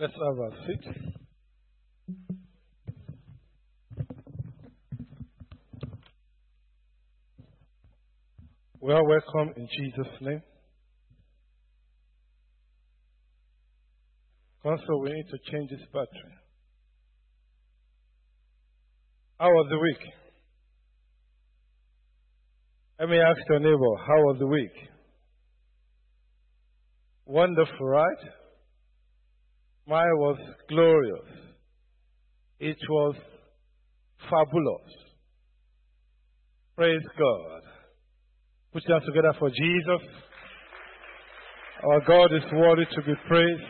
Let's have a seat. We are welcome in Jesus' name. Council, we need to change this battery. How was the week? Let me ask your neighbor, how was the week? Wonderful, right? Mine was glorious. It was fabulous. Praise God. Put your hands together for Jesus. Our God is worthy to be praised.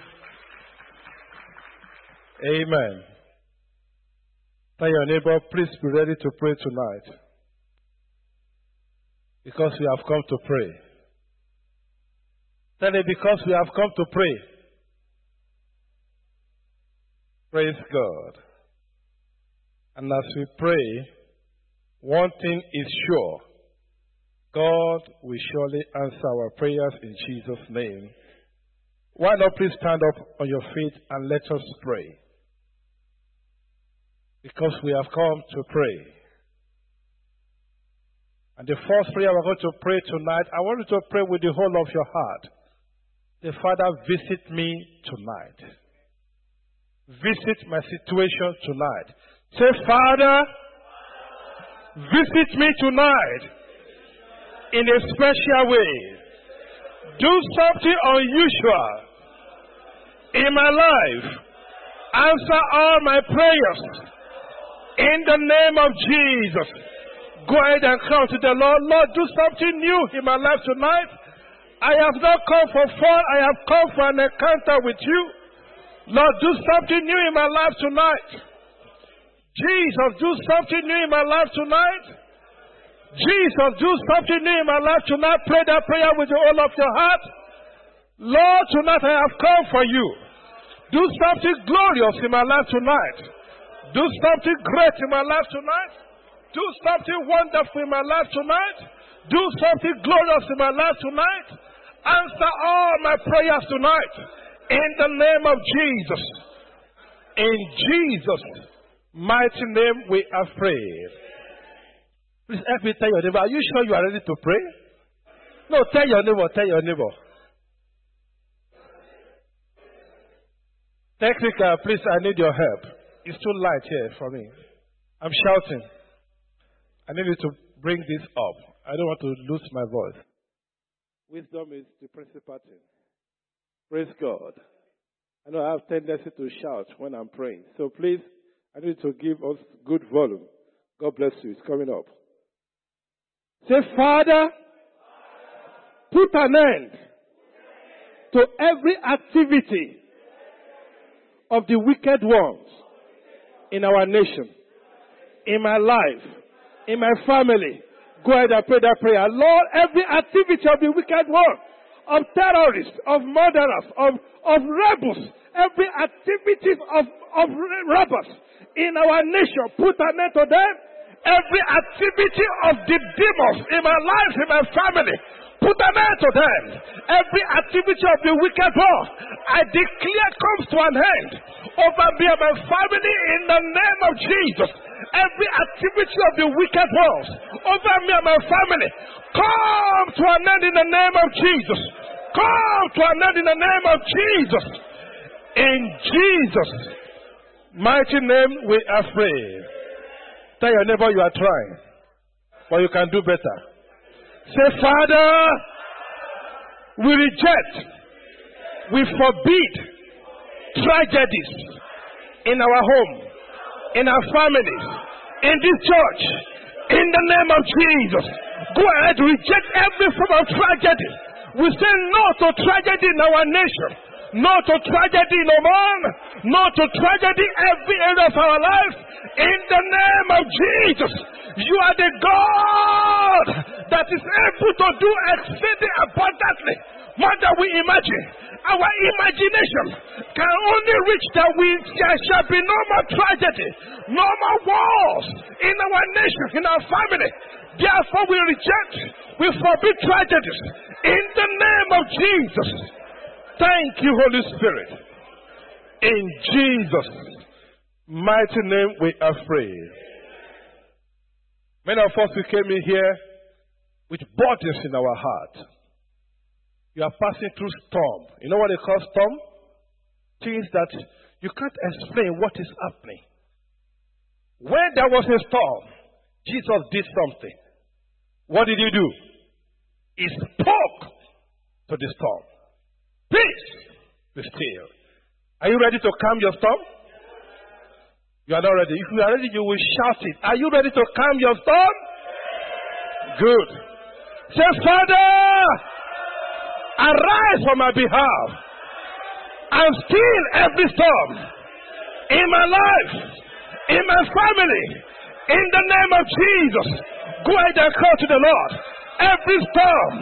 Amen. Tell your neighbor, please be ready to pray tonight. Because we have come to pray. Tell it because we have come to pray. Praise God. And as we pray, one thing is sure God will surely answer our prayers in Jesus' name. Why not please stand up on your feet and let us pray? Because we have come to pray. And the first prayer we're going to pray tonight, I want you to pray with the whole of your heart. The Father, visit me tonight. Visit my situation tonight. Say, Father, visit me tonight in a special way. Do something unusual in my life. Answer all my prayers in the name of Jesus. Go ahead and come to the Lord. Lord, do something new in my life tonight. I have not come for fun. I have come for an encounter with you. Lord, do something new in my life tonight. Jesus, do something new in my life tonight. Jesus, do something new in my life tonight. Pray that prayer with whole of your heart. Lord, tonight I have come for you. Do something glorious in my life tonight. Do something great in my life tonight. Do something wonderful in my life tonight. Do something glorious in my life tonight. Answer all my prayers tonight. In the name of Jesus. In Jesus' mighty name we have prayed. Please help me tell your neighbor, are you sure you are ready to pray? No, tell your neighbor, tell your neighbor. Technical, please, I need your help. It's too light here for me. I'm shouting. I need you to bring this up. I don't want to lose my voice. Wisdom is the principal thing. Praise God. I know I have tendency to shout when I'm praying. So please, I need to give us good volume. God bless you. It's coming up. Say, Father, put an end to every activity of the wicked ones in our nation, in my life, in my family. Go ahead and pray that prayer. Lord, every activity of the wicked one, of terrorists, of murderers, of, of rebels, every activity of, of robbers in our nation, put an end to them. Every activity of the demons in my life, in my family, put an end to them. Every activity of the wicked one, I declare comes to an end over me and my family in the name of Jesus. Every activity of the wicked ones over me and my family, come to an end in the name of Jesus. Come to an end in the name of Jesus. In Jesus' mighty name we are praying. Tell your neighbor you are trying, but you can do better. Say, Father, we reject, we forbid tragedies in our home, in our families, in this church, in the name of Jesus. Go ahead, reject every form of tragedy. We say no to tragedy in our nation, no to tragedy in our home, no to tragedy every area of our life. In the name of Jesus, you are the God that is able to do exceeding abundantly more than we imagine. Our imagination can only reach that we there shall be no more tragedy, no more wars in our nation, in our family. Therefore, we reject, we forbid tragedies in the name of Jesus. Thank you, Holy Spirit. In Jesus' mighty name we are free. Many of us, who came in here with burdens in our heart. You are passing through storm. You know what they call storm? Things that you can't explain what is happening. When there was a storm, Jesus did something. What did he do? He spoke to the storm. Peace, be still. Are you ready to calm your storm? You are not ready. If you are ready, you will shout it. Are you ready to calm your storm? Good. Say, Father, arise on my behalf and still every storm in my life, in my family, in the name of Jesus. Go ahead and call to the Lord. Every storm,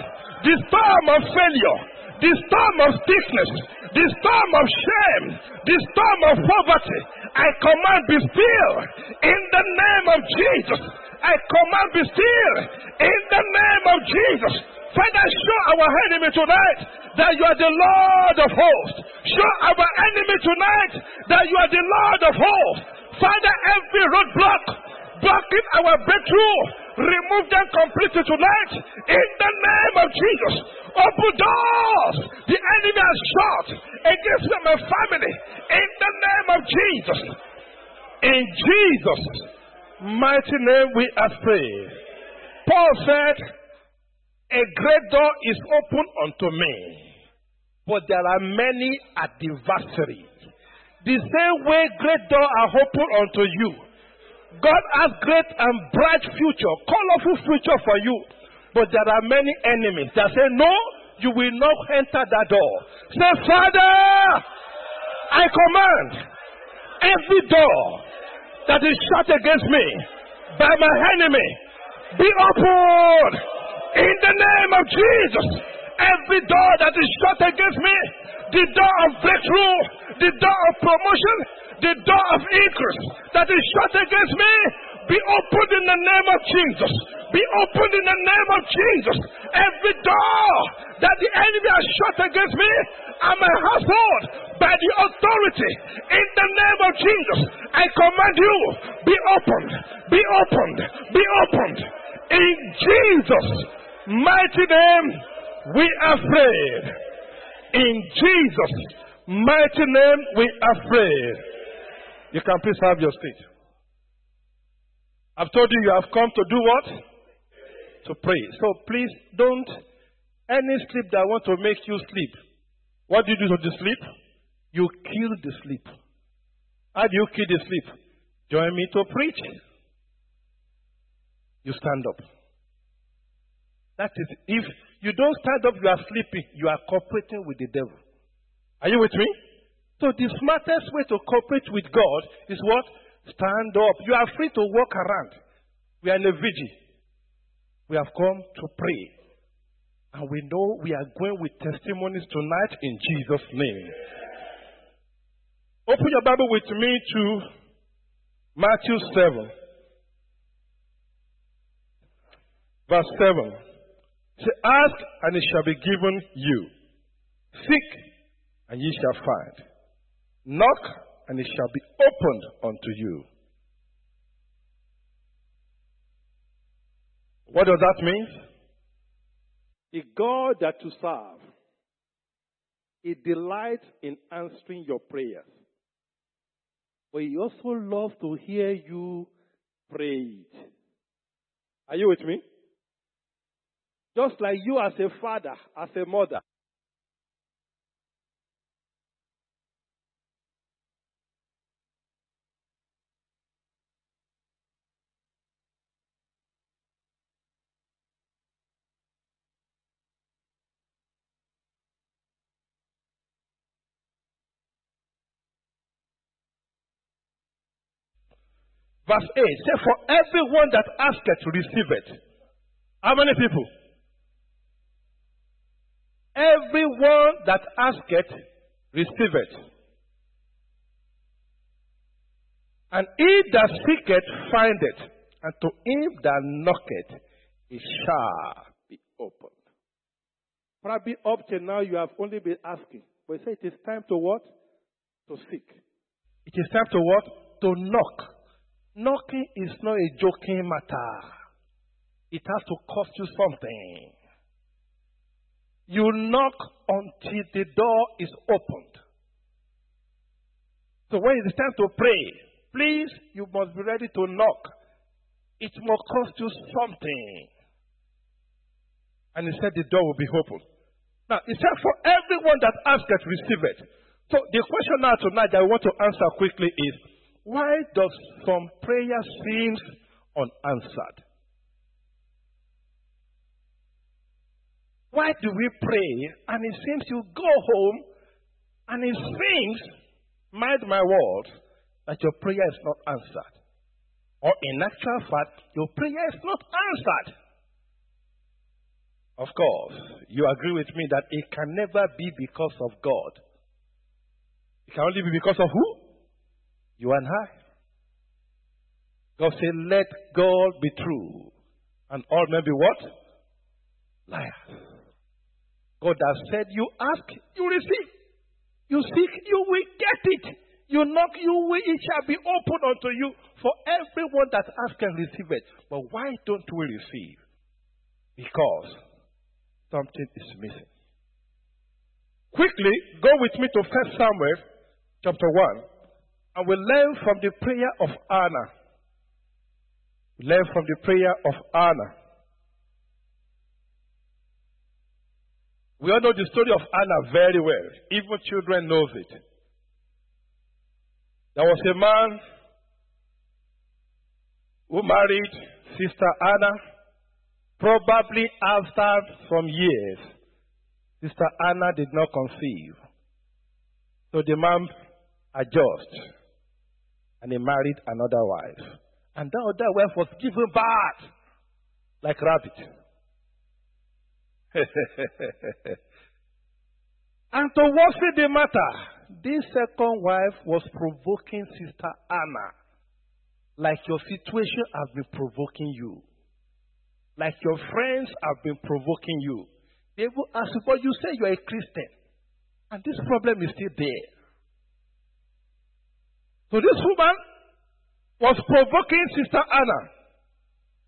the storm of failure, the storm of sickness, the storm of shame, the storm of poverty, I command be still in the name of Jesus. I command be still in the name of Jesus. Father, show our enemy tonight that you are the Lord of hosts. Show our enemy tonight that you are the Lord of hosts. Father, every roadblock blocking our breakthrough, remove them completely tonight in the name of Jesus. Open doors the enemy has shut against my family in the name of Jesus. In Jesus' mighty name we are prayed. Paul said, A great door is open unto me, but there are many adversaries. The same way great doors are open unto you. God has great and bright future, colorful future for you. But there are many enemies that say, No, you will not enter that door. Say, Father, I command every door that is shut against me by my enemy be opened in the name of Jesus. Every door that is shut against me, the door of breakthrough, the door of promotion, the door of increase that is shut against me, be opened in the name of Jesus. Be opened in the name of Jesus. Every door that the enemy has shut against me and my household by the authority in the name of Jesus, I command you be opened, be opened, be opened. In Jesus' mighty name, we are prayed. In Jesus' mighty name, we are prayed. You can please have your seat. I've told you you have come to do what? To pray. So please don't any sleep that want to make you sleep. What do you do to the sleep? You kill the sleep. How do you kill the sleep? Join me to preach. You stand up. That is, if you don't stand up, you are sleeping. You are cooperating with the devil. Are you with me? So the smartest way to cooperate with God is what? Stand up. You are free to walk around. We are in a vigil. We have come to pray. And we know we are going with testimonies tonight in Jesus' name. Open your Bible with me to Matthew 7. Verse 7. Say, Ask and it shall be given you. Seek and ye shall find. Knock and it shall be opened unto you. What does that mean? A God that you serve, He delights in answering your prayers. But He also loves to hear you pray Are you with me? Just like you as a father, as a mother, Verse 8 say, For everyone that asketh to receive it. How many people? Everyone that asketh, receive it. And he that seeketh, findeth. And to him that knocketh, it shall be opened. Probably up till now you have only been asking. But he say it is time to what? to seek. It is time to what? To knock. Knocking is not a joking matter. It has to cost you something. You knock until the door is opened. So when it is time to pray, please, you must be ready to knock. It must cost you something. And he said the door will be opened. Now, he said, for everyone that asketh, receive it. So the question now tonight that I want to answer quickly is, why does some prayer seems unanswered? Why do we pray and it seems you go home and it seems, mind my words, that your prayer is not answered? Or in actual fact, your prayer is not answered. Of course, you agree with me that it can never be because of God. It can only be because of who? You and I. God said, Let God be true, and all men be what? Liars. God has said, You ask, you receive. You seek, you will get it. You knock, you will, it shall be open unto you. For everyone that asks can receive it. But why don't we receive? Because something is missing. Quickly, go with me to First Samuel chapter 1, and we learn from the prayer of Anna. We learn from the prayer of Anna. We all know the story of Anna very well. Even children knows it. There was a man who married Sister Anna, probably after some years. Sister Anna did not conceive. So the man adjusted and he married another wife. And that other wife was given birth like rabbit. and to worsen the matter, this second wife was provoking Sister Anna like your situation has been provoking you. Like your friends have been provoking you. They will ask you, but you say you're a Christian. And this problem is still there. So this woman was provoking Sister Anna.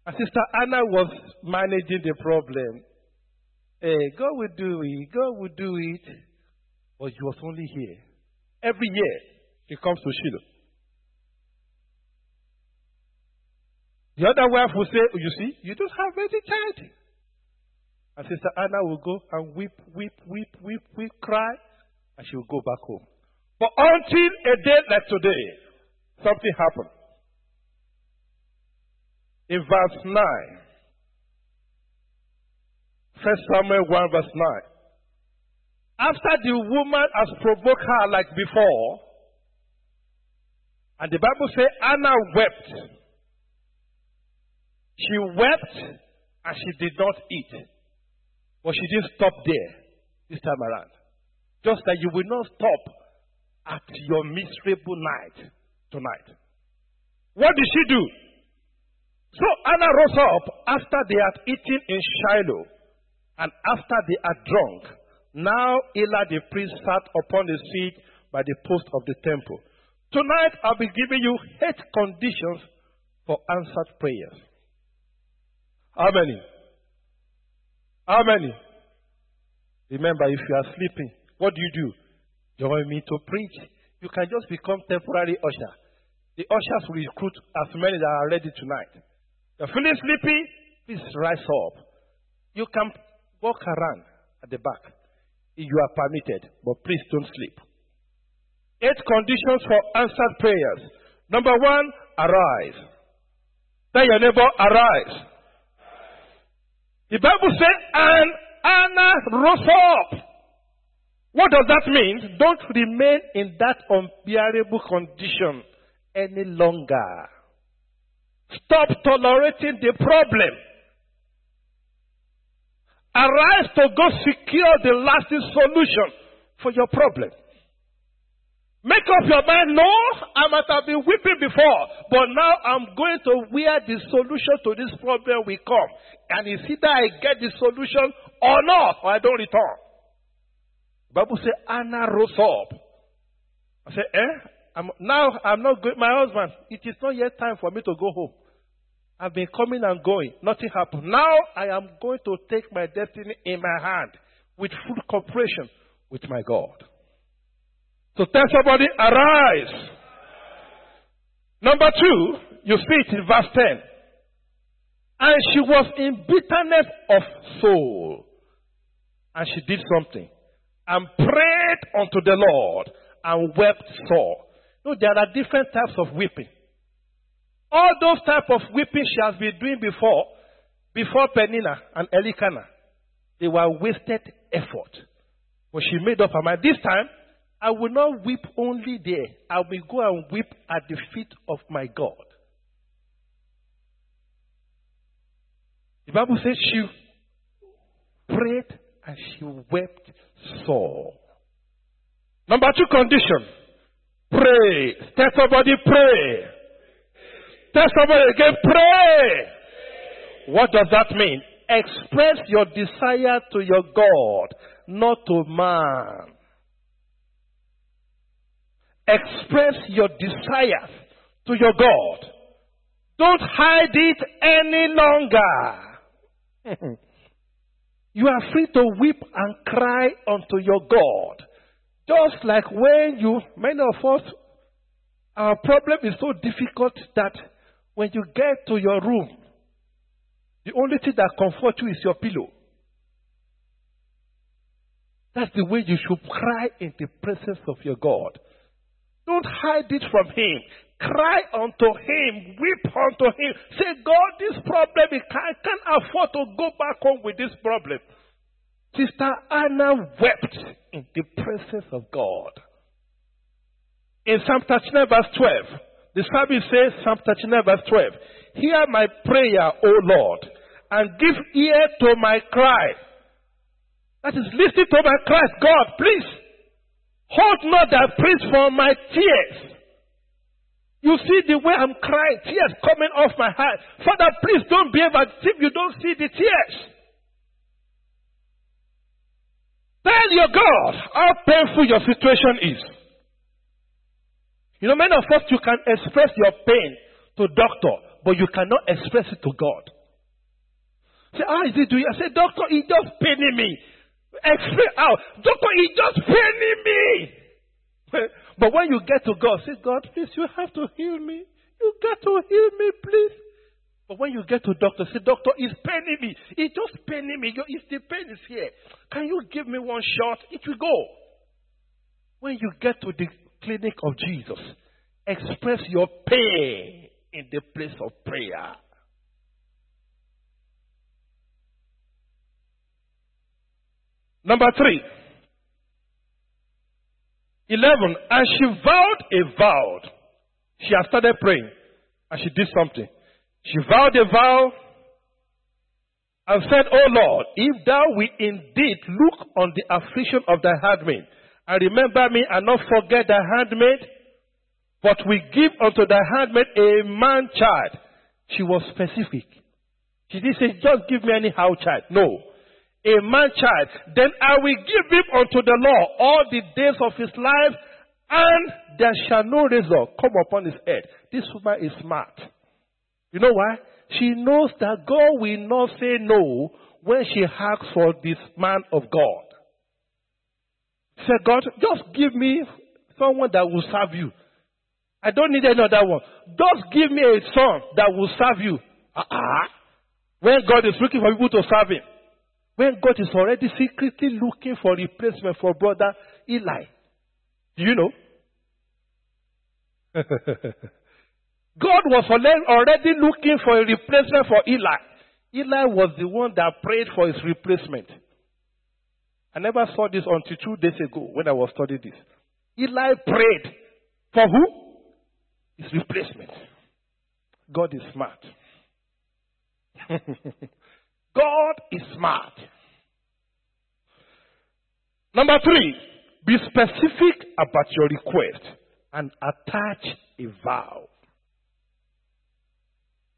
And Sister Anna was managing the problem. Hey, God will do it. God will do it. But he was only here. Every year, he comes to Shiloh. The other wife will say, oh, You see, you don't have any child. And Sister Anna will go and weep, weep, weep, weep, weep, cry, and she will go back home. But until a day like today, something happened. In verse 9, First Samuel 1 verse 9. After the woman has provoked her like before, and the Bible says Anna wept. She wept and she did not eat. But she didn't stop there this time around. Just that you will not stop at your miserable night tonight. What did she do? So Anna rose up after they had eaten in Shiloh and after they had drunk, now Eli the priest sat upon the seat by the post of the temple. Tonight I'll be giving you eight conditions for answered prayers. How many? How many? Remember, if you are sleeping, what do you do? Join me to preach. You can just become temporary usher. The ushers will recruit as many that are ready tonight. You're feeling sleepy? Please rise up. You can Walk around at the back. If you are permitted, but please don't sleep. Eight conditions for answered prayers. Number one, arise. Tell your neighbor, arise. The Bible says, and Anna rose up. What does that mean? Don't remain in that unbearable condition any longer. Stop tolerating the problem. Arise to go secure the lasting solution for your problem. Make up your mind, no, I might have been weeping before, but now I'm going to where the solution to this problem will come. And it's either I get the solution or not, or I don't return. Bible says Anna rose up. I said, eh? I'm, now I'm not going. My husband, it is not yet time for me to go home. I've been coming and going. Nothing happened. Now I am going to take my destiny in my hand with full cooperation with my God. So tell somebody, arise. Number two, you see it in verse 10. And she was in bitterness of soul. And she did something. And prayed unto the Lord and wept sore. No, there are different types of weeping. All those type of weeping she has been doing before, before Peninnah and Elikana, they were wasted effort. But she made up her mind. This time, I will not weep only there. I will go and weep at the feet of my God. The Bible says she prayed and she wept sore. Number two condition. Pray. Tell somebody pray. Tell somebody again pray. What does that mean? Express your desire to your God, not to man. Express your desires to your God. Don't hide it any longer. you are free to weep and cry unto your God. Just like when you, many of us, our problem is so difficult that when you get to your room, the only thing that comforts you is your pillow. That's the way you should cry in the presence of your God. Don't hide it from Him. Cry unto Him. Weep unto Him. Say, God, this problem, I can't afford to go back home with this problem. Sister Anna wept in the presence of God. In Psalm 39, verse 12, the psalmist says, Psalm 39, verse 12, Hear my prayer, O Lord, and give ear to my cry. That is, listen to my cry. God, please, hold not thy praise for my tears. You see the way I'm crying, tears coming off my heart. Father, please don't behave as if you don't see the tears. Tell your God how painful your situation is. You know, many of us, you can express your pain to doctor, but you cannot express it to God. Say, how is it doing? I say, doctor, he just paining me. Express out. Doctor, he just paining me. But when you get to God, say, God, please, you have to heal me. You got to heal me, please. But when you get to doctor, say, doctor, it's paining me. He's just paining me. If the pain is here, can you give me one shot? It will go. When you get to the clinic of Jesus, express your pain in the place of prayer. Number three. 11. And she vowed a vow. She had started praying and she did something. She vowed a vow and said, O Lord, if thou wilt indeed look on the affliction of thy handmaid, and remember me and not forget thy handmaid, but we give unto thy handmaid a man child. She was specific. She didn't say, just give me anyhow child. No. A man child. Then I will give him unto the law all the days of his life, and there shall no razor come upon his head. This woman is smart. You know why? She knows that God will not say no when she asks for this man of God. Say, God, just give me someone that will serve you. I don't need another one. Just give me a son that will serve you. Uh-uh. When God is looking for people to serve him. When God is already secretly looking for a replacement for brother Eli. Do you know? God was already looking for a replacement for Eli. Eli was the one that prayed for his replacement. I never saw this until two days ago when I was studying this. Eli prayed for who? His replacement. God is smart. God is smart. Number three, be specific about your request and attach a vow.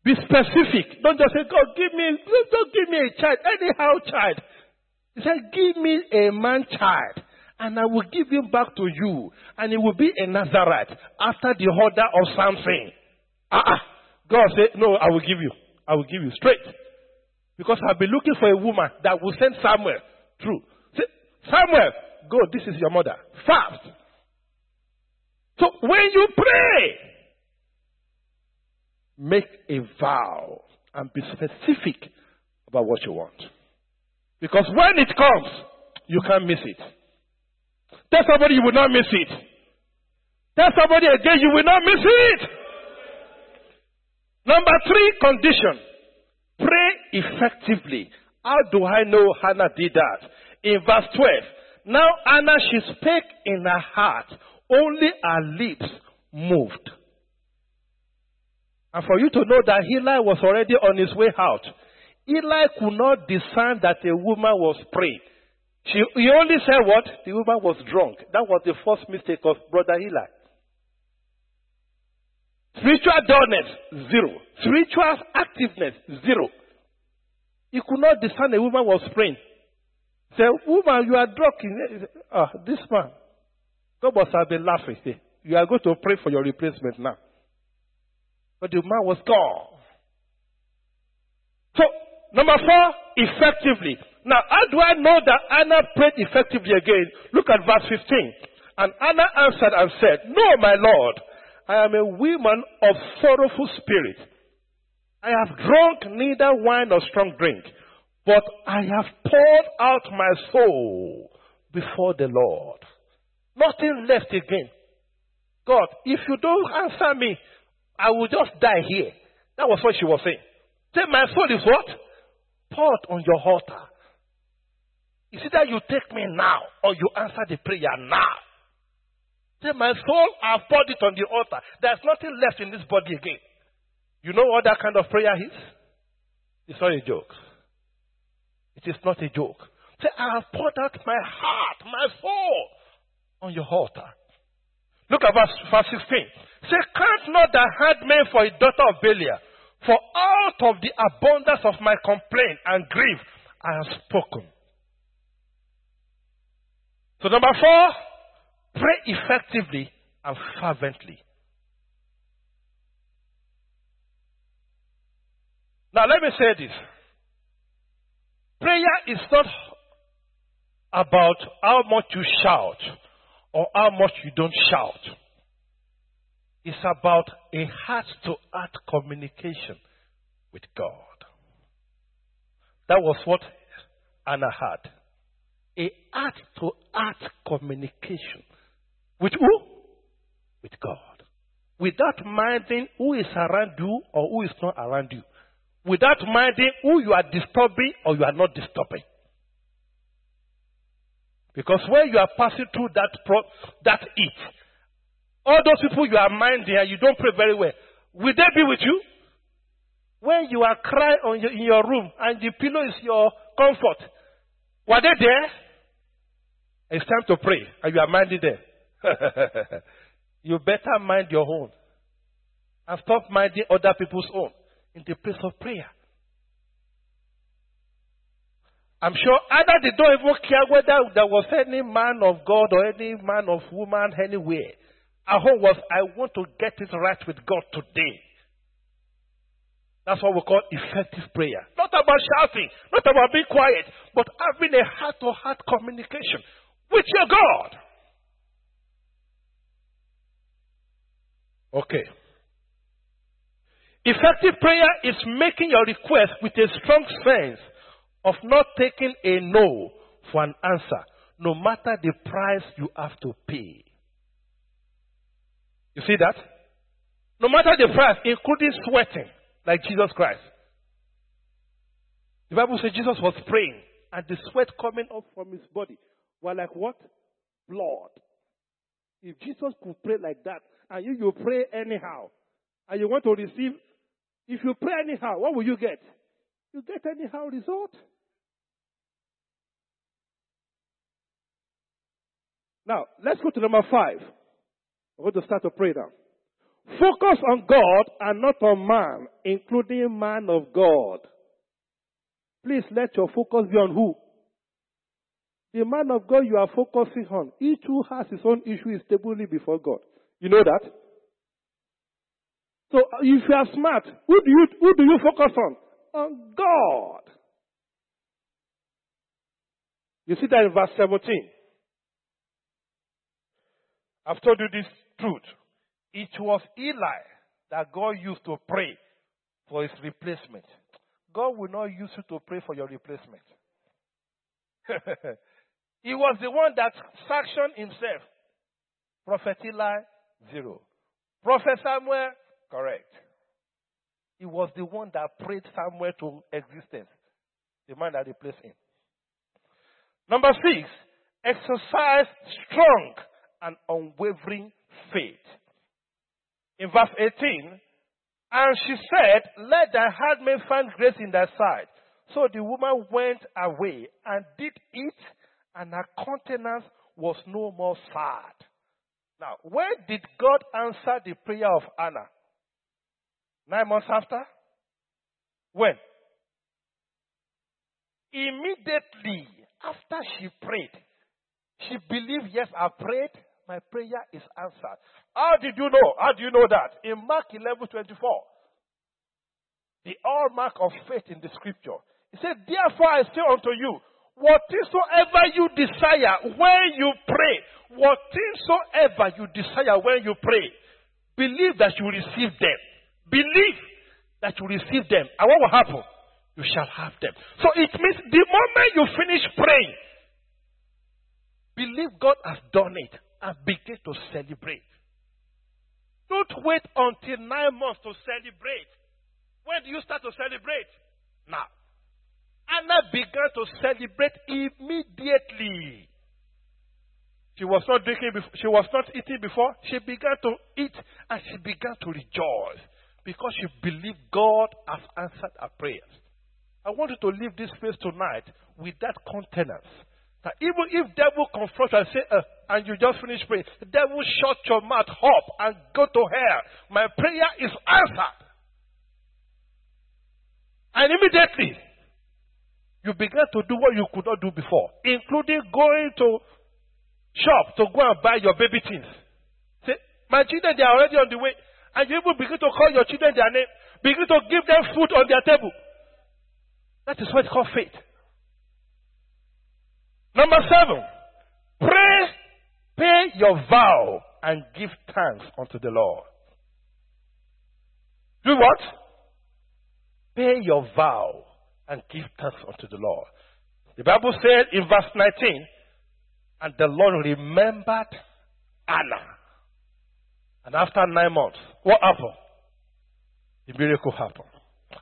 Be specific. Don't just say, God, give me, don't give me a child, anyhow child. He said, give me a man child. and I will give him back to you, and he will be a Nazarite after the order of Samson. Ah, uh-uh. God said, No, I will give you. I will give you straight. Because I've been looking for a woman that will send Samuel through. Say, Samuel, go, this is your mother. Fast. So when you pray, make a vow and be specific about what you want. Because when it comes, you can't miss it. Tell somebody you will not miss it. Tell somebody again you will not miss it. Number three condition. Effectively. How do I know Hannah did that? In verse 12. Now Hannah, she spake in her heart. Only her lips moved. And for you to know that Eli was already on his way out, Eli could not discern that a woman was praying. She, he only said what? The woman was drunk. That was the first mistake of brother Eli. Spiritual dullness, zero. Spiritual activeness, zero. He could not discern a woman was praying. Say, woman, you are drunk. Ah, this man. God must have been laughing. You are going to pray for your replacement now. But the man was gone. So, number four, effectively. Now, how do I know that Anna prayed effectively again? Look at verse 15. And Anna answered and said, No, my Lord, I am a woman of sorrowful spirit. I have drunk neither wine nor strong drink, but I have poured out my soul before the Lord. Nothing left again. God, if you don't answer me, I will just die here. That was what she was saying. Say, my soul is what? Poured on your altar. It's either you take me now or you answer the prayer now. Say, my soul, I've poured it on the altar. There's nothing left in this body again. You know what that kind of prayer is? It's not a joke. It is not a joke. Say, I have poured out my heart, my soul on your altar. Look at verse, verse 16. Say, count not the handmaid for a daughter of Belial, for out of the abundance of my complaint and grief I have spoken. So, number four, pray effectively and fervently. Now, let me say this prayer is not about how much you shout or how much you don't shout. It's about a heart to heart communication with God. That was what Anna had a heart to heart communication. With who? With God. Without minding who is around you or who is not around you. Without minding who you are disturbing or you are not disturbing. Because when you are passing through that pro- that it, all those people you are minding and you don't pray very well, will they be with you? When you are crying on your, in your room and the pillow is your comfort, were they there? It's time to pray, and you are minding them. you better mind your own. And stop minding other people's own in the place of prayer. I'm sure either they don't even care whether there was any man of God or any man of woman anywhere. Our home was, I want to get it right with God today. That's what we call effective prayer. Not about shouting, not about being quiet, but having a heart to heart communication with your God. Okay. Effective prayer is making your request with a strong sense of not taking a no for an answer, no matter the price you have to pay. You see that? No matter the price, including sweating like Jesus Christ. The Bible says Jesus was praying and the sweat coming up from his body were like what? Blood. If Jesus could pray like that and you, you pray anyhow and you want to receive, if you pray anyhow, what will you get? You get anyhow result. Now, let's go to number five. We're going to start to pray now. Focus on God and not on man, including man of God. Please let your focus be on who? The man of God you are focusing on, each who has his own issue is stably before God. You know that? So if you are smart, who do you, who do you focus on? On God. You see that in verse 17. I've told you this truth. It was Eli that God used to pray for his replacement. God will not use you to pray for your replacement. he was the one that sanctioned himself. Prophet Eli, zero. Prophet Samuel, correct. He was the one that prayed Samuel to existence, the man that replaced him. Number six, exercise strong and unwavering faith. In verse 18, and she said, Let thy handmaid find grace in thy sight. So the woman went away and did eat, and her countenance was no more sad. Now, when did God answer the prayer of Anna? Nine months after? When? Immediately after she prayed. She believed, yes, I prayed, my prayer is answered. How did you know? How do you know that? In Mark 11 24, the all mark of faith in the scripture. He said, Therefore I say unto you, whatsoever you desire when you pray, whatsoever you desire when you pray, believe that you receive them. Believe that you receive them. And what will happen? You shall have them. So it means the moment you finish praying, believe God has done it and begin to celebrate. Don't wait until nine months to celebrate. When do you start to celebrate? Now. Anna began to celebrate immediately. She was not drinking before, she was not eating before. She began to eat and she began to rejoice because you believe God has answered our prayers. I want you to leave this place tonight with that countenance that even if devil confronts and say, uh, and you just finish praying, the devil shut your mouth up and go to hell. My prayer is answered. And immediately, you begin to do what you could not do before, including going to shop to go and buy your baby things. Say, my children, they are already on the way. And you even begin to call your children their name. Begin to give them food on their table. That is what it's called faith. Number seven, pray, pay your vow and give thanks unto the Lord. Do what? Pay your vow and give thanks unto the Lord. The Bible said in verse 19, and the Lord remembered Anna. And after nine months, what happened? The miracle happened.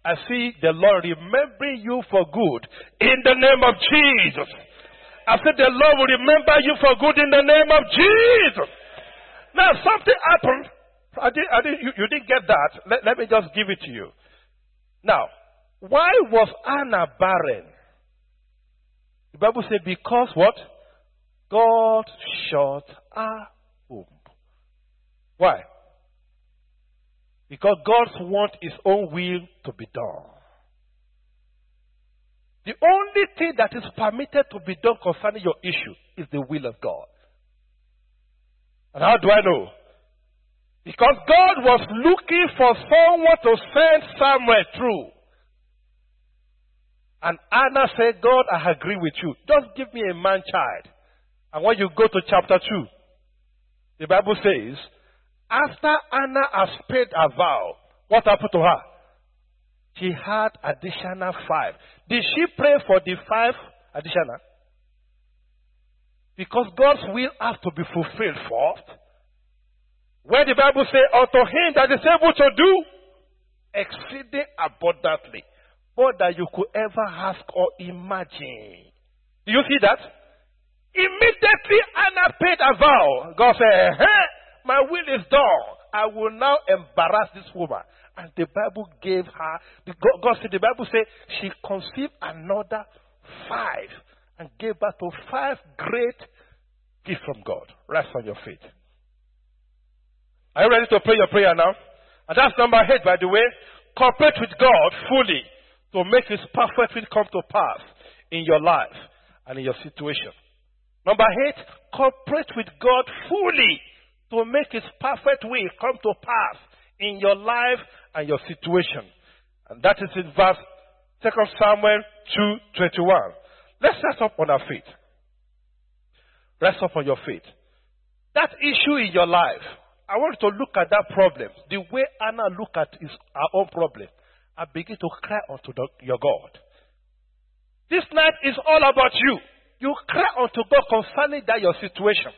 I see the Lord remembering you for good in the name of Jesus. I said, the Lord will remember you for good in the name of Jesus. Now, something happened. I did, I did, you, you didn't get that. Let, let me just give it to you. Now, why was Anna barren? The Bible said, because what? God shut her. Why? Because God wants his own will to be done. The only thing that is permitted to be done concerning your issue is the will of God. And how do I know? Because God was looking for someone to send Samuel through. And Anna said, God, I agree with you. Just give me a man child. And when you go to chapter 2, the Bible says, after Anna has paid a vow, what happened to her? She had additional five. Did she pray for the five additional? Because God's will has to be fulfilled first. Where the Bible says, unto him that is able to do exceeding abundantly, more than you could ever ask or imagine. Do you see that? Immediately Anna paid a vow. God said, hey, my will is done. I will now embarrass this woman. And the Bible gave her, God said, the Bible said she conceived another five and gave birth to five great gifts from God. Rest on your feet. Are you ready to pray your prayer now? And that's number eight, by the way. Cooperate with God fully to make His perfect will come to pass in your life and in your situation. Number eight, cooperate with God fully to make His perfect will come to pass in your life and your situation. And that is in verse 2 Samuel 2.21. Let's rest up on our feet. Rest up on your feet. That issue in your life, I want to look at that problem the way Anna looked at his, her own problem and begin to cry unto the, your God. This night is all about you. You cry unto God concerning that your situation.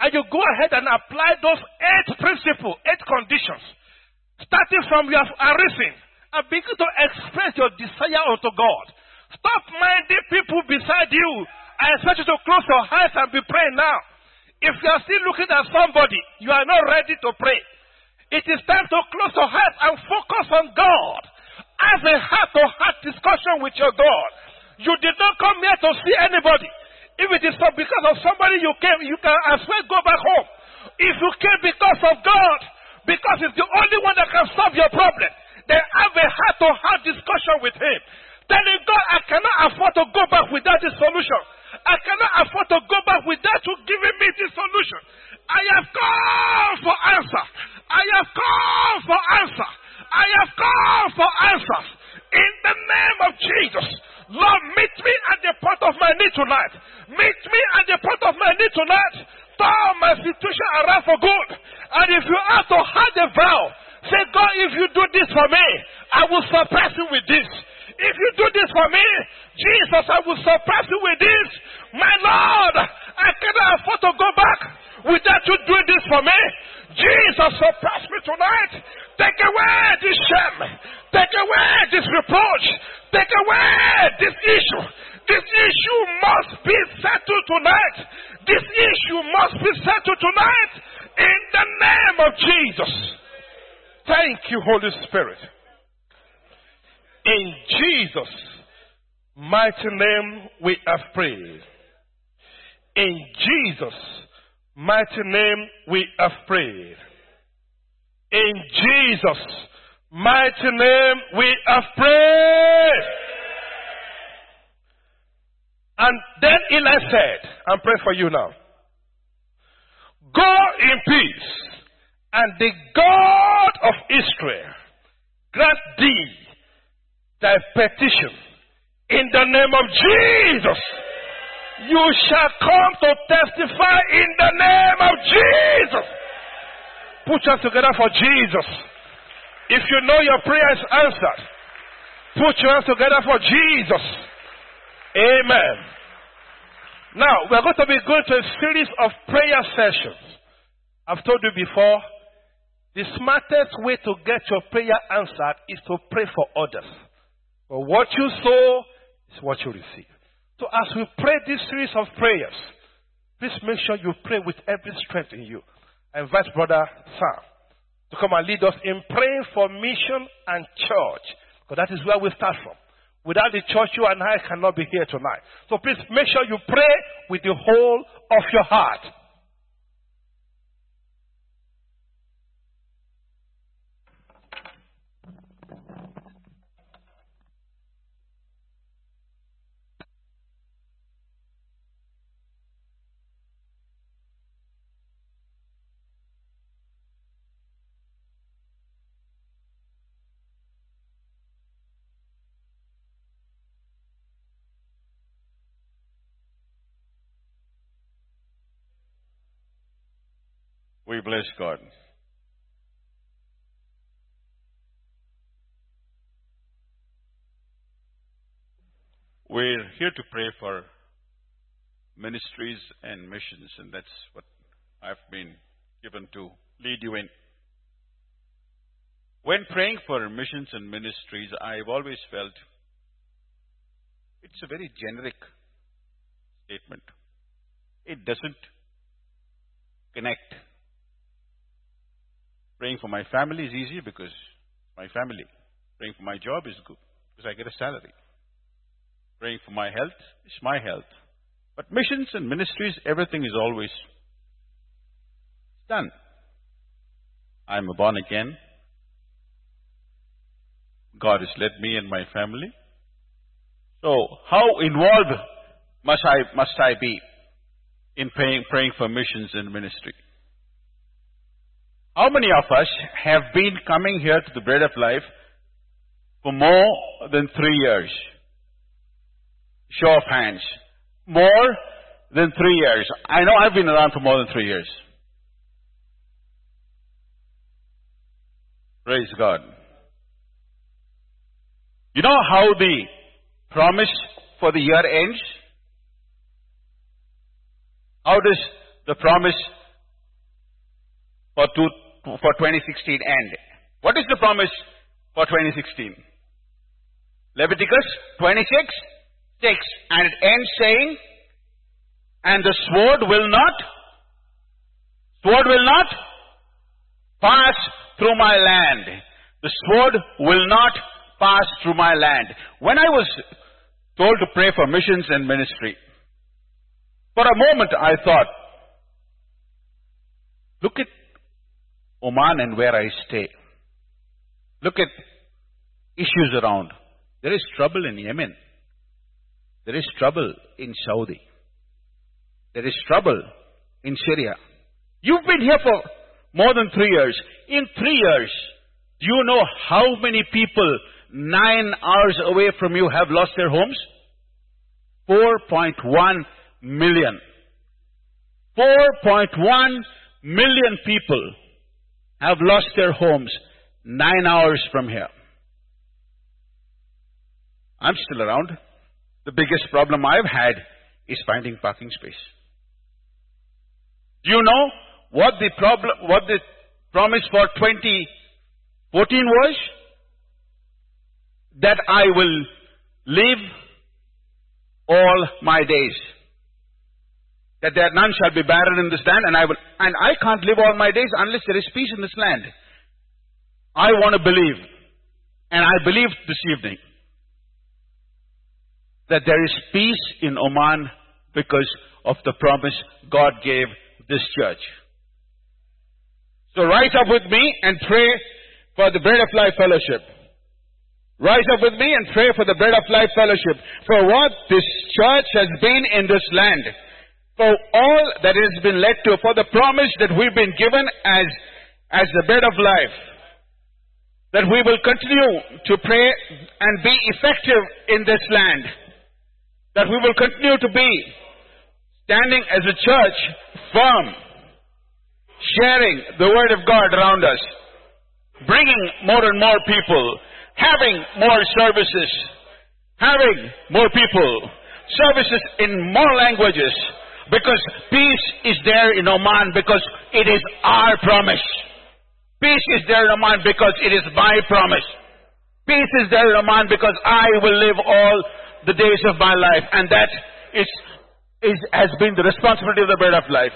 And you go ahead and apply those eight principles, eight conditions, starting from your arisen, and begin to express your desire unto God. Stop minding people beside you. I expect you to close your eyes and be praying now. If you are still looking at somebody, you are not ready to pray. It is time to close your eyes and focus on God. As a heart to heart discussion with your God. You did not come here to see anybody. If it is because of somebody you came, you can as well go back home. If you came because of God, because it's the only one that can solve your problem, then have a heart to heart discussion with Him. Telling God, I cannot afford to go back without this solution. I cannot afford to go back without you giving me this solution. I have called for answer. I have called for answer. I have called for answers. In the name of Jesus. Lord, meet me at the point of my need tonight. Meet me at the point of my need tonight. Turn my situation around for good. And if you have to have a vow, say, God, if you do this for me, I will surprise you with this. If you do this for me, Jesus, I will surprise you with this. My Lord, I cannot afford to go back without you doing this for me. Jesus, surprise me tonight. Take away this shame. Take away this reproach. Take away this issue. This issue must be settled tonight. This issue must be settled tonight in the name of Jesus. Thank you, Holy Spirit. In Jesus' mighty name we have prayed. In Jesus' mighty name we have prayed. In Jesus' mighty name we have prayed. And then Eli said, I'm praying for you now. Go in peace, and the God of Israel grant thee thy petition in the name of Jesus. You shall come to testify in the name of Jesus. Put your hands together for Jesus. If you know your prayer is answered, put your hands together for Jesus. Amen. Now, we're going to be going to a series of prayer sessions. I've told you before, the smartest way to get your prayer answered is to pray for others. But what you sow is what you receive. So as we pray this series of prayers, please make sure you pray with every strength in you. Invite Brother Sam to come and lead us in praying for mission and church. Because that is where we start from. Without the church, you and I cannot be here tonight. So please make sure you pray with the whole of your heart. We bless God. We're here to pray for ministries and missions, and that's what I've been given to lead you in. When praying for missions and ministries, I've always felt it's a very generic statement. It doesn't connect Praying for my family is easy because my family. Praying for my job is good because I get a salary. Praying for my health is my health. But missions and ministries, everything is always done. I'm a born again. God has led me and my family. So, how involved must I, must I be? in praying, praying for missions and ministry. How many of us have been coming here to the Bread of Life for more than three years? Show of hands. More than three years. I know I've been around for more than three years. Praise God. You know how the promise for the year ends? How does the promise for, two, for 2016 end? What is the promise for 2016? Leviticus 26, 6. And it ends saying, and the sword will not, sword will not pass through my land. The sword will not pass through my land. When I was told to pray for missions and ministry, for a moment I thought, look at Oman and where I stay. Look at issues around. There is trouble in Yemen. There is trouble in Saudi. There is trouble in Syria. You've been here for more than three years. In three years, do you know how many people nine hours away from you have lost their homes? 4.1 million. 4.1 million people have lost their homes nine hours from here. I'm still around. The biggest problem I've had is finding parking space. Do you know what the problem, what the promise for 2014 was? That I will live all my days. That there none shall be barren in this land, and I will, and I can't live all my days unless there is peace in this land. I want to believe, and I believe this evening, that there is peace in Oman because of the promise God gave this church. So rise up with me and pray for the Bread of Life Fellowship. Rise up with me and pray for the Bread of Life Fellowship. For what this church has been in this land. For all that has been led to. For the promise that we've been given as, as the Bread of Life. That we will continue to pray and be effective in this land. That we will continue to be standing as a church firm, sharing the Word of God around us, bringing more and more people having more services, having more people, services in more languages, because peace is there in Oman because it is our promise. Peace is there in Oman because it is my promise. Peace is there in Oman because I will live all the days of my life, and that is, is has been the responsibility of the bread of life.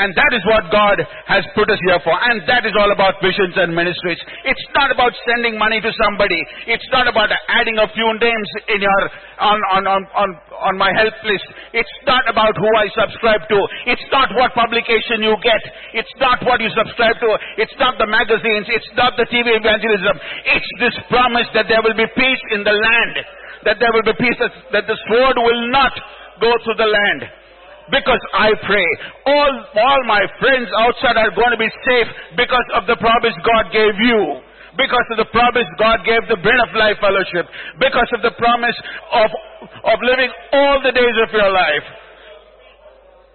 And that is what God has put us here for. And that is all about missions and ministries. It's not about sending money to somebody. It's not about adding a few names in your, on, on, on, on, on my help list. It's not about who I subscribe to. It's not what publication you get. It's not what you subscribe to. It's not the magazines. It's not the TV evangelism. It's this promise that there will be peace in the land. That there will be peace, that, that the sword will not go through the land because I pray. All, all my friends outside are going to be safe because of the promise God gave you. Because of the promise God gave the Bread of Life Fellowship. Because of the promise of, of living all the days of your life.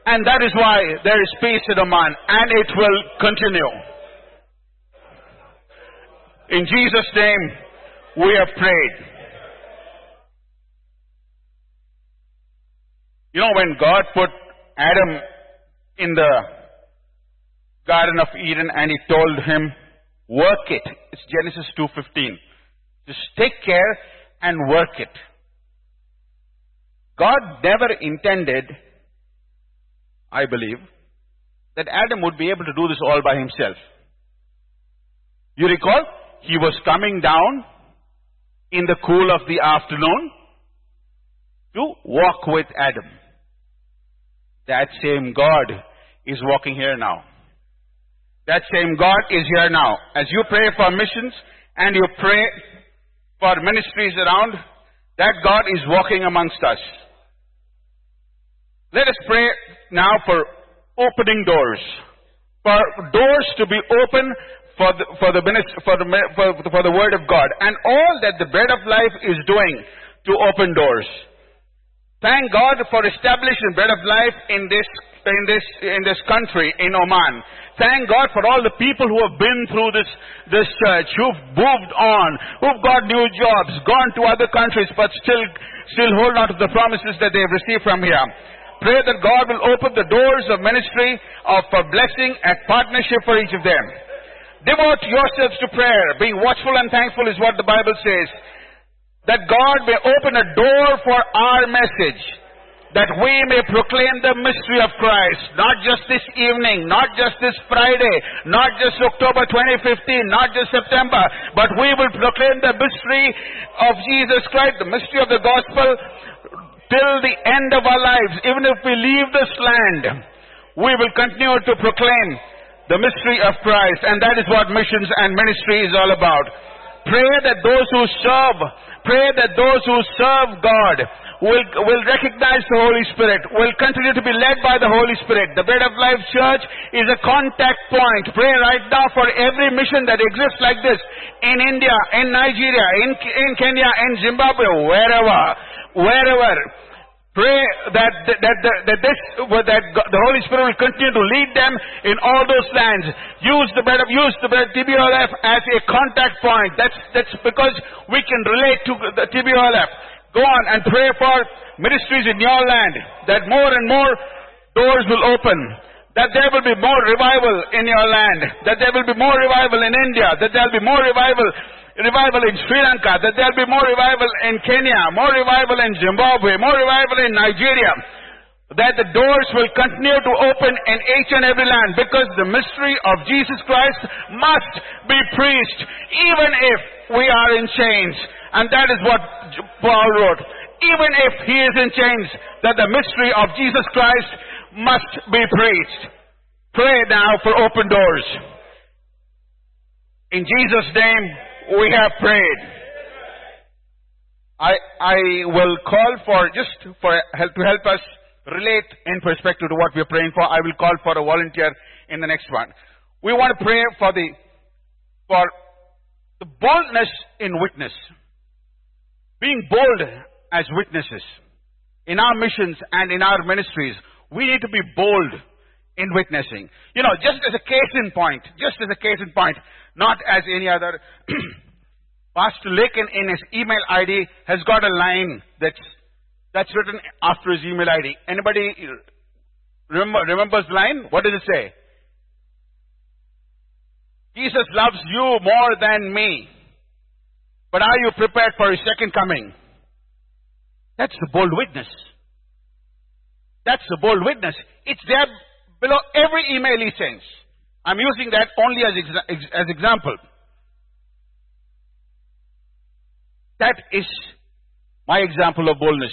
And that is why there is peace in Oman. And it will continue. In Jesus' name, we have prayed. You know, when God put Adam in the Garden of Eden and he told him, work it. It's Genesis 2.15. Just take care and work it. God never intended, I believe, that Adam would be able to do this all by himself. You recall? He was coming down in the cool of the afternoon to walk with Adam. That same God is walking here now. That same God is here now. As you pray for missions and you pray for ministries around, that God is walking amongst us. Let us pray now for opening doors. For doors to be open for the, for the, minis- for the, for, for the Word of God. And all that the bread of life is doing to open doors. Thank God for establishing bread of life in this, in this, in this country, in Oman. Thank God for all the people who have been through this, this church, who've moved on, who've got new jobs, gone to other countries, but still, still hold on to the promises that they've received from here. Pray that God will open the doors of ministry, of blessing and partnership for each of them. Devote yourselves to prayer. Being watchful and thankful is what the Bible says. That God may open a door for our message. That we may proclaim the mystery of Christ. Not just this evening, not just this Friday, not just October 2015, not just September, but we will proclaim the mystery of Jesus Christ, the mystery of the gospel till the end of our lives. Even if we leave this land, we will continue to proclaim the mystery of Christ, and that is what missions and ministry is all about. Pray that those who serve, pray that those who serve God will, will recognize the Holy Spirit, will continue to be led by the Holy Spirit. The Bread of Life Church is a contact point. Pray right now for every mission that exists like this in India, in Nigeria, in, in Kenya, in Zimbabwe, wherever, wherever. Pray that that that, that this that the Holy Spirit will continue to lead them in all those lands. Use the bread of use the bread TBOLF as a contact point. That's that's because we can relate to the TBOLF. Go on and pray for ministries in your land that more and more doors will open. That there will be more revival in your land. That there will be more revival in India. That there will be more revival revival in Sri Lanka, that there'll be more revival in Kenya, more revival in Zimbabwe, more revival in Nigeria, that the doors will continue to open in each and every land because the mystery of Jesus Christ must be preached even if we are in chains. And that is what Paul wrote. Even if he is in chains, that the mystery of Jesus Christ must be preached. Pray now for open doors. In Jesus' name, we have prayed. I, I will call for, just for help, to help us relate in perspective to what we are praying for, I will call for a volunteer in the next one. We want to pray for the, for the boldness in witness. Being bold as witnesses. In our missions and in our ministries, we need to be bold in witnessing. You know, just as a case in point, just as a case in point, not as any other. Pastor Lekan in his email ID has got a line that's that's written after his email ID. Anybody remember, remembers the line? What does it say? Jesus loves you more than me. But are you prepared for his second coming? That's the bold witness. That's the bold witness. It's there below every email he sends. I'm using that only as, exa- as example. That is my example of boldness.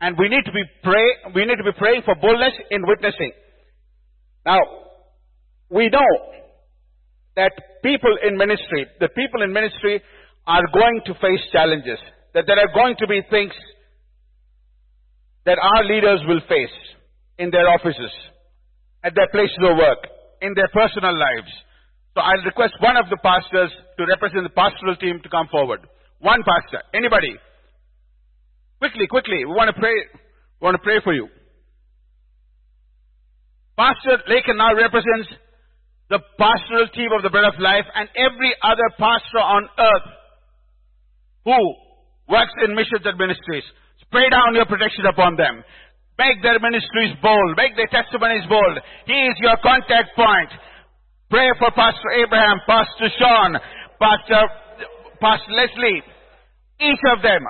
And we need to be pray, we need to be praying for boldness in witnessing. Now, we know that people in ministry, the people in ministry are going to face challenges. That there are going to be things that our leaders will face in their offices, at their places of work, in their personal lives. So I'll request one of the pastors to represent the pastoral team to come forward. One pastor. Anybody? Quickly, quickly. We want to pray. We want to pray for you. Pastor Lekan now represents the pastoral team of the Bread of Life and every other pastor on earth who works in missions and ministries. Spray down your protection upon them. Make their ministries bold. Make their testimonies bold. He is your contact point. Pray for Pastor Abraham, Pastor Sean, Pastor, Pastor Leslie, each of them,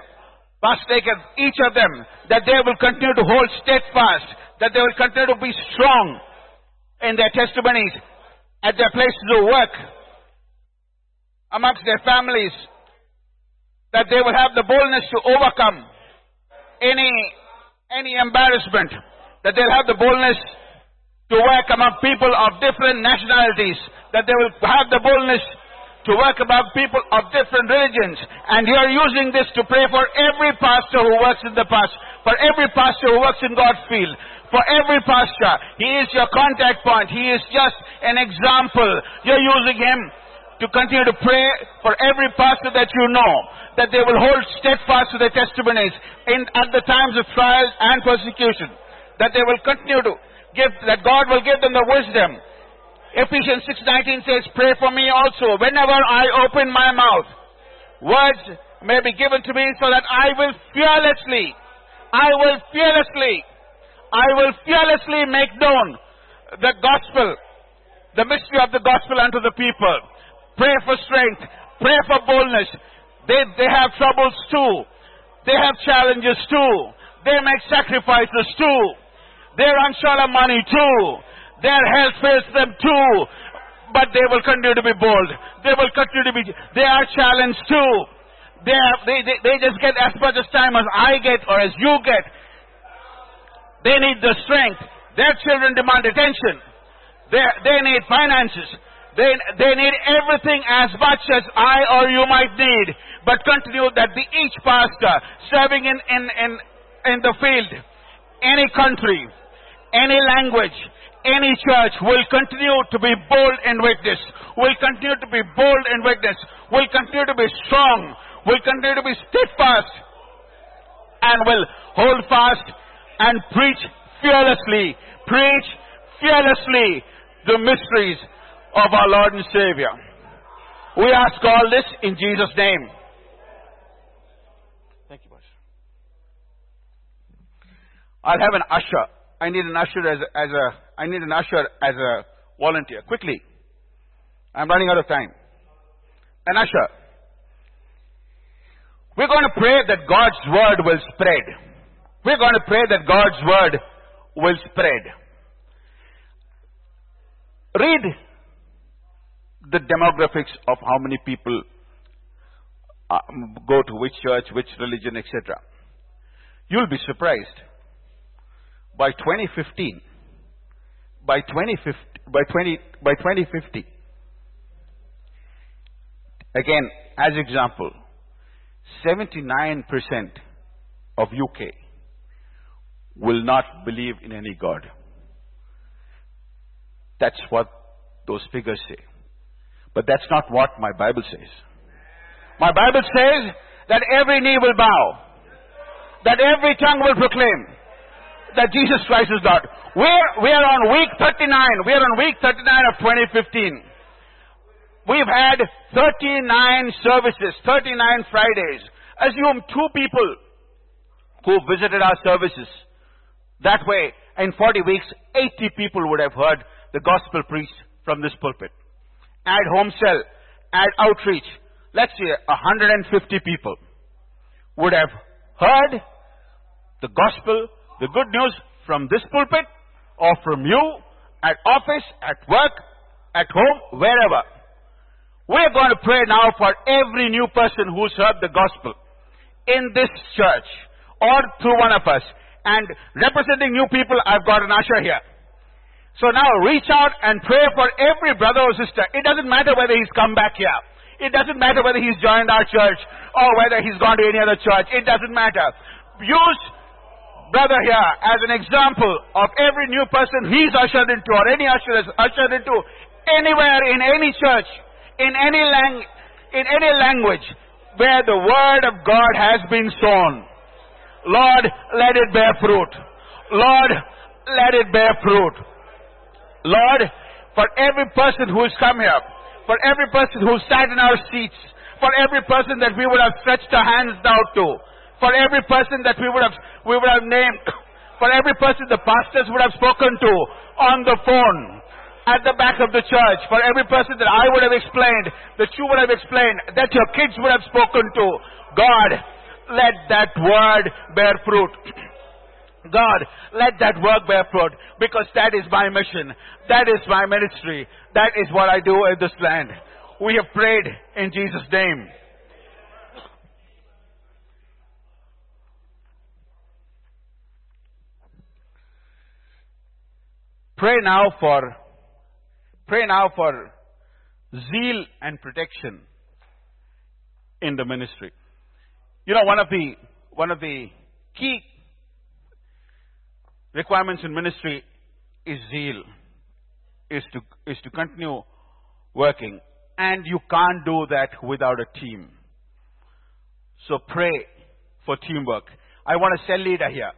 Pastor Lekan, each of them, that they will continue to hold steadfast, that they will continue to be strong in their testimonies at their places of work, amongst their families, that they will have the boldness to overcome any, any embarrassment, that they'll have the boldness to work among people of different nationalities, that they will have the boldness to work among people of different religions. And you are using this to pray for every pastor who works in the past, for every pastor who works in God's field, For every pastor, he is your contact point. He is just an example. You're using him to continue to pray for every pastor that you know, that they will hold steadfast to their testimonies in, at the times of trials and persecution, that they will continue to give, that God will give them the wisdom. Ephesians 6.19 says, pray for me also whenever I open my mouth. Words may be given to me so that I will fearlessly, I will fearlessly, I will fearlessly make known the gospel, the mystery of the gospel unto the people. Pray for strength. Pray for boldness. They, they have troubles too. They have challenges too. They make sacrifices too. They're unsure of money too. Their health fails them too. But they will continue to be bold. They will continue to be, they are challenged too. They, have, they, they, they just get as much as time as I get or as you get. They need the strength. Their children demand attention. They, they need finances. They, they need everything as much as I or you might need. But continue that the, each pastor serving in, in, in, in the field, any country, any language, any church will continue to be bold in witness, will continue to be bold in witness, will continue to be strong, will continue to be steadfast, and will hold fast and preach fearlessly, preach fearlessly the mysteries of our Lord and Savior. We ask all this in Jesus' name. Thank you, Pastor. I'll have an usher. I need an usher as a, as a I need an usher as a volunteer. Quickly. I'm running out of time. An usher. We're going to pray that God's word will spread. We're going to pray that God's word will spread. Read the demographics of how many people uh, go to which church, which religion, etc. You'll be surprised. By 2015, by 2050, by 20, by 2050, again, as example, 79% of UK will not believe in any God. That's what those figures say. But that's not what my Bible says. My Bible says that every knee will bow, that every tongue will proclaim that Jesus Christ is Lord. We're, we're on week 39. We're on week 39 of 2015. We've had 39 services, 39 Fridays. Assume two people who visited our services. That way, in 40 weeks, 80 people would have heard the gospel preached from this pulpit add home cell, add outreach, let's say 150 people would have heard the gospel, the good news from this pulpit or from you at office, at work, at home, wherever. We're going to pray now for every new person who's heard the gospel in this church or through one of us. And representing new people, I've got an usher here. So now reach out and pray for every brother or sister. It doesn't matter whether he's come back here. It doesn't matter whether he's joined our church or whether he's gone to any other church. It doesn't matter. Use brother here as an example of every new person he's ushered into or any usher is ushered into anywhere in any church, in any lang- in any language where the word of God has been sown. Lord, let it bear fruit. Lord, let it bear fruit. Lord, for every person who has come here, for every person who sat in our seats, for every person that we would have stretched our hands out to, for every person that we would have, we would have named, for every person the pastors would have spoken to on the phone, at the back of the church, for every person that I would have explained, that you would have explained, that your kids would have spoken to, God, let that word bear fruit. God, let that work bear fruit because that is my mission. That is my ministry. That is what I do in this land. We have prayed in Jesus' name. Pray now for, pray now for zeal and protection in the ministry. You know, one of the, one of the key requirements in ministry is zeal, is to, is to continue working. And you can't do that without a team. So pray for teamwork. I want a cell leader here.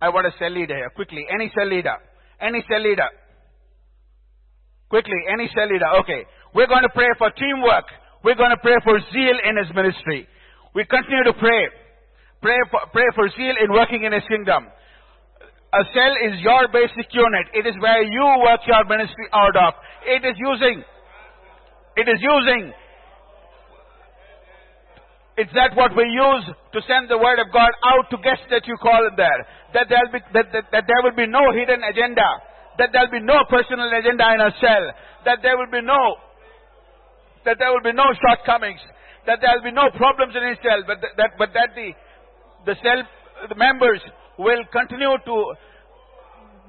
I want a cell leader here. Quickly, any cell leader. Any cell leader. Quickly, any cell leader. Okay. We're going to pray for teamwork. We're going to pray for zeal in his ministry. We continue to pray. Pray for, pray for zeal in working in his kingdom. A cell is your basic unit. It is where you work your ministry out of. It is using, it is using, it's that what we use to send the word of God out to guests that you call in there. That there'll be, that, that, that there will be no hidden agenda. That there'll be no personal agenda in a cell. That there will be no, that there will be no shortcomings. That there'll be no problems in his cell. But that, that but that the, the cell, the members will continue to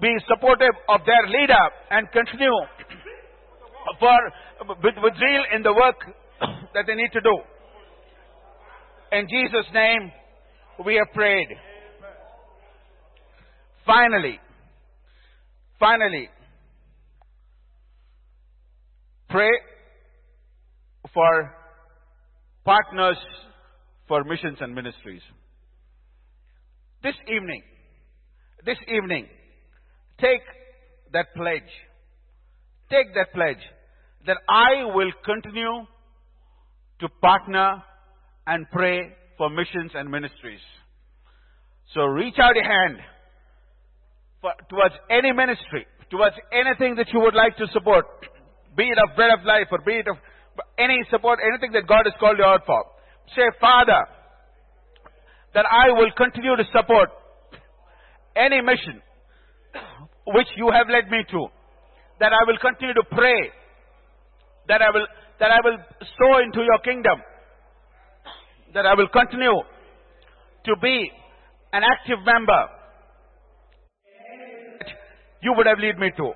be supportive of their leader and continue for, with, with zeal in the work that they need to do. In Jesus' name, we have prayed. Finally, finally, pray for partners for missions and ministries. This evening, this evening, take that pledge. Take that pledge that I will continue to partner and pray for missions and ministries. So reach out your hand for, towards any ministry, towards anything that you would like to support, be it of bread of life or be it of any support, anything that God has called you out for. Say, Father, that I will continue to support any mission which you have led me to. That I will continue to pray. That I will, that I will sow into your kingdom that I will continue to be an active member you would have led me to.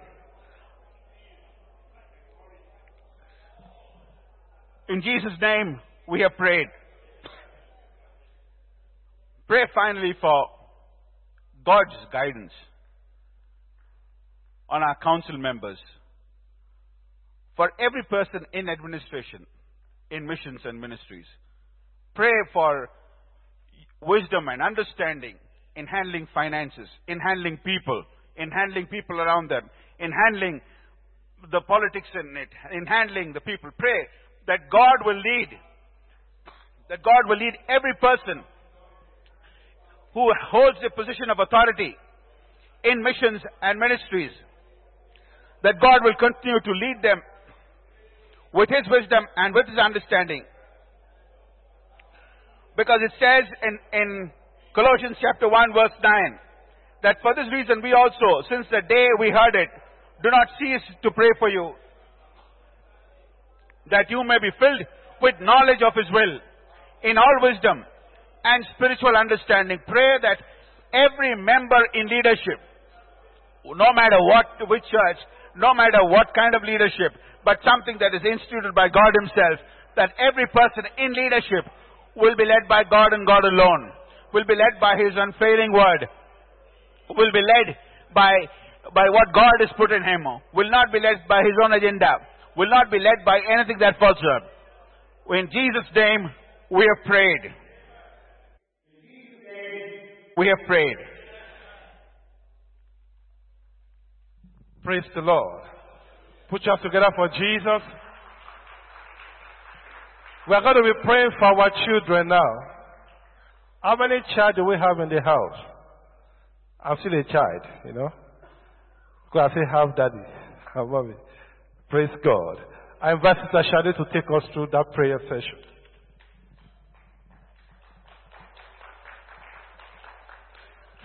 In Jesus' name, we have prayed. Pray finally for God's guidance on our council members, for every person in administration, in missions and ministries. Pray for wisdom and understanding in handling finances, in handling people, in handling people around them, in handling the politics in it, in handling the people. Pray that God will lead, that God will lead every person who holds a position of authority in missions and ministries, that God will continue to lead them with His wisdom and with His understanding. Because it says in, in Colossians chapter 1 verse 9 that for this reason we also, since the day we heard it, do not cease to pray for you that you may be filled with knowledge of His will in all wisdom and spiritual understanding. Pray that every member in leadership, no matter what, which church, no matter what kind of leadership, but something that is instituted by God Himself, that every person in leadership will be led by God and God alone, will be led by His unfailing word, will be led by, by what God has put in Him, will not be led by His own agenda, will not be led by anything that falls up. In Jesus' name, we have prayed. We have prayed. Praise the Lord. Put yourself together for Jesus. We are going to be praying for our children now. How many child do we have in the house? I'm still a child, you know. Because I say have daddy, have mommy. Praise God. I invite Sister Shade to take us through that prayer session.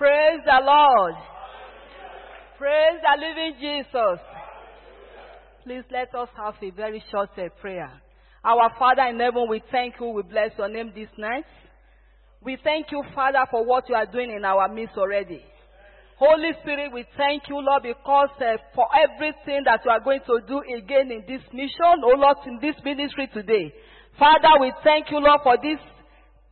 Praise the Lord. Praise the living Jesus. Please let us have a very short uh, prayer. Our Father in heaven, we thank you. We bless your name this night. We thank you, Father, for what you are doing in our midst already. Holy Spirit, we thank you, Lord, because uh, for everything that you are going to do again in this mission, oh Lord, in this ministry today. Father, we thank you, Lord, for this,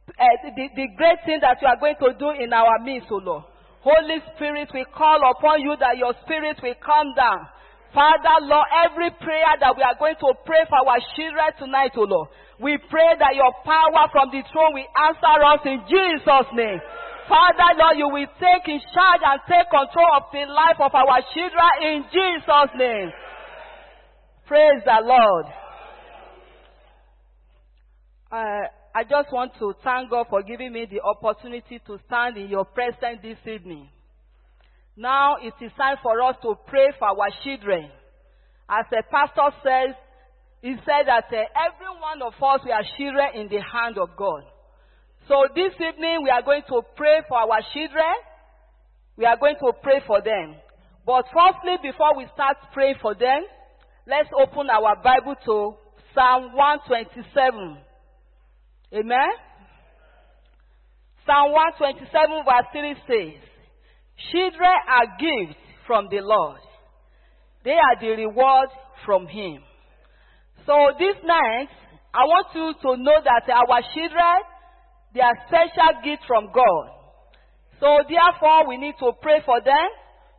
uh, the, the great thing that you are going to do in our midst, oh Lord. Holy Spirit, we call upon you that your spirit will come down. Father, Lord, every prayer that we are going to pray for our children tonight, O Lord, we pray that your power from the throne will answer us in Jesus' name. Father, Lord, you will take in charge and take control of the life of our children in Jesus' name. Praise the Lord. Uh, I just want to thank God for giving me the opportunity to stand in your presence this evening. Now it is time for us to pray for our children. As the pastor says, he said that uh, every one of us, we are children in the hand of God. So this evening, we are going to pray for our children. We are going to pray for them. But firstly, before we start praying for them, let's open our Bible to Psalm 127. Amen? Psalm 127 verse 3 says, Children are gifts from the Lord. They are the reward from Him. So this night, I want you to know that our children, they are special gifts from God. So therefore, we need to pray for them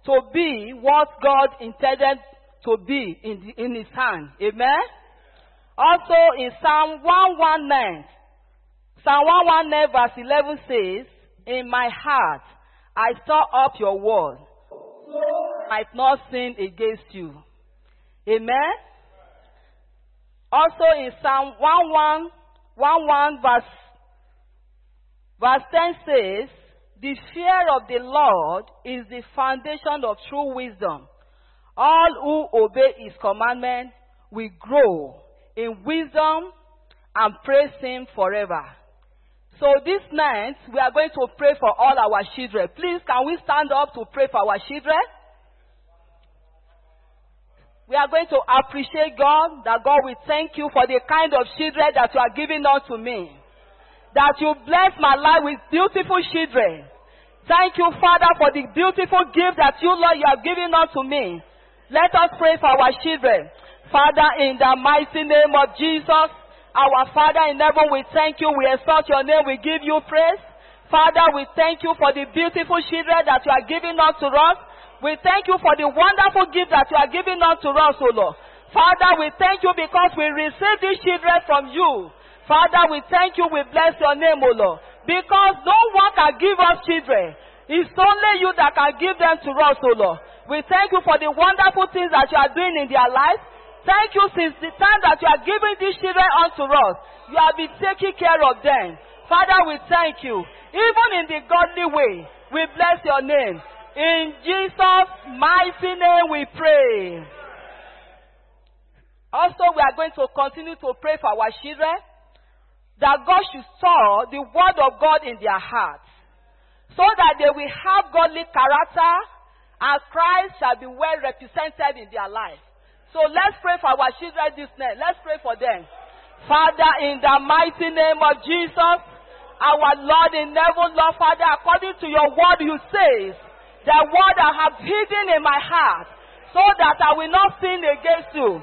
to be what God intended to be in, the, in His hand. Amen? Also in Psalm 119, Psalm 119 verse 11 says, In my heart I store up your word, I might not sin against you. Amen? Also in Psalm 11, 11 verse, verse 10 says, The fear of the Lord is the foundation of true wisdom. All who obey his commandment will grow in wisdom and praise him forever. So this night, we are going to pray for all our children. Please, can we stand up to pray for our children? We are going to appreciate God, that God will thank you for the kind of children that you are giving unto me. That you bless my life with beautiful children. Thank you, Father, for the beautiful gift that you, Lord, you have given unto me. Let us pray for our children. Father, in the mighty name of Jesus, our Father in heaven, we thank you. We exalt your name. We give you praise. Father, we thank you for the beautiful children that you are giving unto us. We thank you for the wonderful gift that you are giving unto us, O Lord. Father, we thank you because we receive these children from you. Father, we thank you. We bless your name, O Lord. Because no one can give us children. It's only you that can give them to us, O Lord. We thank you for the wonderful things that you are doing in their lives. Thank you since the time that you are giving these children unto us. You have been taking care of them. Father, we thank you. Even in the godly way, we bless your name. In Jesus' mighty name we pray. Also, we are going to continue to pray for our children that God should store the word of God in their hearts so that they will have godly character and Christ shall be well represented in their life. So let's pray for our children this night. Let's pray for them. Father, in the mighty name of Jesus, our Lord in heaven, Lord Father, according to your word, you say, the word I have hidden in my heart, so that I will not sin against you.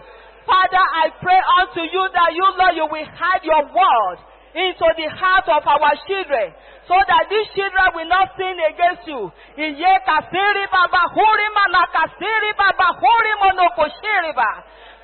Father, I pray unto you that you, Lord, you will hide your word into the heart of our children, so that these children will not sin against you.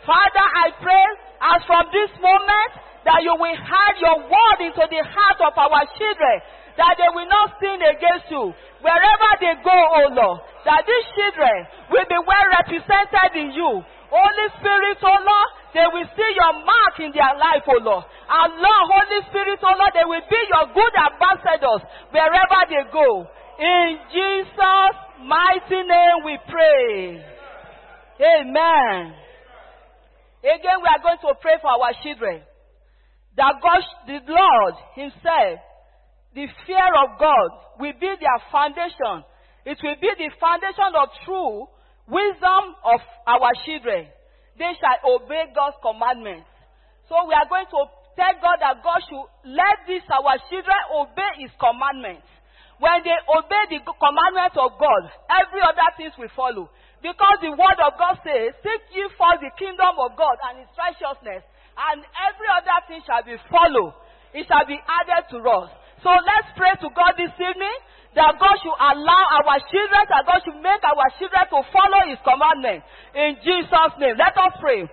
Father, I pray as from this moment that you will hide your word into the heart of our children, that they will not sin against you. Wherever they go, O oh Lord, that these children will be well represented in you. Holy Spirit, O oh Lord, they will see your mark in their life, O oh Lord. Lord, Holy Spirit, oh Lord, they will be your good ambassadors wherever they go. In Jesus' mighty name we pray. Amen. Again, we are going to pray for our children. That God, the Lord Himself, the fear of God will be their foundation. It will be the foundation of true wisdom of our children. They shall obey God's commandments. So we are going to tell God that God should let these our children obey His commandments. When they obey the commandments of God, every other things will follow. Because the word of God says, Seek ye first the kingdom of God and his righteousness, and every other thing shall be followed. It shall be added to us. So let's pray to God this evening that God should allow our children, that God should make our children to follow His commandment. In Jesus' name, let us pray.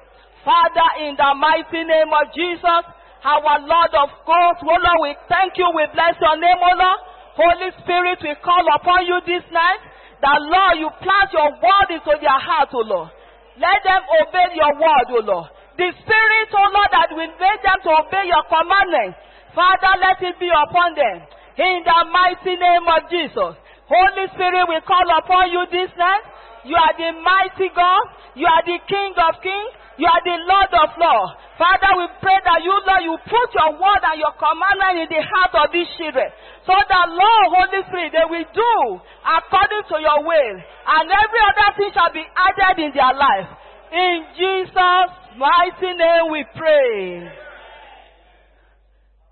Father, in the mighty name of Jesus, our Lord of hosts, oh Lord, we thank you, we bless your name, oh Lord. Holy Spirit, we call upon you this night, that Lord, you plant your word into their heart, O Lord. Let them obey your word, O Lord. The Spirit, O Lord, that will make them to obey your commandments. Father, let it be upon them. In the mighty name of Jesus. Holy Spirit, we call upon you this night. You are the mighty God. You are the King of kings. You are the Lord of law. Father, we pray that you, Lord, you put your word and your commandment in the heart of these children. So that, Lord, Holy Spirit, they will do according to your will. And every other thing shall be added in their life. In Jesus' mighty name we pray.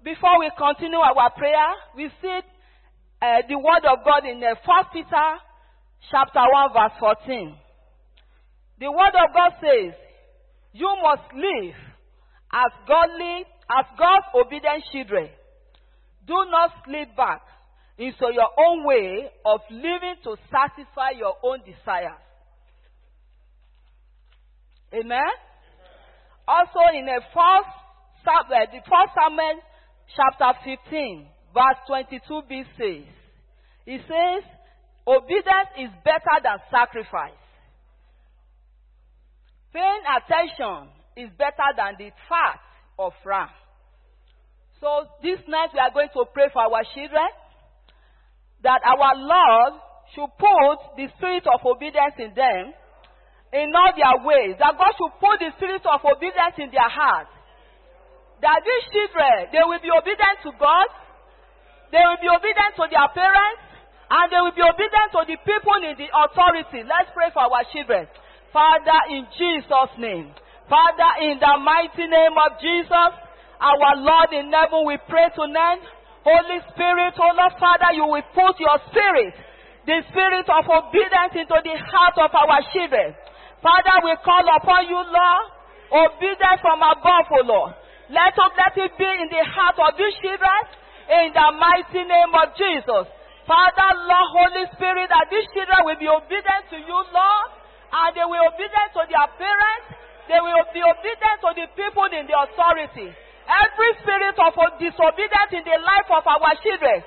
Before we continue our prayer, we see uh, the word of God in uh, 1 Peter chapter 1 verse 14. The word of God says, you must live as godly, as God's obedient children. Do not slip back into your own way of living to satisfy your own desires. Amen. Also in the first, eh, the first Samuel chapter 15, verse 22b says, it says, obedience is better than sacrifice. Paying attention is better than the fat of ram. So this night we are going to pray for our children that our Lord should put the spirit of obedience in them in all their ways. That God should put the spirit of obedience in their hearts. That these children, they will be obedient to God, they will be obedient to their parents, and they will be obedient to the people in the authority. Let's pray for our children. Father, in Jesus' name. Father, in the mighty name of Jesus, our Lord in heaven, we pray tonight. Holy Spirit, oh Lord Father, you will put your spirit, the spirit of obedience into the heart of our children. Father, we call upon you, Lord, obedience from above, O Lord. Let, us, let it be in the heart of these children, in the mighty name of Jesus. Father, Lord, Holy Spirit, that these children will be obedient to you, Lord, and they will be obedient to their parents, they will be obedient to the people in the authority. Every spirit of disobedience in the life of our children,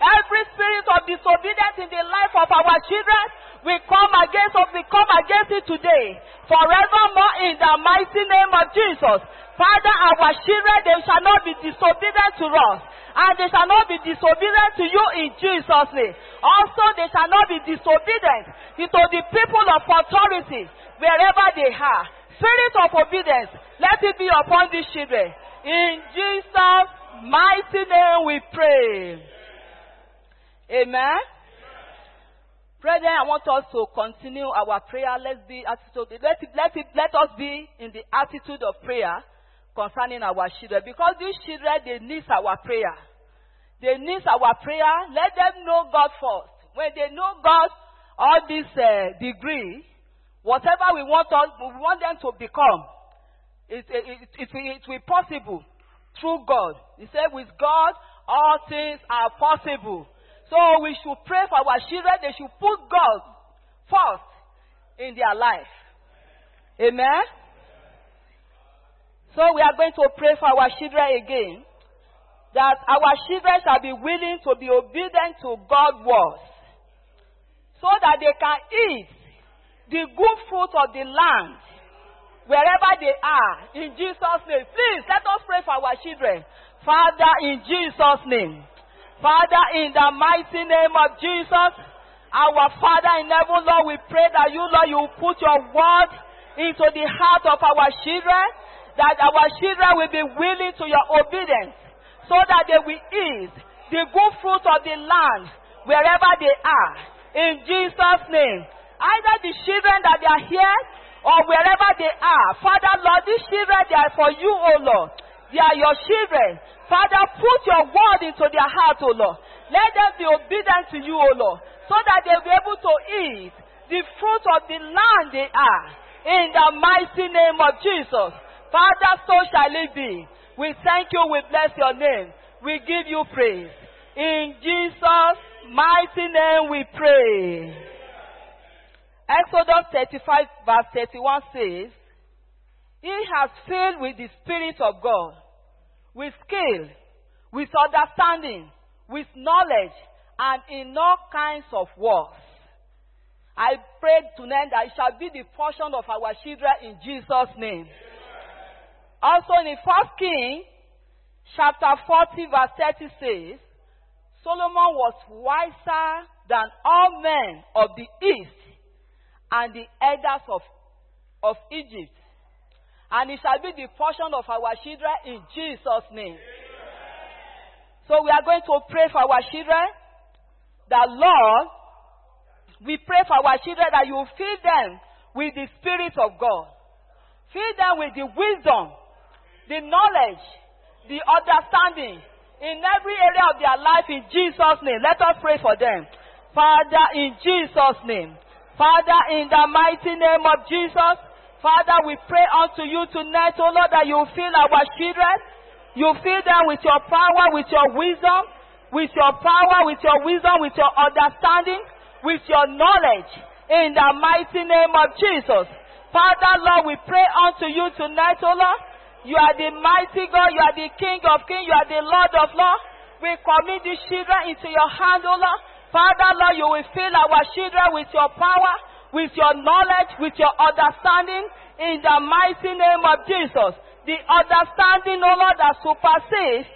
Every spirit of disobedience in the life of our children, we come against us, we come against it today. Forevermore in the mighty name of Jesus. Father, our children, they shall not be disobedient to us. And they shall not be disobedient to you in Jesus' name. Also, they shall not be disobedient to the people of authority wherever they are. Spirit of obedience, let it be upon these children. In Jesus' mighty name we pray. Amen. Brethren, I want us to continue our prayer. Let's be attitude. Let it, let it, let us be in the attitude of prayer concerning our children. Because these children, they need our prayer. They need our prayer. Let them know God first. When they know God, all this uh, degree, whatever we want us, we want them to become, it, it, it, it, will be possible through God. He said, with God, all things are possible. So we should pray for our children. They should put God first in their life. Amen. So we are going to pray for our children again. That our children shall be willing to be obedient to God's words. So that they can eat the good fruit of the land wherever they are. In Jesus' name. Please let us pray for our children. Father, in Jesus' name. Father, in the mighty name of Jesus, our Father in heaven, Lord, we pray that you, Lord, you put your word into the heart of our children, that our children will be willing to your obedience, so that they will eat the good fruit of the land wherever they are. In Jesus' name. Either the children that they are here or wherever they are. Father, Lord, these children, they are for you, O Lord. They are your children. Father, put your word into their heart, O Lord. Let them be obedient to you, O Lord, so that they'll be able to eat the fruit of the land they are. In the mighty name of Jesus. Father, so shall it be. We thank you. We bless your name. We give you praise. In Jesus' mighty name we pray. Exodus 35 verse 31 says, He has filled with the Spirit of God, with skill, with understanding, with knowledge, and in all kinds of works. I pray tonight that it shall be the portion of our children in Jesus' name. Also in the first King, chapter 40, verse 30 says, Solomon was wiser than all men of the east and the elders of, of Egypt. And it shall be the portion of our children in Jesus' name. So we are going to pray for our children. That Lord, we pray for our children that you fill them with the Spirit of God. Fill them with the wisdom, the knowledge, the understanding in every area of their life in Jesus' name. Let us pray for them. Father, in Jesus' name. Father, in the mighty name of Jesus. Father, we pray unto you tonight, O Lord, that you fill our children. You fill them with your power, with your wisdom, with your power, with your wisdom, with your understanding, with your knowledge. In the mighty name of Jesus. Father, Lord, we pray unto you tonight, O Lord. You are the mighty God. You are the King of kings. You are the Lord of lords. We commit these children into your hand, O Lord. Father, Lord, you will fill our children with your power, with your knowledge, with your understanding, in the mighty name of Jesus. The understanding, O Lord, that supersedes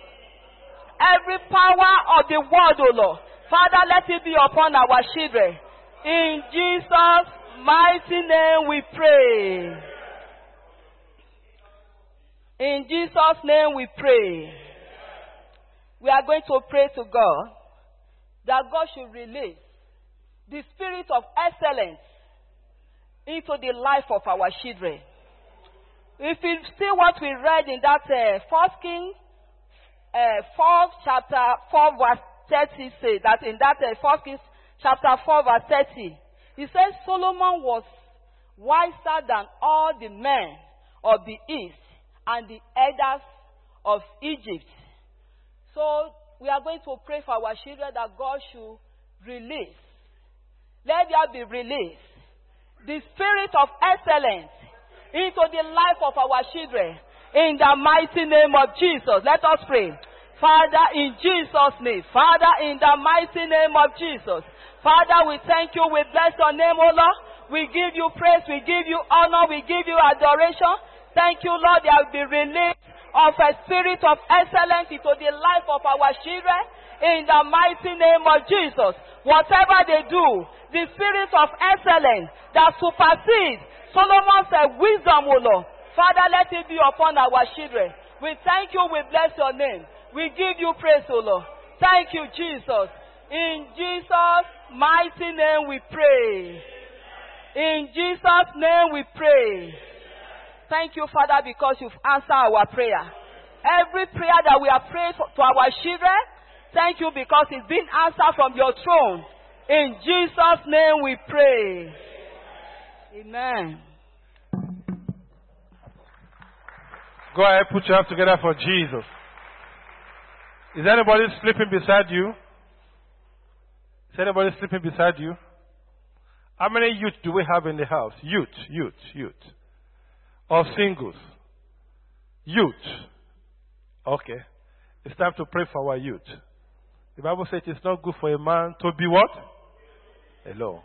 every power of the world, O Lord. Father, let it be upon our children. In Jesus' mighty name we pray. In Jesus' name we pray. We are going to pray to God that God should release the spirit of excellence into the life of our children. If you see what we read in that uh, First King uh, 4 chapter 4 verse 30 says that in that uh, First Kings chapter 4 verse 30, he says Solomon was wiser than all the men of the east and the elders of Egypt. So we are going to pray for our children that God should release. Let there be release. The spirit of excellence into the life of our children. In the mighty name of Jesus. Let us pray. Father, in Jesus' name. Father, in the mighty name of Jesus. Father, we thank you. We bless your name, O Lord. We give you praise. We give you honor. We give you adoration. Thank you, Lord. There will be release of a spirit of excellence into the life of our children in the mighty name of Jesus. Whatever they do, the spirit of excellence that supersedes Solomon said, eh, wisdom, O Lord. Father, let it be upon our children. We thank you. We bless your name. We give you praise, O Lord. Thank you, Jesus. In Jesus' mighty name we pray. In Jesus' name we pray. Thank you, Father, because you've answered our prayer. Every prayer that we have prayed for, to our children, thank you because it's been answered from your throne. In Jesus' name we pray. Amen. Go ahead, put your hands together for Jesus. Is anybody sleeping beside you? Is anybody sleeping beside you? How many youth do we have in the house? Youth, youth, youth. Or singles? Youth. Okay. It's time to pray for our youth. The Bible says it's not good for a man to be what? Alone.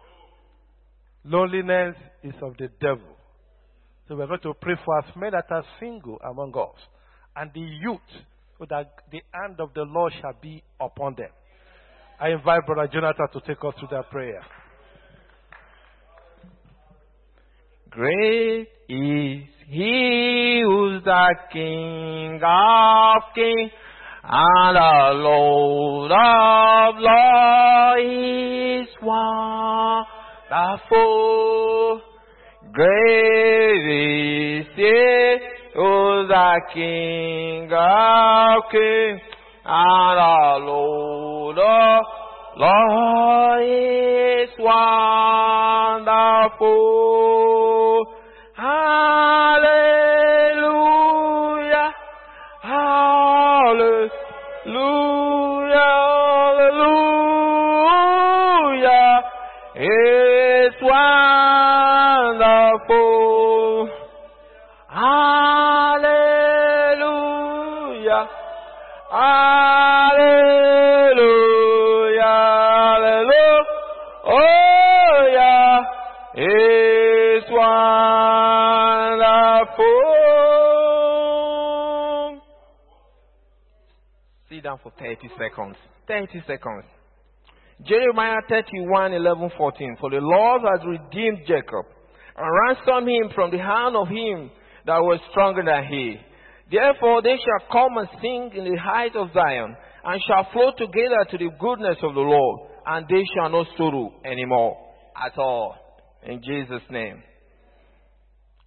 Loneliness is of the devil. So we're going to pray for us men that are single among us and the youth so that the hand of the Lord shall be upon them. I invite Brother Jonathan to take us through that prayer. Great is he who's the King of kings and the Lord of lords is wonderful. Great is he who's the King of kings and the Lord of lords is wonderful. Hallelujah. For 30 seconds. 30 seconds. Jeremiah 31, 11, 14. For the Lord has redeemed Jacob and ransomed him from the hand of him that was stronger than he. Therefore they shall come and sing in the height of Zion and shall flow together to the goodness of the Lord and they shall not sorrow anymore at all. In Jesus' name.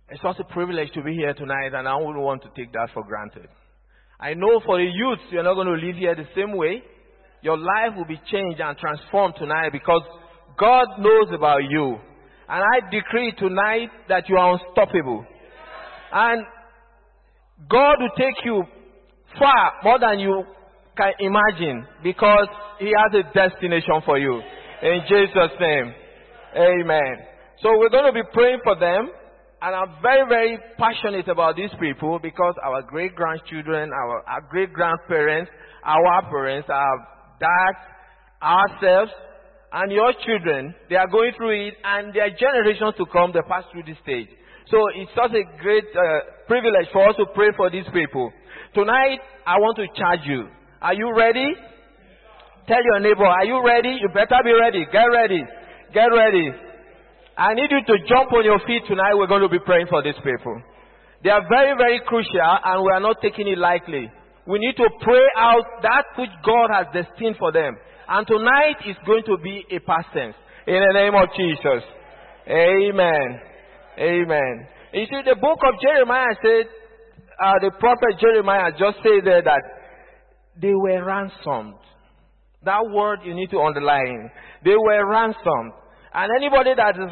It's such a privilege to be here tonight and I wouldn't want to take that for granted. I know for the youth, you're not going to live here the same way. Your life will be changed and transformed tonight because God knows about you. And I decree tonight that you are unstoppable. And God will take you far more than you can imagine because He has a destination for you. In Jesus' name. Amen. So we're going to be praying for them. And I'm very, very passionate about these people because our great grandchildren, our, our great grandparents, our parents, our dads, ourselves, and your children, they are going through it, and their generations to come, they pass through this stage. So it's such a great uh, privilege for us to pray for these people. Tonight, I want to charge you. Are you ready? Tell your neighbor, are you ready? You better be ready. Get ready. Get ready. I need you to jump on your feet tonight. We're going to be praying for these people. They are very, very crucial, and we are not taking it lightly. We need to pray out that which God has destined for them. And tonight is going to be a past tense. In the name of Jesus. Amen. Amen. You see, the book of Jeremiah said, uh, the prophet Jeremiah just said there that they were ransomed. That word you need to underline. They were ransomed. And anybody that is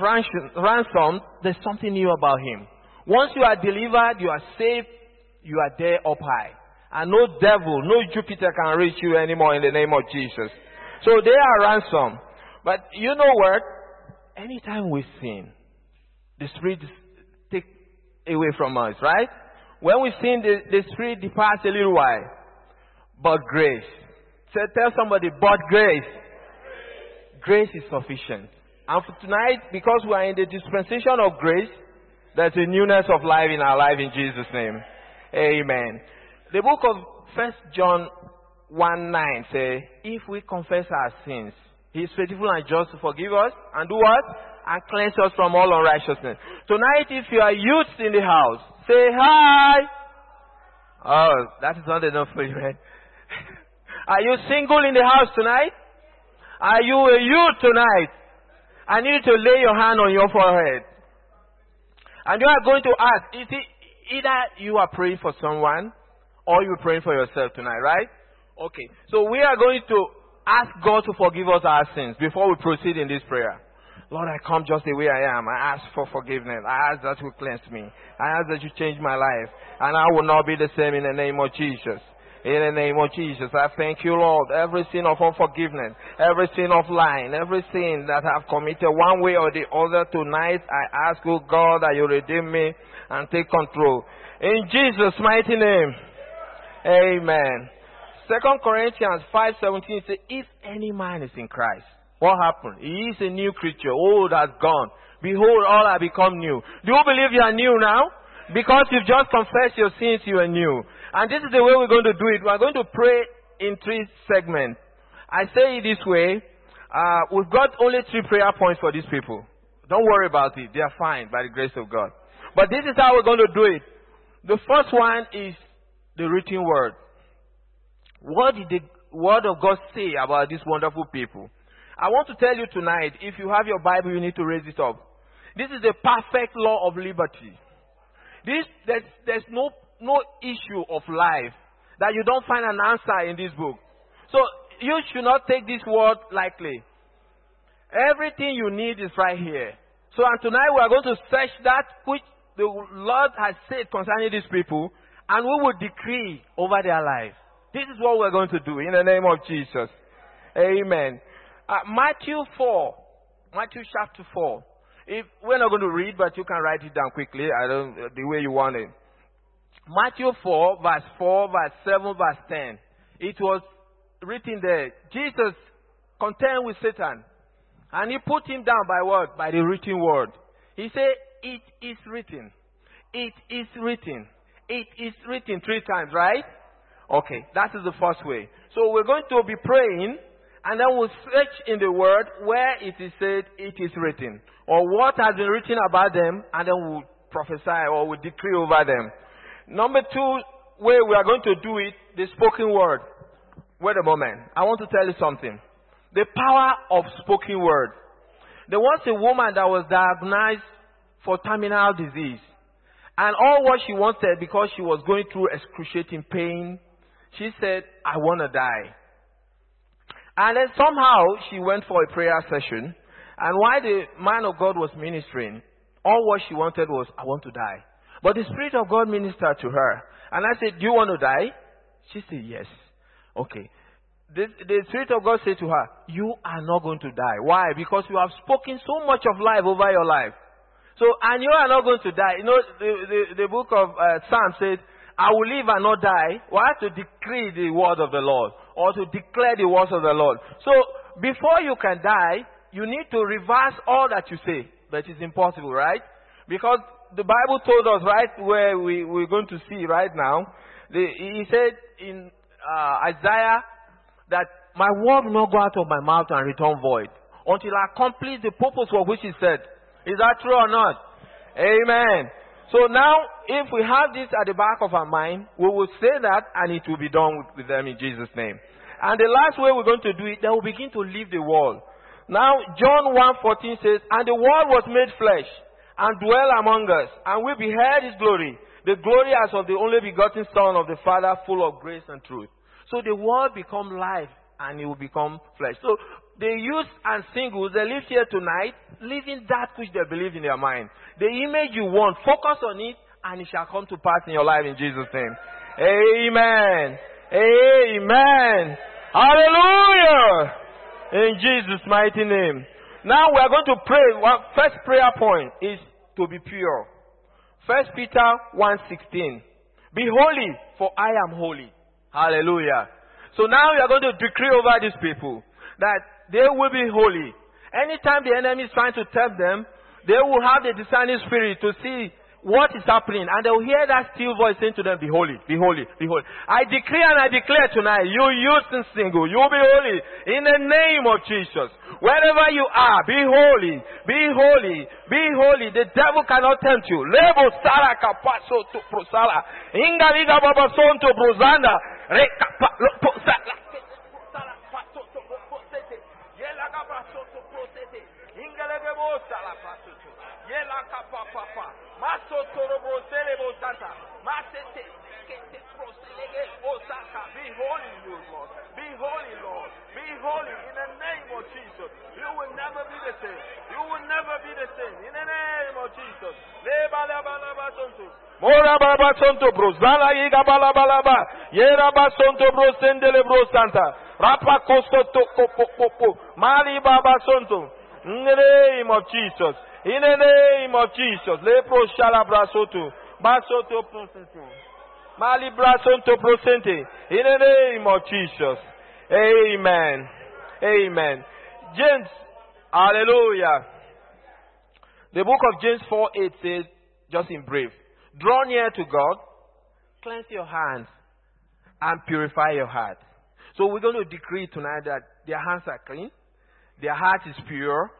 ransomed, there's something new about him. Once you are delivered, you are saved, you are there up high. And no devil, no Jupiter can reach you anymore in the name of Jesus. So they are ransomed. But you know what? Anytime we sin, the Spirit takes away from us, right? When we sin, the, the Spirit departs a little while. But grace. So tell somebody, but grace. Grace is sufficient. And for tonight, because we are in the dispensation of grace, there's a newness of life in our life in Jesus' name. Amen. The book of First John 1 9 says, If we confess our sins, He is faithful and just to forgive us and do what? And cleanse us from all unrighteousness. Tonight, if you are youths in the house, say hi. Oh, that is not enough for you, man. are you single in the house tonight? Are you a youth tonight? I need you to lay your hand on your forehead. And you are going to ask, is it either you are praying for someone or you're praying for yourself tonight, right? Okay. So we are going to ask God to forgive us our sins before we proceed in this prayer. Lord, I come just the way I am. I ask for forgiveness. I ask that you cleanse me. I ask that you change my life. And I will not be the same in the name of Jesus. In the name of Jesus, I thank you, Lord. Every sin of unforgiveness, every sin of lying, every sin that I've committed one way or the other tonight, I ask you, God, that you redeem me and take control. In Jesus' mighty name. Amen. Second Corinthians 5.17 says, If any man is in Christ, what happened? He is a new creature. Old has gone. Behold, all have become new. Do you believe you are new now? Because you've just confessed your sins, you are new. And this is the way we're going to do it. We're going to pray in three segments. I say it this way. Uh, we've got only three prayer points for these people. Don't worry about it. They are fine by the grace of God. But this is how we're going to do it. The first one is the written word. What did the word of God say about these wonderful people? I want to tell you tonight, if you have your Bible, you need to raise it up. This is the perfect law of liberty. This, there's, there's no, no issue of life that you don't find an answer in this book. So you should not take this word lightly. Everything you need is right here. So and tonight we are going to search that which the Lord has said concerning these people, and we will decree over their life. This is what we're going to do in the name of Jesus. Amen. Uh, Matthew 4. Matthew chapter 4. If we're not going to read, but you can write it down quickly. I don't the way you want it. Matthew 4, verse 4, verse 7, verse 10. It was written there. Jesus contend with Satan. And he put him down by what? By the written word. He said, It is written. It is written. It is written three times, right? Okay, that is the first way. So we're going to be praying, and then we'll search in the word where it is said it is written, or what has been written about them, and then we'll prophesy or we'll decree over them. Number two way we are going to do it, the spoken word. Wait a moment. I want to tell you something. The power of spoken word. There was a woman that was diagnosed for terminal disease. And all what she wanted, because she was going through excruciating pain, she said, I want to die. And then somehow she went for a prayer session. And while the man of God was ministering, all what she wanted was, I want to die. But the Spirit of God ministered to her. And I said, Do you want to die? She said, Yes. Okay. The, the Spirit of God said to her, You are not going to die. Why? Because you have spoken so much of life over your life. So, and you are not going to die. You know, the, the, the book of uh, Psalm I will live and not die. Why? To decree the word of the Lord or to declare the words of the Lord. So, before you can die, you need to reverse all that you say. But it's impossible, right? Because the Bible told us right where we, we're going to see right now. The, he said in uh, Isaiah that my word will not go out of my mouth and return void until I complete the purpose for which he said. Is that true or not? Amen. So now, if we have this at the back of our mind, we will say that and it will be done with, with them in Jesus' name. And the last way we're going to do it, they will begin to leave the world. Now, John 1.14 says, And the word was made flesh and dwell among us, and we beheld his glory, the glory as of the only begotten Son of the Father, full of grace and truth. So the word become life, and it will become flesh. So the youth and singles, they live here tonight, living that which they believe in their mind. The image you want, focus on it, and it shall come to pass in your life in Jesus' name. Amen. Amen. Hallelujah. In Jesus' mighty name. Now we are going to pray. One, first prayer point is to be pure. First Peter 1.16. Be holy, for I am holy. Hallelujah. So now we are going to decree over these people that they will be holy. Anytime the enemy is trying to tempt them, they will have the discerning spirit to see what is happening and they will hear that still voice saying to them, Be holy, be holy, be holy. I decree and I declare tonight, you youth single, you be holy in the name of Jesus. Wherever you are, be holy, be holy, be holy. The devil cannot tempt you. Lebo sara kapaso to prosala. Inga liga baba son to brozanda. Reka pa lo po sala. Yela kapa papa. Maso. Kete proselege osaka. Be holy, Lord. Be holy, Lord. Be holy in the name of Jesus. You will never be the same. You will never be the same. In the name of Jesus. Leba leba leba. Mora baba yiga bala bala ba. Yera ba. Rapa to. Mali baba. In the name of Jesus. In the name of Jesus. Lepro shala brasoto. Basoto prosento. Mali brasonto prosente. In the name of Jesus. Amen. Amen. James. Hallelujah. The book of James 4 8 says, just in brief, draw near to God, cleanse your hands, and purify your heart. So we're going to decree tonight that their hands are clean, their heart is pure,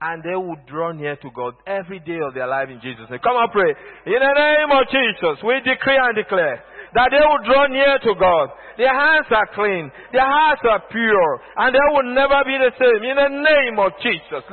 and they will draw near to God every day of their life in Jesus' name. Come on, pray. In the name of Jesus, we decree and declare that they will draw near to God. Their hands are clean, their hearts are pure, and they will never be the same. In the name of Jesus.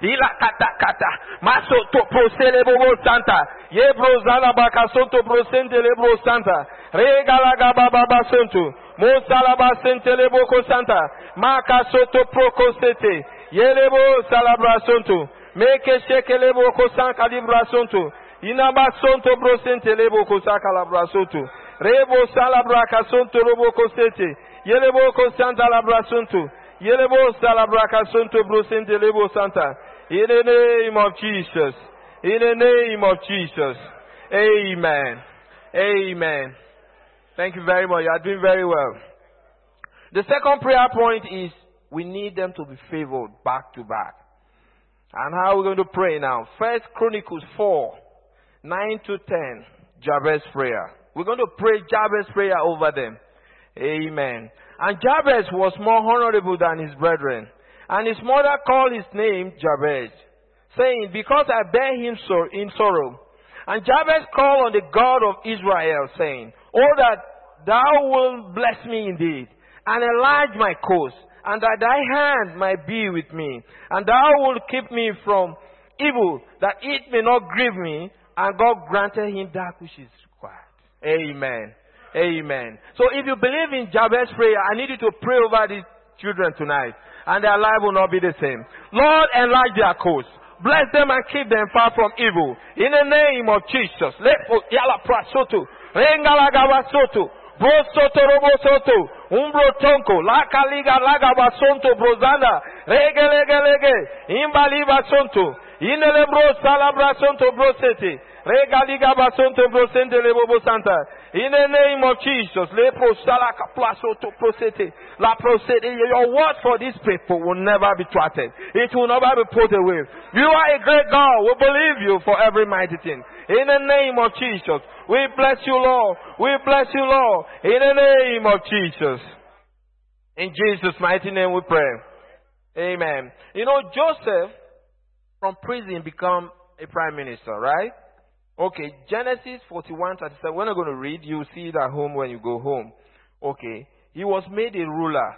ila kata kata. Maso to prosele bobo santa. Ye brozala baka sonto prosente le bro santa. Regala gaba baba sonto. Mosala ba sente le boko santa. Maka soto proko sete yele bo salabra sonto. Meke sheke le boko sanka libra sonto. Inaba sonto bro sente le boko saka labra sonto. Rebo salabra ka sonto robo kosete yele boko santa labra sonto. Yele bo salabra ka sonto bro sente le bo santa. In the name of Jesus. In the name of Jesus. Amen. Amen. Thank you very much. You are doing very well. The second prayer point is we need them to be favored back to back. And how are we going to pray now? First Chronicles 4, 9 to 10, Jabez prayer. We're going to pray Jabez prayer over them. Amen. And Jabez was more honorable than his brethren. And his mother called his name Jabez, saying, Because I bear him so in sorrow. And Jabez called on the God of Israel, saying, Oh, that thou wilt bless me indeed, and enlarge my coast, and that thy hand might be with me, and thou wilt keep me from evil, that it may not grieve me. And God granted him that which is required. Amen. Amen. So if you believe in Jabez's prayer, I need you to pray over these children tonight, and their life will not be the same. Lord, enlarge their coast. Bless them and keep them far from evil. In the name of Jesus. Umbro tonko. Brozanda. Rege lege lege. Inele bro salabra sonto. Rega liga basonto santa. In the name of Jesus. Your word for these people will never be thwarted. It will never be put away. You are a great God. We believe you for every mighty thing. In the name of Jesus. We bless you, Lord. We bless you, Lord. In the name of Jesus. In Jesus' mighty name we pray. Amen. You know, Joseph from prison become a prime minister, right? Okay, Genesis 41, 37. We're not going to read. You'll see it at home when you go home. Okay. He was made a ruler.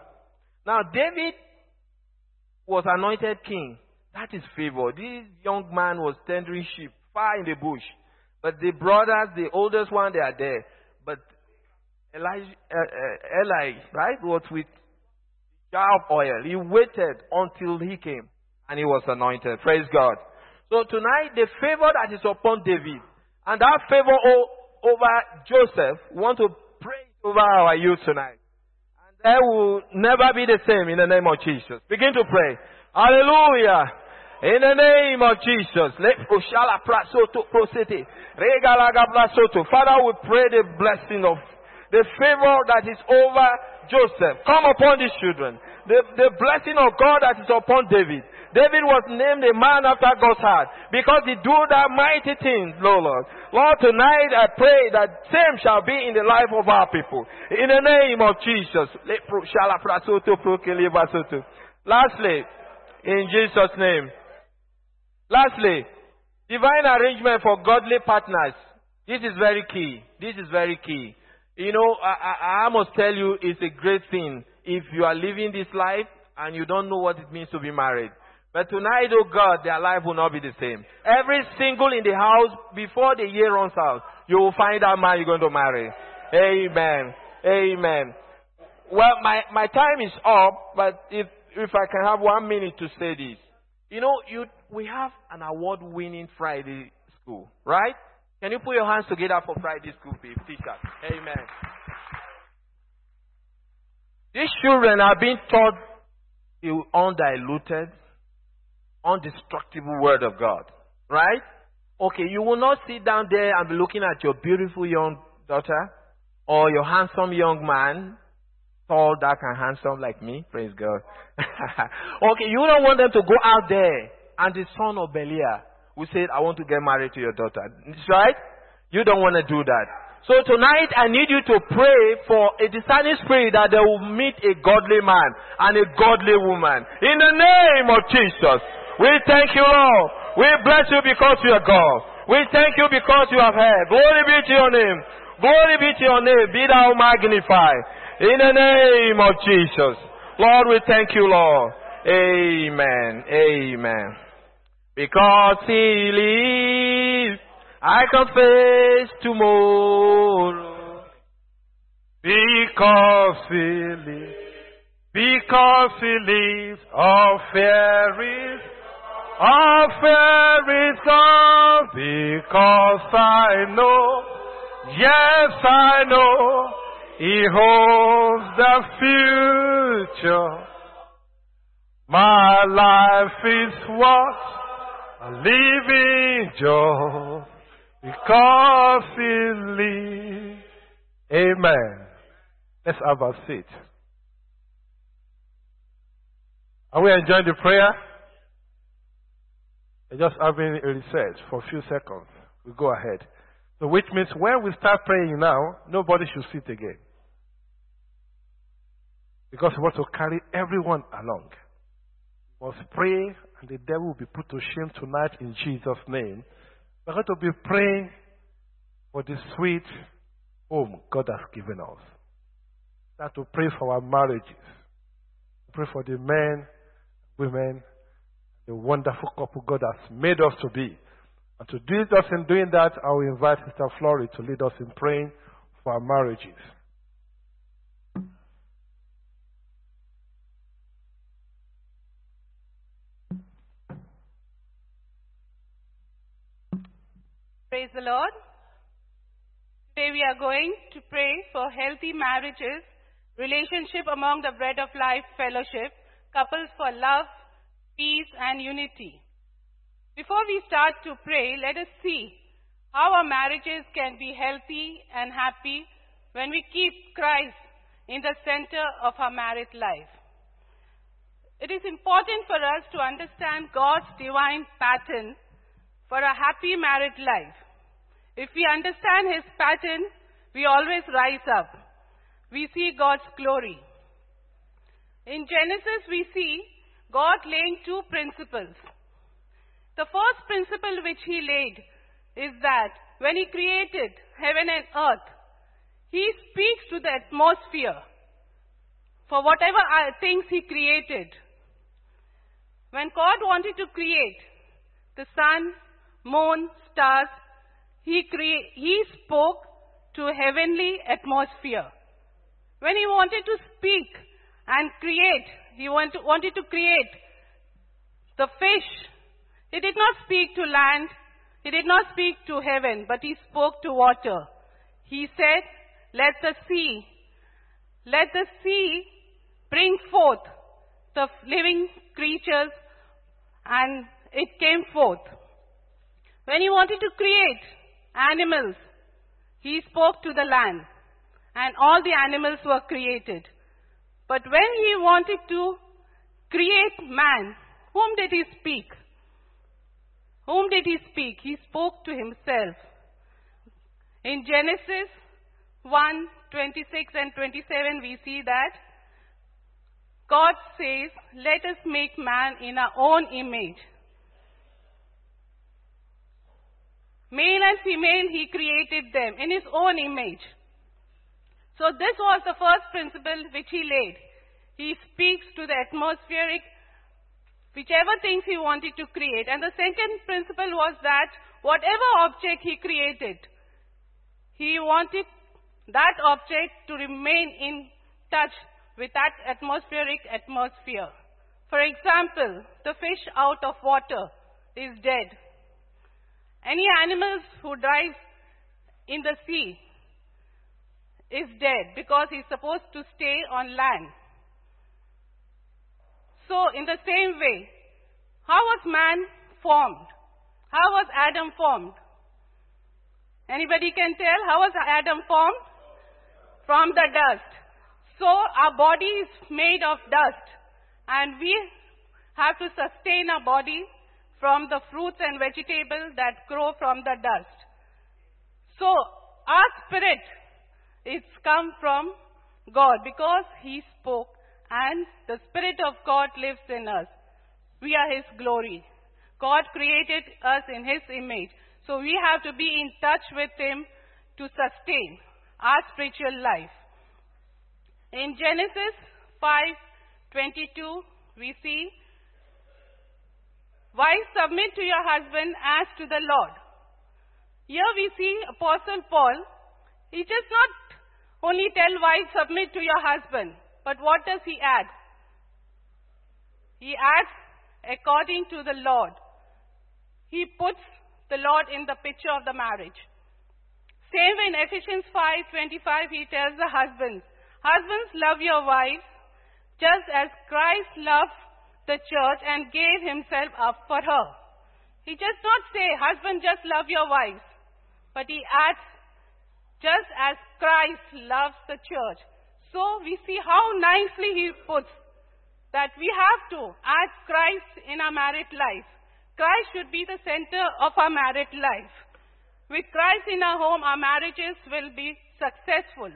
Now, David was anointed king. That is favor. This young man was tendering sheep far in the bush. But the brothers, the oldest one, they are there. But Elijah, uh, uh, Eli, right, was with jar of oil. He waited until he came and he was anointed. Praise God. So tonight, the favor that is upon David and that favor over Joseph, we want to pray over our youth tonight. And they will never be the same in the name of Jesus. Begin to pray. Hallelujah. In the name of Jesus. Father, we pray the blessing of the favor that is over Joseph. Come upon these children. The, the blessing of God that is upon David. David was named a man after God's heart because he do that mighty things, Lord. Lord, tonight I pray that same shall be in the life of our people. In the name of Jesus. Lastly, in Jesus' name. Lastly, divine arrangement for godly partners. This is very key. This is very key. You know, I, I, I must tell you, it's a great thing if you are living this life and you don't know what it means to be married. But tonight, oh God, their life will not be the same. Every single in the house, before the year runs out, you will find that man you're going to marry. Amen. Amen. Well, my, my time is up, but if, if I can have one minute to say this. You know, you, we have an award winning Friday school, right? Can you put your hands together for Friday school, please, teachers? Amen. These children are being taught undiluted, undestructible word of God. Right? Okay, you will not sit down there and be looking at your beautiful young daughter or your handsome young man, tall, dark, and handsome like me. Praise God. okay, you don't want them to go out there and the son of Belial who said, I want to get married to your daughter. Right? You don't want to do that. So tonight I need you to pray for a discerning spirit that they will meet a godly man and a godly woman. In the name of Jesus. We thank you, Lord. We bless you because you are God. We thank you because you have heard. Glory be to your name. Glory be to your name. Be thou magnified. In the name of Jesus. Lord, we thank you, Lord. Amen. Amen. Because he lives, I can face tomorrow. Because he lives. Because he lives, all fear is all fear is gone because I know, yes I know, He holds the future. My life is what a living joy. Because he lives. Amen. Let's have a seat. Are we enjoying the prayer? Just having a reset for a few seconds. We go ahead. So which means when we start praying now, nobody should sit again. Because we want to carry everyone along. We must pray and the devil will be put to shame tonight in Jesus' name. We're going to be praying for the sweet home God has given us. Start to pray for our marriages. Pray for the men, women, the wonderful couple God has made us to be. And to do us in doing that, I will invite Sister Flory to lead us in praying for our marriages. Praise the Lord. Today we are going to pray for healthy marriages, relationship among the Bread of Life Fellowship, couples for love, peace, and unity. Before we start to pray, let us see how our marriages can be healthy and happy when we keep Christ in the center of our married life. It is important for us to understand God's divine pattern for a happy married life. If we understand His pattern, we always rise up. We see God's glory. In Genesis, we see God laying two principles. The first principle which He laid is that when He created heaven and earth, He speaks to the atmosphere for whatever things He created. When God wanted to create the sun, moon, stars, He, crea- he spoke to heavenly atmosphere. When He wanted to speak and create, He to, wanted to create the fish, He did not speak to land, He did not speak to heaven, but He spoke to water. He said, let the sea, let the sea bring forth the living creatures and it came forth. When he wanted to create animals, he spoke to the land and all the animals were created. But when he wanted to create man, whom did he speak? Whom did he speak? He spoke to himself. In Genesis 1, 26 and 27, we see that God says, let us make man in our own image. Male and female, he created them in his own image. So this was the first principle which he laid. He speaks to the atmospheric, whichever things he wanted to create. And the second principle was that whatever object he created, he wanted that object to remain in touch with that atmospheric atmosphere. For example, the fish out of water is dead. Any animals who dies in the sea is dead because he's supposed to stay on land. So in the same way, how was man formed? How was Adam formed? Anybody can tell how was Adam formed? From the dust. So our body is made of dust and we have to sustain our body from the fruits and vegetables that grow from the dust. So our spirit is come from God because He spoke and the Spirit of God lives in us. We are His glory. God created us in His image. So we have to be in touch with Him to sustain our spiritual life. In Genesis 5:22 we see Wives, submit to your husband as to the Lord. Here we see Apostle Paul. He does not only tell wives, submit to your husband, but what does he add? He adds, according to the Lord. He puts the Lord in the picture of the marriage. Same in Ephesians 5:25 he tells the husbands, husbands love your wives just as Christ loved the church and gave himself up for her. He does not say, husband, just love your wives. But he adds, just as Christ loves the church. So we see how nicely he puts that we have to add Christ in our married life. Christ should be the center of our married life. With Christ in our home, our marriages will be successful.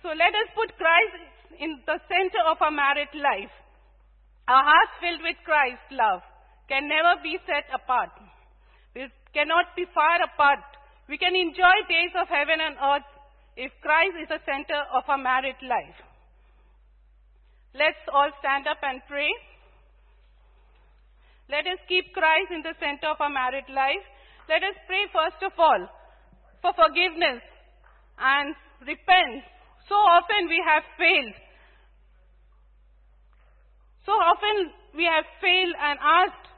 So let us put Christ in the center of our married life. Our hearts filled with Christ's love can never be set apart. We cannot be far apart. We can enjoy days of heaven and earth if Christ is the center of our married life. Let's all stand up and pray. Let us keep Christ in the center of our married life. Let us pray first of all for forgiveness and repent. So often we have failed. So often we have failed and asked,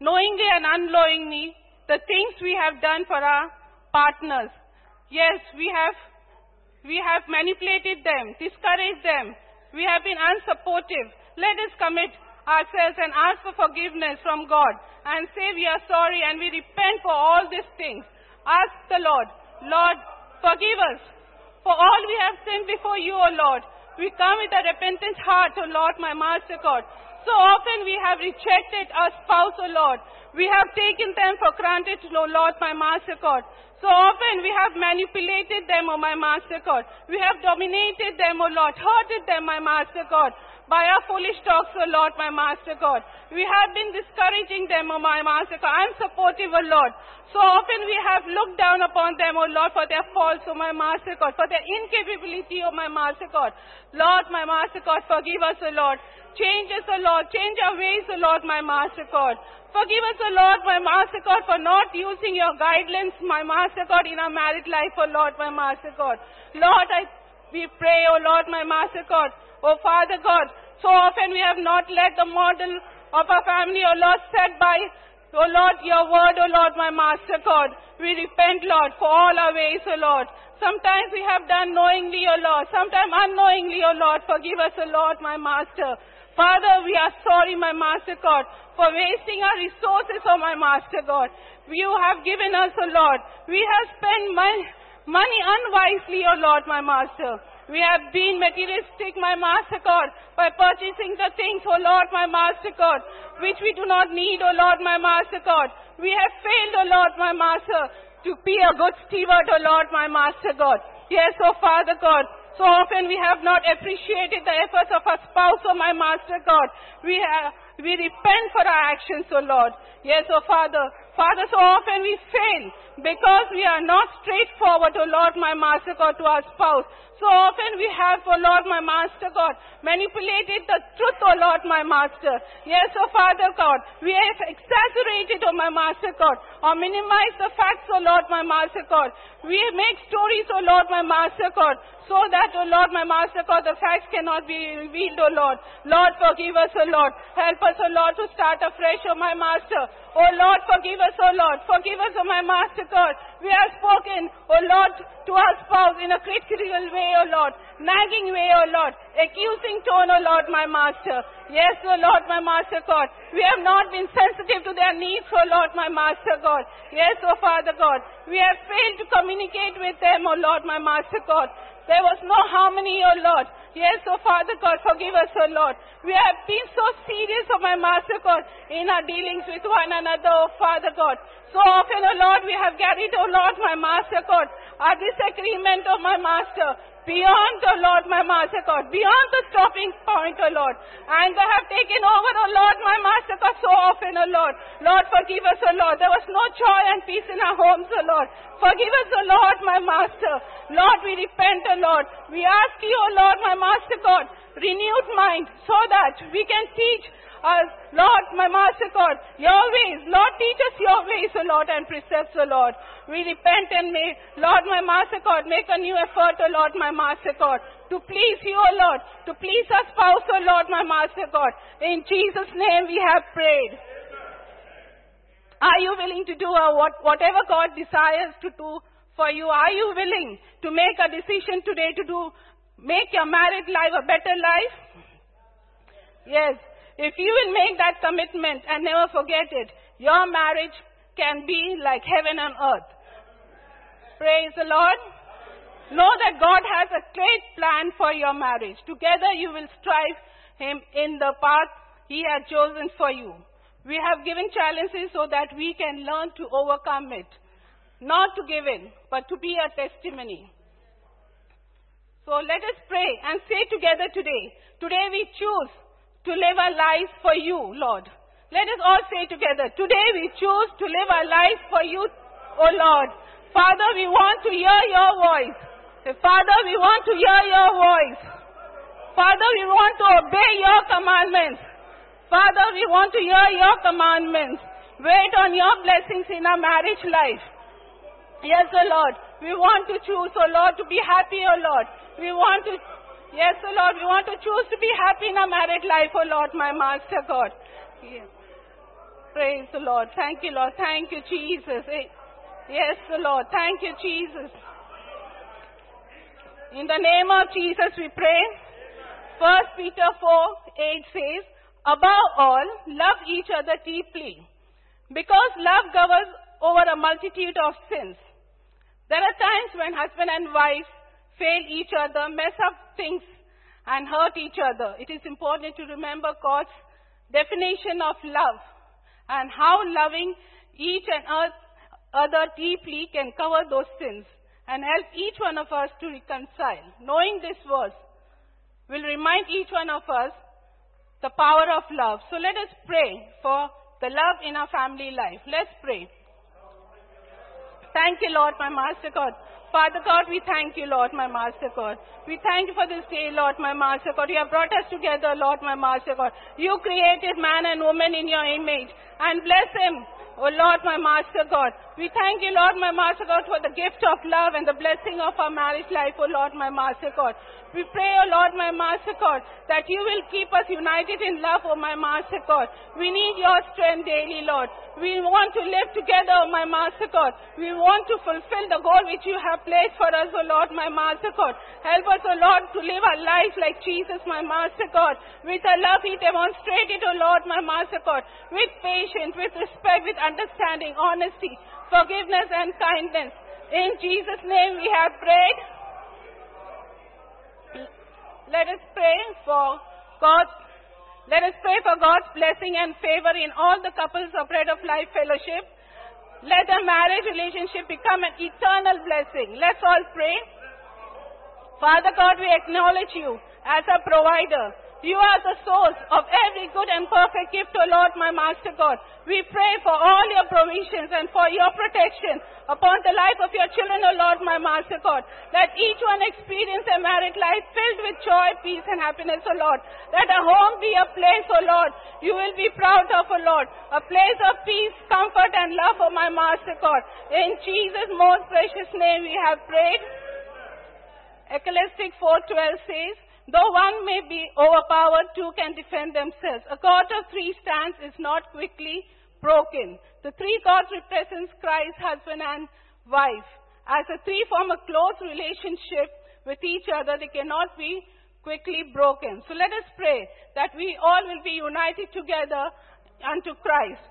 knowingly and unknowingly, the things we have done for our partners. Yes, we have, we have manipulated them, discouraged them. We have been unsupportive. Let us commit ourselves and ask for forgiveness from God and say we are sorry and we repent for all these things. Ask the Lord, Lord, forgive us for all we have sinned before you, O Lord. We come with a repentant heart, O Lord, my Master God. So often we have rejected our spouse, O Lord. We have taken them for granted, O Lord, my Master God. So often we have manipulated them, O my Master God. We have dominated them, O Lord, hurted them, my Master God by our foolish talks, O Lord, my Master God. We have been discouraging them, O my Master God. Unsupportive, O Lord. So often we have looked down upon them, O Lord, for their faults, O my Master God, for their incapability, O my Master God. Lord, my Master God, forgive us, O Lord. Change us, O Lord. Change our ways, O Lord, my Master God. Forgive us, O Lord, my Master God, for not using your guidelines, my Master God, in our married life, O Lord, my Master God. Lord, I, we pray, O Lord, my Master God. O Father God, so often we have not let the model of our family, O Lord, set by, O Lord, your word, O Lord, my Master God. We repent, Lord, for all our ways, O Lord. Sometimes we have done knowingly, O Lord. Sometimes unknowingly, O Lord. Forgive us, O Lord, my Master. Father, we are sorry, my Master God, for wasting our resources, O my Master God. You have given us, O Lord. We have spent money, money unwisely, O Lord, my Master. We have been materialistic, my Master God, by purchasing the things, O Lord, my Master God, which we do not need, O Lord, my Master God. We have failed, O Lord, my Master, to be a good steward, O Lord, my Master God. Yes, O Father God. So often we have not appreciated the efforts of our spouse, O my Master God. We have, we repent for our actions, O Lord. Yes, O Father. Father, so often we fail because we are not straightforward, O Lord, my Master God, to our spouse. So often we have, O Lord, my Master God, manipulated the truth, O Lord, my Master. Yes, O Father God, we have exaggerated, O my Master God, or minimized the facts, O Lord, my Master God. We make stories, O Lord, my Master God, so that, O Lord, my Master God, the facts cannot be revealed, O Lord. Lord, forgive us, O Lord. Help us, O Lord, to start afresh, O my Master. O Lord, forgive us, O Lord. Forgive us, O my Master God. We have spoken, O Lord, to our spouse in a critical way, O Lord. Nagging way, O Lord. Accusing tone, O Lord, my Master. Yes, O Lord, my Master God. We have not been sensitive to their needs, O Lord, my Master God. Yes, O Father God. We have failed to communicate with them, O Lord, my Master God. There was no harmony, O Lord. Yes, O Father God, forgive us, O Lord. We have been so serious, O my Master God, in our dealings with one another, O Father God. So often, O Lord, we have carried, O Lord, my Master God, our disagreement, O my Master, beyond, O Lord, my Master God, beyond the stopping point, O Lord. And they have taken over, O Lord, my Master God, so often, O Lord. Lord, forgive us, O Lord. There was no joy and peace in our homes, O Lord. Forgive us, O Lord, my Master. Lord, we repent, O Lord. We ask you, O Lord, my Master God, renewed mind so that we can teach us, Lord, my Master God, your ways. Lord, teach us your ways, O Lord, and precepts, O Lord. We repent and may, Lord, my Master God, make a new effort, O Lord, my Master God, to please you, O Lord, to please our spouse, O Lord, my Master God. In Jesus' name we have prayed. Are you willing to do uh, what, whatever God desires to do for you? Are you willing to make a decision today to do, make your married life a better life? Yes. If you will make that commitment and never forget it, your marriage can be like heaven on earth. Praise the Lord. Know that God has a great plan for your marriage. Together you will strive Him in the path He has chosen for you. We have given challenges so that we can learn to overcome it. Not to give in, but to be a testimony. So let us pray and say together today, today we choose to live our lives for you, Lord. Let us all say together, today we choose to live our lives for you, O Lord. Father, we want to hear your voice. Father, we want to hear your voice. Father, we want to obey your commandments. Father, we want to hear your commandments. Wait on your blessings in our marriage life. Yes, O Lord. We want to choose, O Lord, to be happy, O Lord. We want to, yes, O Lord, we want to choose to be happy in our married life, O Lord, my Master God. Yes. Praise the Lord. Thank you, Lord. Thank you, Jesus. Eh, yes, the Lord. Thank you, Jesus. In the name of Jesus we pray. First Peter 4, 8 says, Above all, love each other deeply, because love governs over a multitude of sins. There are times when husband and wife fail each other, mess up things, and hurt each other. It is important to remember God's definition of love and how loving each and other deeply can cover those sins and help each one of us to reconcile. Knowing this verse will remind each one of us the power of love. So let us pray for the love in our family life. Let's pray. Thank you, Lord, my Master God. Father God, we thank you, Lord, my Master God. We thank you for this day, Lord, my Master God. You have brought us together, Lord, my Master God. You created man and woman in your image and bless him Oh Lord, my Master God, we thank you, Lord, my Master God, for the gift of love and the blessing of our marriage life, oh Lord, my Master God. We pray, oh Lord, my Master God, that you will keep us united in love, oh my Master God. We need your strength daily, Lord. We want to live together, oh my Master God. We want to fulfill the goal which you have placed for us, oh Lord, my Master God. Help us, oh Lord, to live our lives like Jesus, my Master God. With a love he demonstrated, oh Lord, my Master God. With patience, with respect, with understanding, honesty, forgiveness, and kindness. In Jesus' name we have prayed. Let us pray for God. Let us pray for God's blessing and favor in all the couples of Bread of Life Fellowship. Let the marriage relationship become an eternal blessing. Let's all pray. Father God, we acknowledge you as a provider. You are the source of every good and perfect gift, O Lord, my Master God. We pray for all your provisions and for your protection upon the life of your children, O Lord, my Master God. Let each one experience a married life filled with joy, peace, and happiness, O Lord. Let a home be a place, O Lord, you will be proud of, O Lord. A place of peace, comfort, and love, O my Master God. In Jesus' most precious name we have prayed. Ecclesiastes 4.12 says, Though one may be overpowered, two can defend themselves. A cord of three strands is not quickly broken. The three cords represents Christ, husband and wife. As the three form a close relationship with each other, they cannot be quickly broken. So let us pray that we all will be united together unto Christ.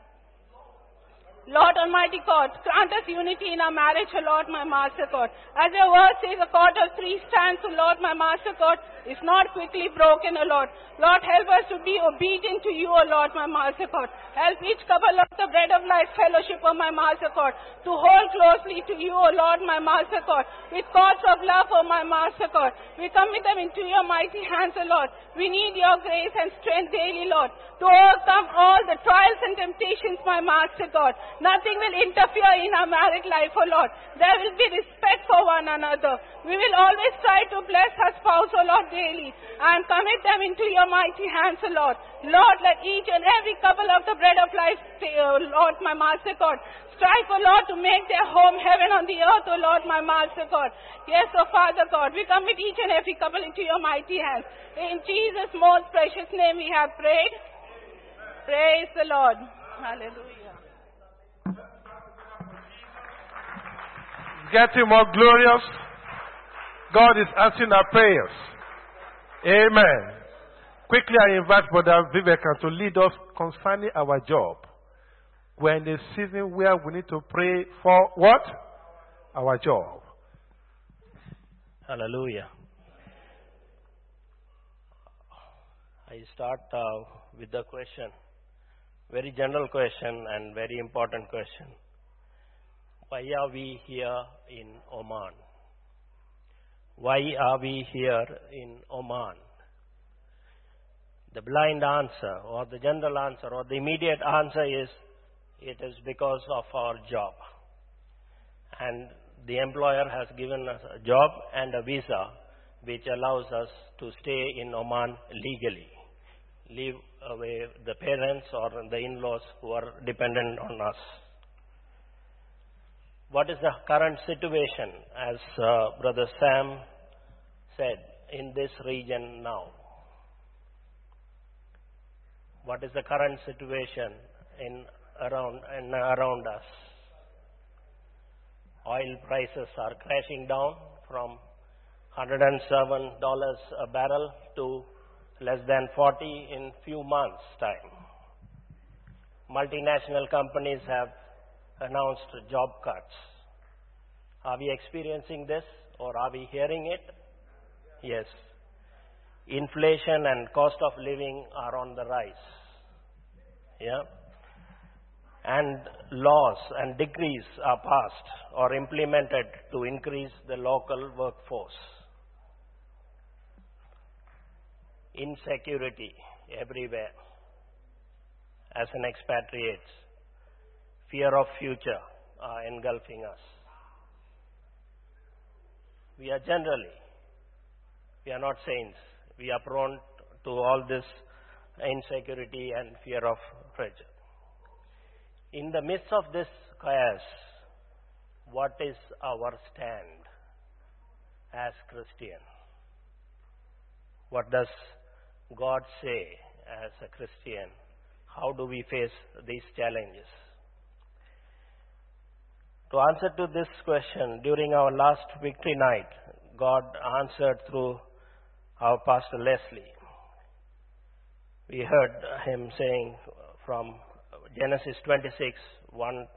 Lord Almighty God, grant us unity in our marriage, O Lord, my Master God. As your word says, a cord of three strands, O Lord, my Master God, is not quickly broken, O Lord. Lord, help us to be obedient to you, O Lord, my Master God. Help each couple of the bread of life fellowship, O my Master God, to hold closely to you, O Lord, my Master God, with cords of love, O my Master God. We commit them into your mighty hands, O Lord. We need your grace and strength daily, Lord, to overcome all the trials and temptations, my Master God. Nothing will interfere in our married life, oh Lord. There will be respect for one another. We will always try to bless our spouse, oh Lord, daily and commit them into your mighty hands, oh Lord. Lord, let each and every couple of the bread of life, O Lord, my Master God, strive, oh Lord, to make their home heaven on the earth, O Lord, my Master God. Yes, O Father God, we commit each and every couple into your mighty hands. In Jesus' most precious name we have prayed. Praise the Lord. Hallelujah. Getting more glorious. God is answering our prayers. Amen. Quickly, I invite Brother Vivekan to lead us concerning our job. We're in a season where we need to pray for what? Our job. Hallelujah. I start uh, with the question, very general question and very important question. Why are we here in Oman? Why are we here in Oman? The blind answer or the general answer or the immediate answer is it is because of our job. And the employer has given us a job and a visa which allows us to stay in Oman legally. Leave away the parents or the in-laws who are dependent on us. What is the current situation as uh, Brother Sam said in this region now? What is the current situation in around and around us? Oil prices are crashing down from $107 a barrel to less than 40 in few months time. Multinational companies have announced job cuts. Are we experiencing this or are we hearing it? Yes. Inflation and cost of living are on the rise. Yeah. And laws and decrees are passed or implemented to increase the local workforce. Insecurity everywhere as an expatriate. Fear of future engulfing us. We are generally, we are not saints. We are prone to all this insecurity and fear of pressure. In the midst of this chaos, what is our stand as Christian? What does God say as a Christian? How do we face these challenges? To answer to this question, during our last victory night, God answered through our Pastor Leslie. We heard him saying from Genesis 26, one,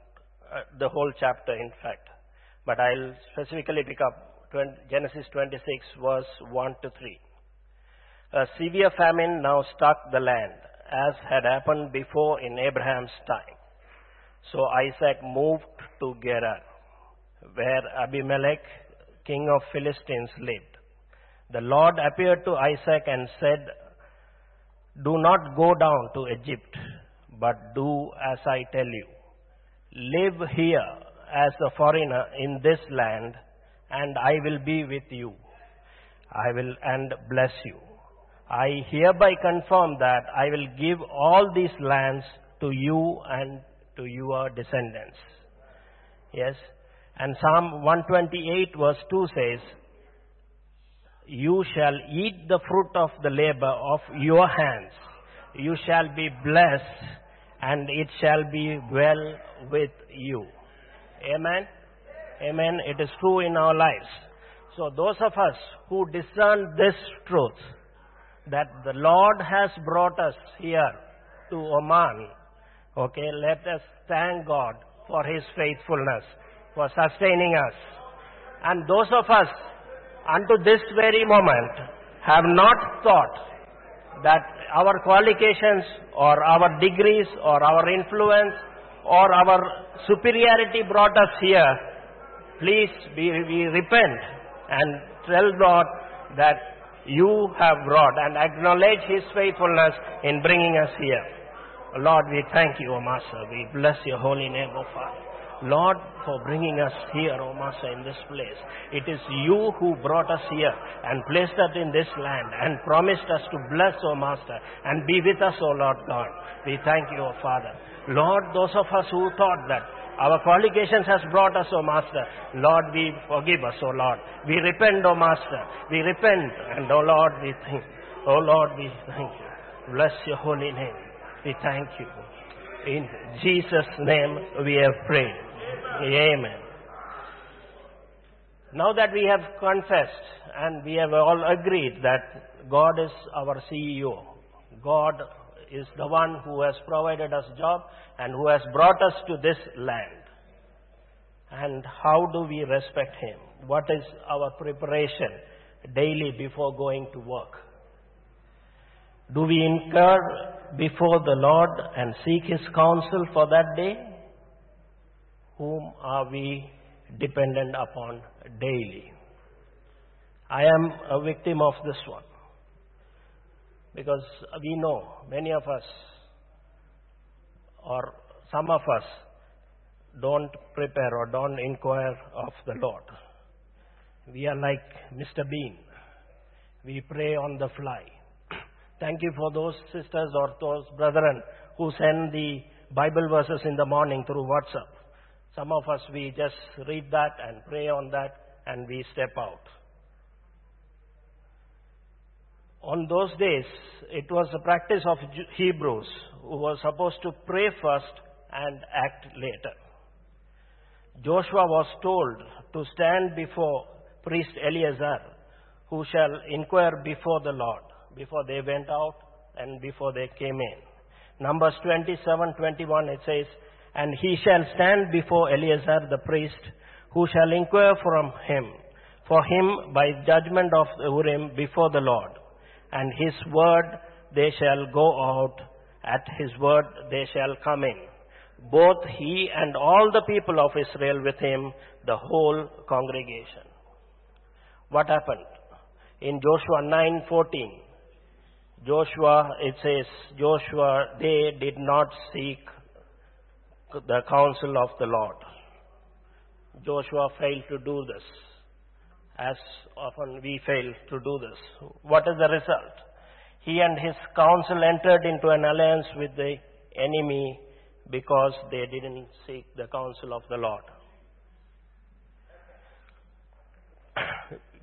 uh, the whole chapter, in fact. But I'll specifically pick up 20, Genesis 26, verse 1 to 3. A severe famine now struck the land, as had happened before in Abraham's time. So Isaac moved to Gerar, where Abimelech, king of Philistines, lived. The Lord appeared to Isaac and said, Do not go down to Egypt, but do as I tell you. Live here as a foreigner in this land, and I will be with you. I will and bless you. I hereby confirm that I will give all these lands to you and to your descendants. Yes. And Psalm 128 verse 2 says, You shall eat the fruit of the labor of your hands. You shall be blessed and it shall be well with you. Amen. Amen. It is true in our lives. So those of us who discern this truth, that the Lord has brought us here to Oman, okay, let us thank God for His faithfulness, for sustaining us. And those of us, unto this very moment, have not thought that our qualifications or our degrees or our influence or our superiority brought us here, please we, we repent and tell God that you have brought and acknowledge His faithfulness in bringing us here. Lord, we thank you, O Master. We bless your holy name, O Father. Lord, for bringing us here, O Master, in this place. It is you who brought us here and placed us in this land and promised us to bless, O Master, and be with us, O Lord God. We thank you, O Father. Lord, those of us who thought that our qualifications has brought us, O Master. Lord, we forgive us, O Lord. We repent, O Master. We repent, and O Lord, we thank. O Lord, we thank you. Bless your holy name. We thank you. In Jesus' name we have prayed. Amen. Now that we have confessed and we have all agreed that God is our CEO, God is the one who has provided us job and who has brought us to this land. And how do we respect Him? What is our preparation daily before going to work? Do we incur before the Lord and seek His counsel for that day? Whom are we dependent upon daily? I am a victim of this one. Because we know many of us, or some of us, don't prepare or don't inquire of the Lord. We are like Mr. Bean. We pray on the fly. Thank you for those sisters or those brethren who send the Bible verses in the morning through WhatsApp. Some of us, we just read that and pray on that and we step out. On those days, it was the practice of Hebrews who were supposed to pray first and act later. Joshua was told to stand before priest Eleazar, who shall inquire before the Lord, before they went out and before they came in. Numbers 27 21 it says, And he shall stand before Eleazar the priest, who shall inquire from him, for him by judgment of Urim before the Lord. And his word they shall go out, at his word they shall come in. Both he and all the people of Israel with him, the whole congregation. What happened? In Joshua 9:14, Joshua, it says, Joshua, they did not seek the counsel of the Lord. Joshua failed to do this. As often we fail to do this. What is the result? He and his council entered into an alliance with the enemy because they didn't seek the counsel of the Lord.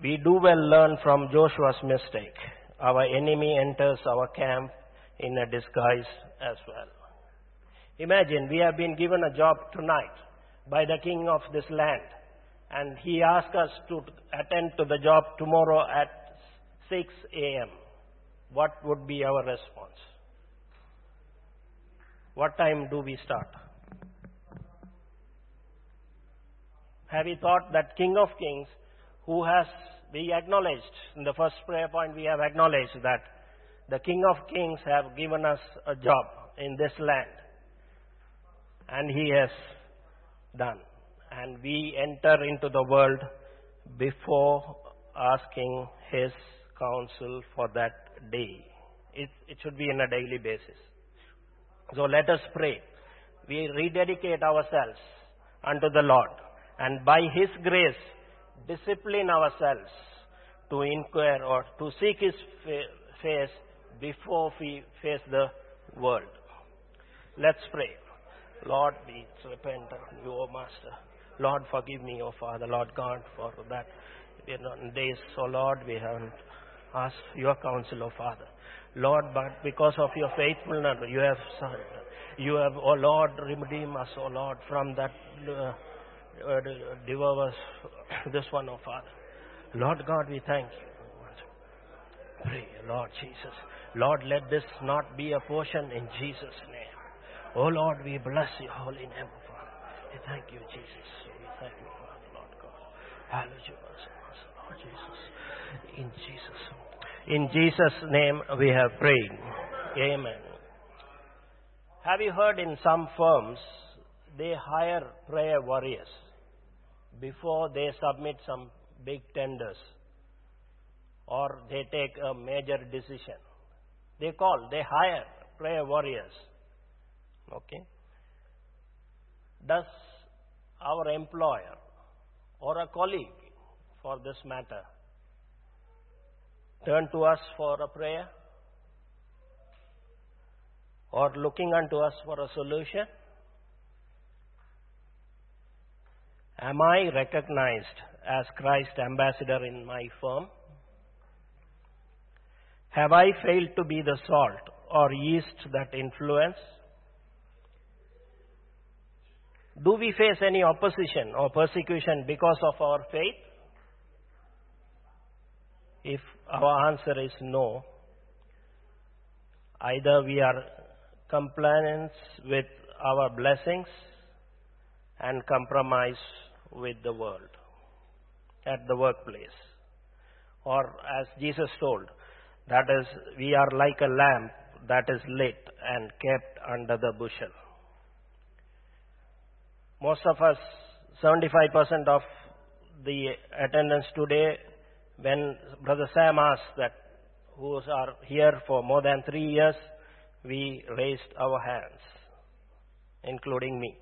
We do well learn from Joshua's mistake. Our enemy enters our camp in a disguise as well. Imagine we have been given a job tonight by the king of this land, and he asks us to attend to the job tomorrow at 6 a.m. What would be our response? What time do we start? Have you thought that King of Kings, who has, we acknowledged, in the first prayer point we have acknowledged that the King of Kings have given us a job in this land. And he has done. And we enter into the world before asking his counsel for that day. It, it should be on a daily basis. So let us pray. We rededicate ourselves unto the Lord and by His grace discipline ourselves to inquire or to seek His face before we face the world. Let's pray. Lord, we repent of you, O Master. Lord, forgive me, O Father, Lord God, for that. In days, O Lord, we haven't asked your counsel, O Father. Lord, but because of your faithfulness, you have son, you have, O Lord, redeem us, O Lord, from that uh, uh, this one, oh Father. Lord God, we thank you. Pray, Lord Jesus. Lord, let this not be a portion in Jesus' name. Oh Lord, we bless your holy name, Father. We thank you, Jesus. We thank you, Father, Lord God. Hallelujah, Lord Jesus. In Jesus'. In Jesus' name we have prayed. Amen. Have you heard in some firms they hire prayer warriors before they submit some big tenders or they take a major decision? They call, they hire prayer warriors. Okay? Does our employer or a colleague for this matter turn to us for a prayer or looking unto us for a solution? Am I recognized as Christ's ambassador in my firm? Have I failed to be the salt or yeast that influence? Do we face any opposition or persecution because of our faith? If our answer is no, either we are compliant with our blessings and compromise with the world at the workplace. Or as Jesus told, that is, we are like a lamp that is lit and kept under the bushel. Most of us, 75% of the attendance today, when Brother Sam asked that who are here for more than three years, we raised our hands, including me.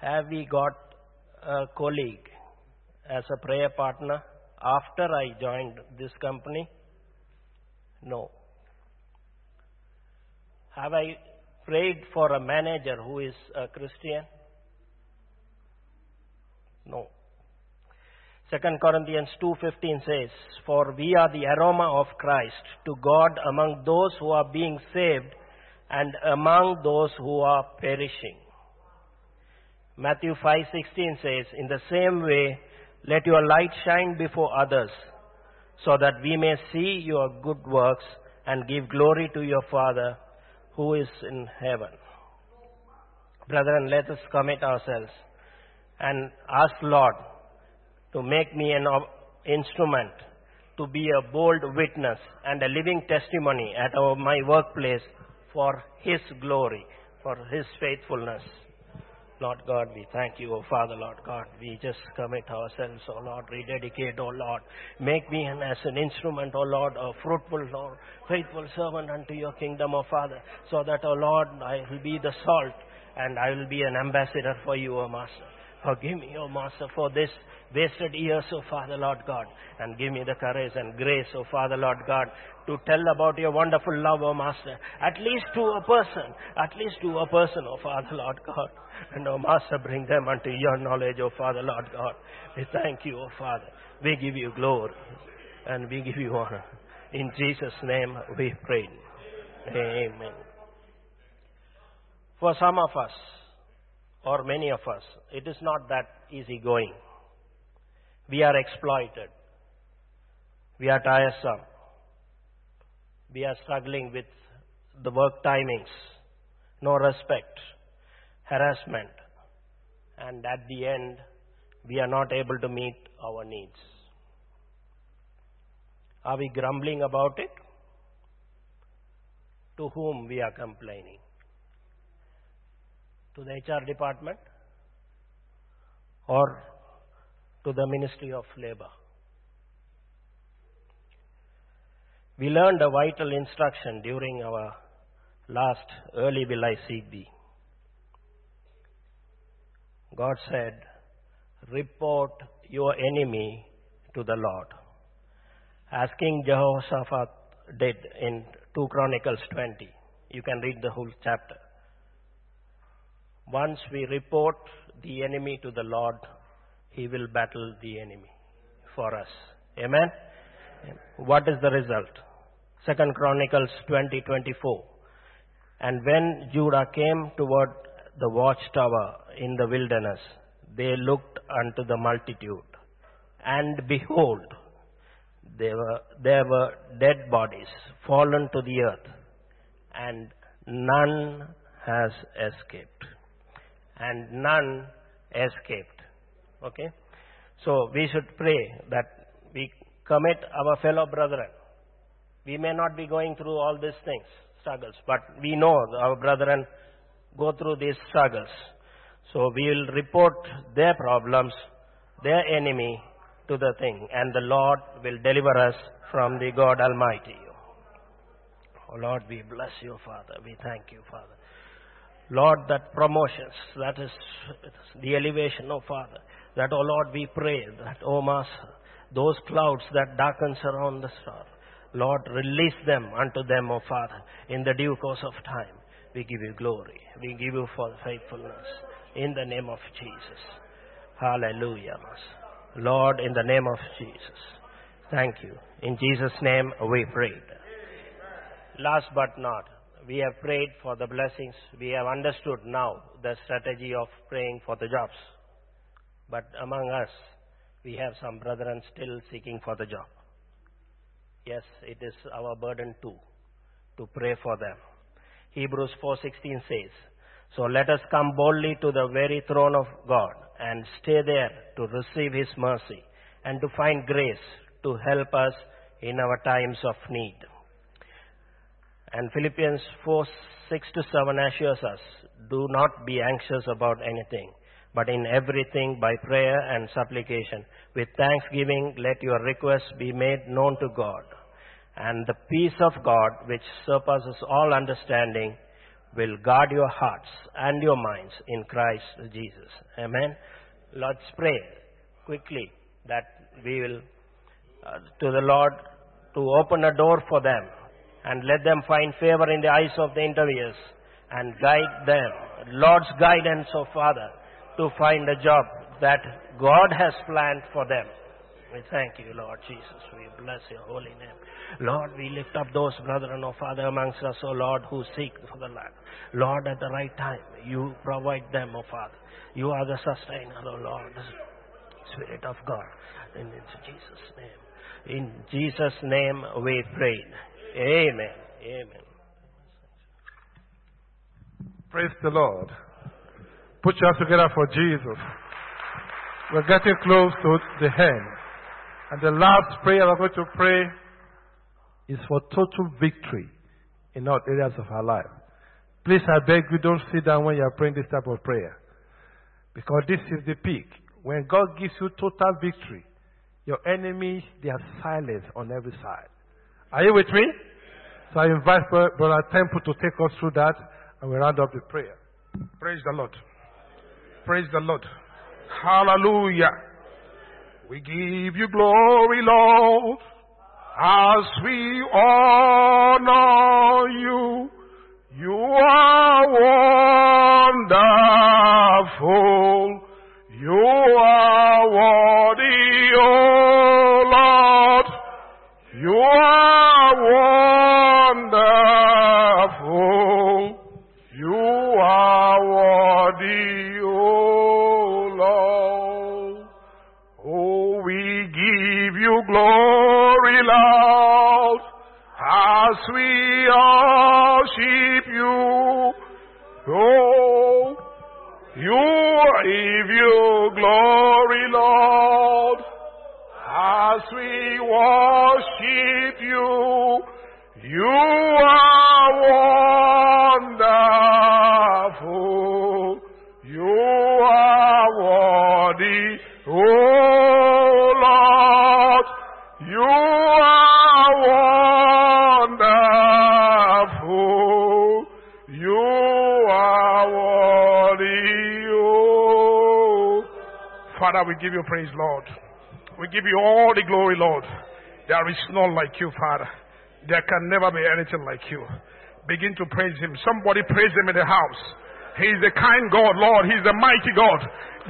Have we got a colleague as a prayer partner after I joined this company? No. Have I prayed for a manager who is a Christian? No. 2 Corinthians 2:15 says, "For we are the aroma of Christ to God among those who are being saved and among those who are perishing." Matthew 5:16 says, "In the same way, let your light shine before others, so that we may see your good works and give glory to your Father who is in heaven." Brethren, let us commit ourselves and ask Lord to make me an instrument to be a bold witness and a living testimony at our, my workplace for His glory, for His faithfulness. Lord God, we thank you, O Father, Lord God. We just commit ourselves, O Lord, rededicate, O Lord. Make me an, as an instrument, O Lord, a fruitful, Lord, faithful servant unto your kingdom, O Father, so that, O Lord, I will be the salt and I will be an ambassador for you, O Master. Forgive me, O Master, for this wasted years, O Father, Lord God, and give me the courage and grace, O Father, Lord God, to tell about your wonderful love, O Master, at least to a person, at least to a person, O Father, Lord God. And, O Master, bring them unto your knowledge, O Father, Lord God. We thank you, O Father. We give you glory and we give you honor. In Jesus' name we pray. Amen. For some of us, or many of us, it is not that easy going. We are exploited. We are tiresome. We are struggling with the work timings, no respect, harassment, and at the end, we are not able to meet our needs. Are we grumbling about it? To whom we are complaining? To the HR department? Or to the Ministry of Labor? We learned a vital instruction during our last early will I CB. God said, report your enemy to the Lord. As King Jehoshaphat did in 2 Chronicles 20. You can read the whole chapter. Once we report the enemy to the Lord, He will battle the enemy for us. Amen? What is the result? Second Chronicles 20, 24. And when Judah came toward the watchtower in the wilderness, they looked unto the multitude. And behold, there were, there were dead bodies fallen to the earth, and none has escaped. And none escaped. Okay? So we should pray that we commit our fellow brethren. We may not be going through all these things, struggles, but we know our brethren go through these struggles. So we will report their problems, their enemy to the thing, and the Lord will deliver us from the God Almighty. Oh Lord, we bless you, Father. We thank you, Father. Lord, that promotions, that is the elevation, oh Father. That, oh Lord, we pray that, oh Master, those clouds that darkens around the star, Lord, release them unto them, oh Father, in the due course of time. We give you glory. We give you for faithfulness. In the name of Jesus. Hallelujah. Master. Lord, in the name of Jesus. Thank you. In Jesus' name we prayed. Last but not, we have prayed for the blessings. We have understood now the strategy of praying for the jobs. But among us, we have some brethren still seeking for the job. Yes, it is our burden too, to pray for them. Hebrews 4.16 says, So let us come boldly to the very throne of God and stay there to receive His mercy and to find grace to help us in our times of need. And Philippians 4 6 to 7 assures us do not be anxious about anything, but in everything by prayer and supplication. With thanksgiving, let your requests be made known to God. And the peace of God, which surpasses all understanding, will guard your hearts and your minds in Christ Jesus. Amen. Let's pray quickly that we will uh, to the Lord to open a door for them and let them find favor in the eyes of the interviewers and guide them. Lord's guidance, oh Father, to find a job that God has planned for them. We thank you, Lord Jesus. We bless your holy name. Lord, we lift up those brethren, oh Father, amongst us, oh Lord, who seek for the land. Lord, at the right time, you provide them, O Father. You are the sustainer, O Lord. Spirit of God. In Jesus' name. In Jesus' name we pray. Amen. Amen. Praise the Lord. Put your hands together for Jesus. We're getting close to the end. And the last prayer we're going to pray is for total victory in all areas of our life. Please, I beg you, don't sit down when you are praying this type of prayer. Because this is the peak. When God gives you total victory, your enemies, they are silent on every side. Are you with me? So I invite Brother Temple to take us through that and we round up the prayer. Praise the Lord. Praise the Lord. Hallelujah. We give you glory, Lord, as we honor you. You are wonderful. You are worthy, oh Lord. You are. We worship you. Oh, you give you glory, Lord, as we worship you. You are wonderful. Give you praise, Lord. We give you all the glory, Lord. There is none like you, Father. There can never be anything like you. Begin to praise Him. Somebody praise Him in the house. He is the kind God, Lord. He is the mighty God.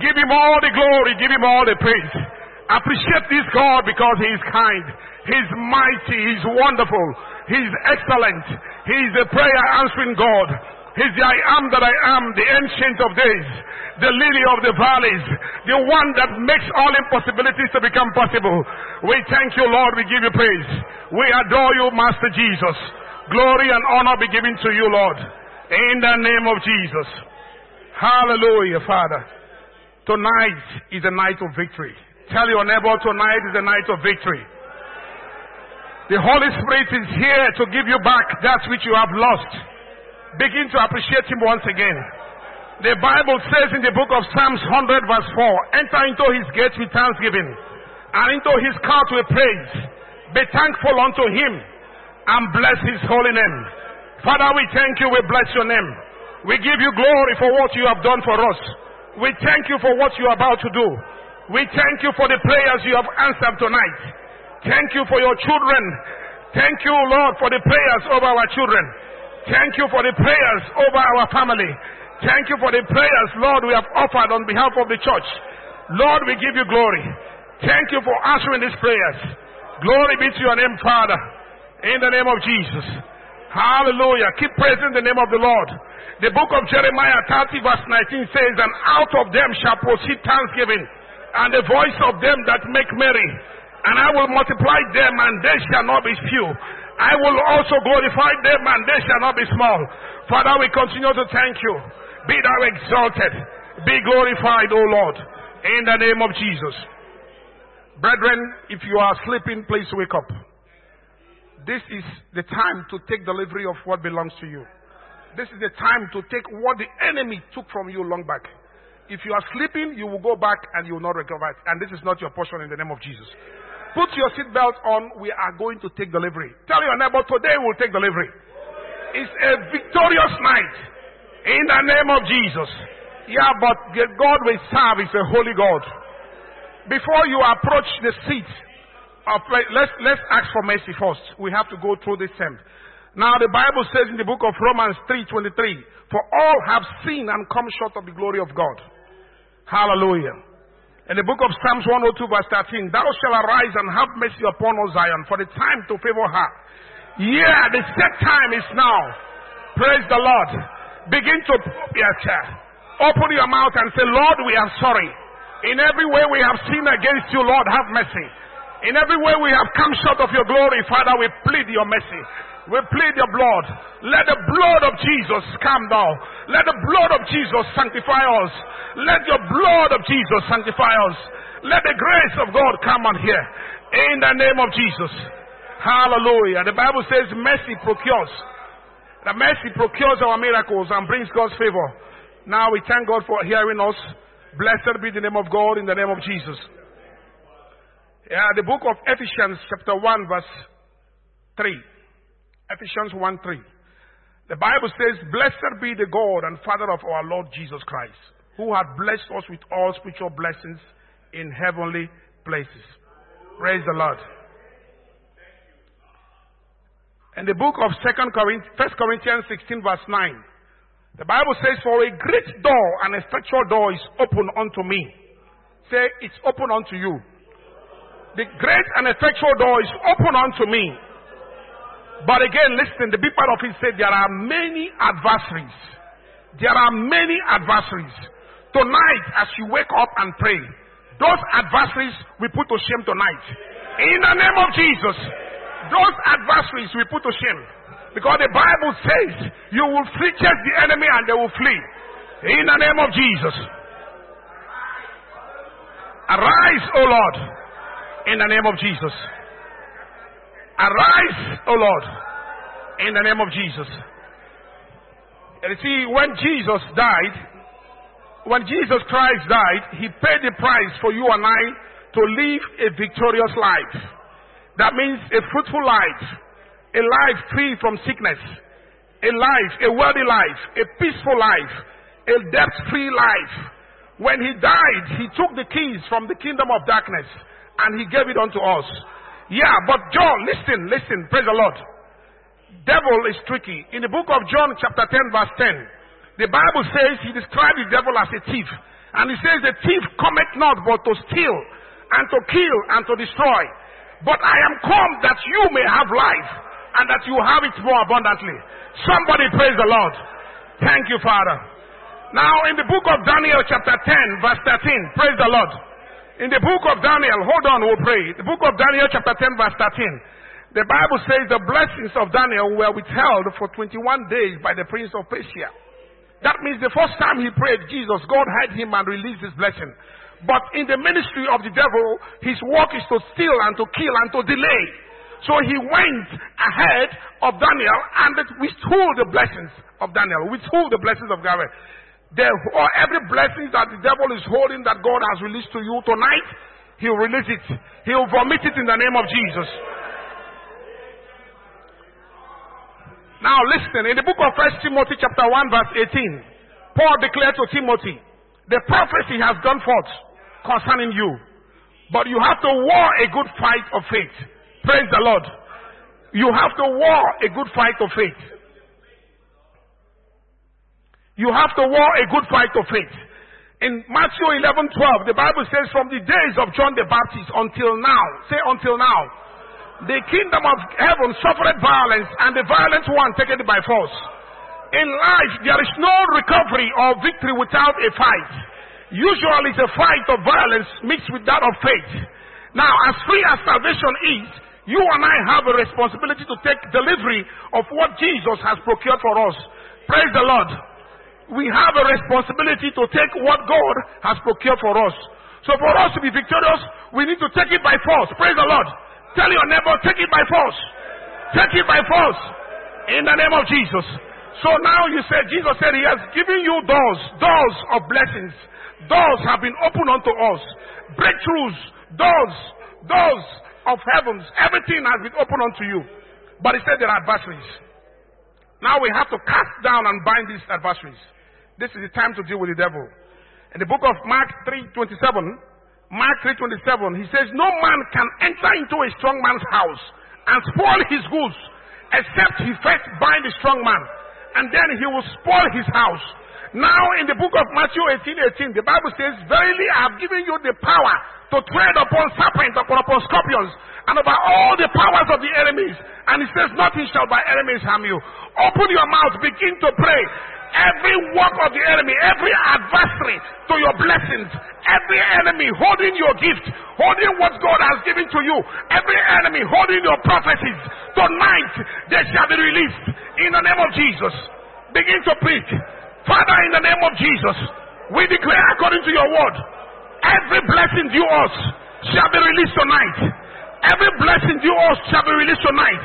Give Him all the glory. Give Him all the praise. Appreciate this God because He is kind. He is mighty. He is wonderful. He is excellent. He is a prayer answering God. He is the I am that I am, the ancient of days, the lily of the valleys, the one that makes all impossibilities to become possible. We thank you, Lord. We give you praise. We adore you, Master Jesus. Glory and honor be given to you, Lord. In the name of Jesus. Hallelujah, Father. Tonight is a night of victory. Tell your neighbor tonight is a night of victory. The Holy Spirit is here to give you back that which you have lost. Begin to appreciate Him once again. The Bible says in the book of Psalms 100 verse 4, enter into His gates with thanksgiving and into His court with praise. Be thankful unto Him and bless His holy name. Father, we thank you. We bless your name. We give you glory for what you have done for us. We thank you for what you are about to do. We thank you for the prayers you have answered tonight. Thank you for your children. Thank you, Lord, for the prayers of our children. Thank you for the prayers over our family. Thank you for the prayers, Lord, we have offered on behalf of the church. Lord, we give you glory. Thank you for answering these prayers. Glory be to your name, Father. In the name of Jesus. Hallelujah. Keep praising the name of the Lord. The book of Jeremiah 30 verse 19 says, And out of them shall proceed thanksgiving, and the voice of them that make merry. And I will multiply them, and they shall not be few. I will also glorify them, and they shall not be small. Father, we continue to thank you. Be thou exalted. Be glorified, O Lord. In the name of Jesus. Brethren, if you are sleeping, please wake up. This is the time to take delivery of what belongs to you. This is the time to take what the enemy took from you long back. If you are sleeping, you will go back and you will not recover it. And this is not your portion in the name of Jesus. Put your seatbelt on. We are going to take delivery. Tell your neighbor, today we'll take delivery. It's a victorious night in the name of Jesus. Yeah, but God we serve is a holy God. Before you approach the seat of, let's, let's ask for mercy first. We have to go through this term. Now the Bible says in the book of Romans 3:23, for all have sinned and come short of the glory of God. Hallelujah. In the book of Psalms 102 verse 13, thou shalt arise and have mercy upon us, Zion, for the time to favor her. Yeah, the set time is now. Praise the Lord. Begin to open your mouth and say, Lord, we are sorry. In every way we have sinned against you, Lord, have mercy. In every way we have come short of your glory, Father, we plead your mercy. We plead your blood. Let the blood of Jesus come down. Let the blood of Jesus sanctify us. Let your blood of Jesus sanctify us. Let the grace of God come on here. In the name of Jesus. Hallelujah. The Bible says mercy procures. The mercy procures our miracles and brings God's favor. Now we thank God for hearing us. Blessed be the name of God in the name of Jesus. Yeah, the book of Ephesians chapter 1 verse 3. Ephesians 1 3. The Bible says, Blessed be the God and Father of our Lord Jesus Christ, who hath blessed us with all spiritual blessings in heavenly places. Praise the Lord. In the book of 2 Corinthians, 1 Corinthians 16, verse 9, the Bible says, For a great door and a effectual door is open unto me. Say, It's open unto you. The great and effectual door is open unto me. But again, listen, the big part of it said there are many adversaries. There are many adversaries. Tonight, as you wake up and pray, those adversaries we put to shame tonight. In the name of Jesus, those adversaries we put to shame. Because the Bible says you will flee chase the enemy and they will flee. In the name of Jesus. Arise, O Lord, in the name of Jesus. Arise, O Lord, in the name of Jesus. And you see, when Jesus died, when Jesus Christ died, He paid the price for you and I to live a victorious life. That means a fruitful life, a life free from sickness, a life, a worthy life, a peaceful life, a debt free life. When He died, He took the keys from the kingdom of darkness and He gave it unto us. Yeah, but John, listen, listen, praise the Lord. Devil is tricky. In the book of John, chapter 10, verse 10, the Bible says he described the devil as a thief. And he says, The thief cometh not but to steal, and to kill, and to destroy. But I am come that you may have life, and that you have it more abundantly. Somebody praise the Lord. Thank you, Father. Now, in the book of Daniel, chapter 10, verse 13, praise the Lord. In the book of Daniel, hold on, we'll pray. The book of Daniel, chapter 10, verse 13. The Bible says the blessings of Daniel were withheld for 21 days by the prince of Persia. That means the first time he prayed, Jesus, God heard him and released his blessing. But in the ministry of the devil, his work is to steal and to kill and to delay. So he went ahead of Daniel and withheld the blessings of Daniel, withheld the blessings of God. The, every blessing that the devil is holding that God has released to you tonight, he'll release it. He'll vomit it in the name of Jesus. Now listen, in the book of First Timothy chapter 1 verse 18, Paul declared to Timothy, the prophecy has gone forth concerning you, but you have to war a good fight of faith. Praise the Lord. You have to war a good fight of faith. You have to war a good fight of faith. In Matthew 11 12, the Bible says, From the days of John the Baptist until now, say until now, the kingdom of heaven suffered violence, and the violent one taken it by force. In life, there is no recovery or victory without a fight. Usually, it's a fight of violence mixed with that of faith. Now, as free as salvation is, you and I have a responsibility to take delivery of what Jesus has procured for us. Praise the Lord. We have a responsibility to take what God has procured for us. So for us to be victorious, we need to take it by force. Praise the Lord. Tell your neighbor, take it by force. Take it by force. In the name of Jesus. So now you said, Jesus said he has given you doors, doors of blessings. Doors have been opened unto us. Breakthroughs, doors, doors of heavens. Everything has been opened unto you. But he said there are adversaries. Now we have to cast down and bind these adversaries. This is the time to deal with the devil. In the book of Mark 3:27, Mark 3:27, he says, "No man can enter into a strong man's house and spoil his goods, except he first bind the strong man, and then he will spoil his house." Now, in the book of Matthew 18, 18, the Bible says, Verily I have given you the power to tread upon serpents, upon, upon scorpions, and over all the powers of the enemies. And it says, Nothing shall by enemies harm you. Open your mouth, begin to pray. Every work of the enemy, every adversary to your blessings, every enemy holding your gift, holding what God has given to you, every enemy holding your prophecies, tonight they shall be released in the name of Jesus. Begin to preach. Father, in the name of Jesus, we declare according to your word, every blessing due us shall be released tonight. Every blessing due us shall be released tonight.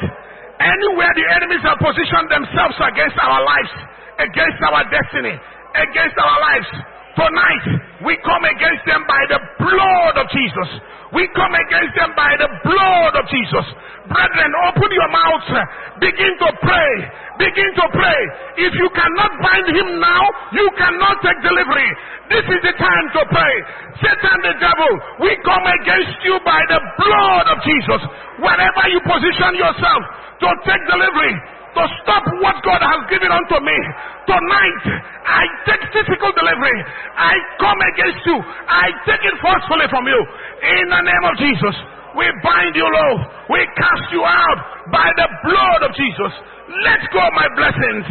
Anywhere the enemies have positioned themselves against our lives, against our destiny, against our lives, tonight we come against them by the blood of Jesus. We come against them by the blood of Jesus. Brethren, open your mouths. Begin to pray. Begin to pray. If you cannot bind him now, you cannot take delivery. This is the time to pray. Satan the devil, we come against you by the blood of Jesus. Wherever you position yourself to take delivery, to stop what God has given unto me. Tonight, I take physical delivery. I come against you. I take it forcefully from you. In the name of Jesus, we bind you low. We cast you out by the blood of Jesus. Let go of my blessings.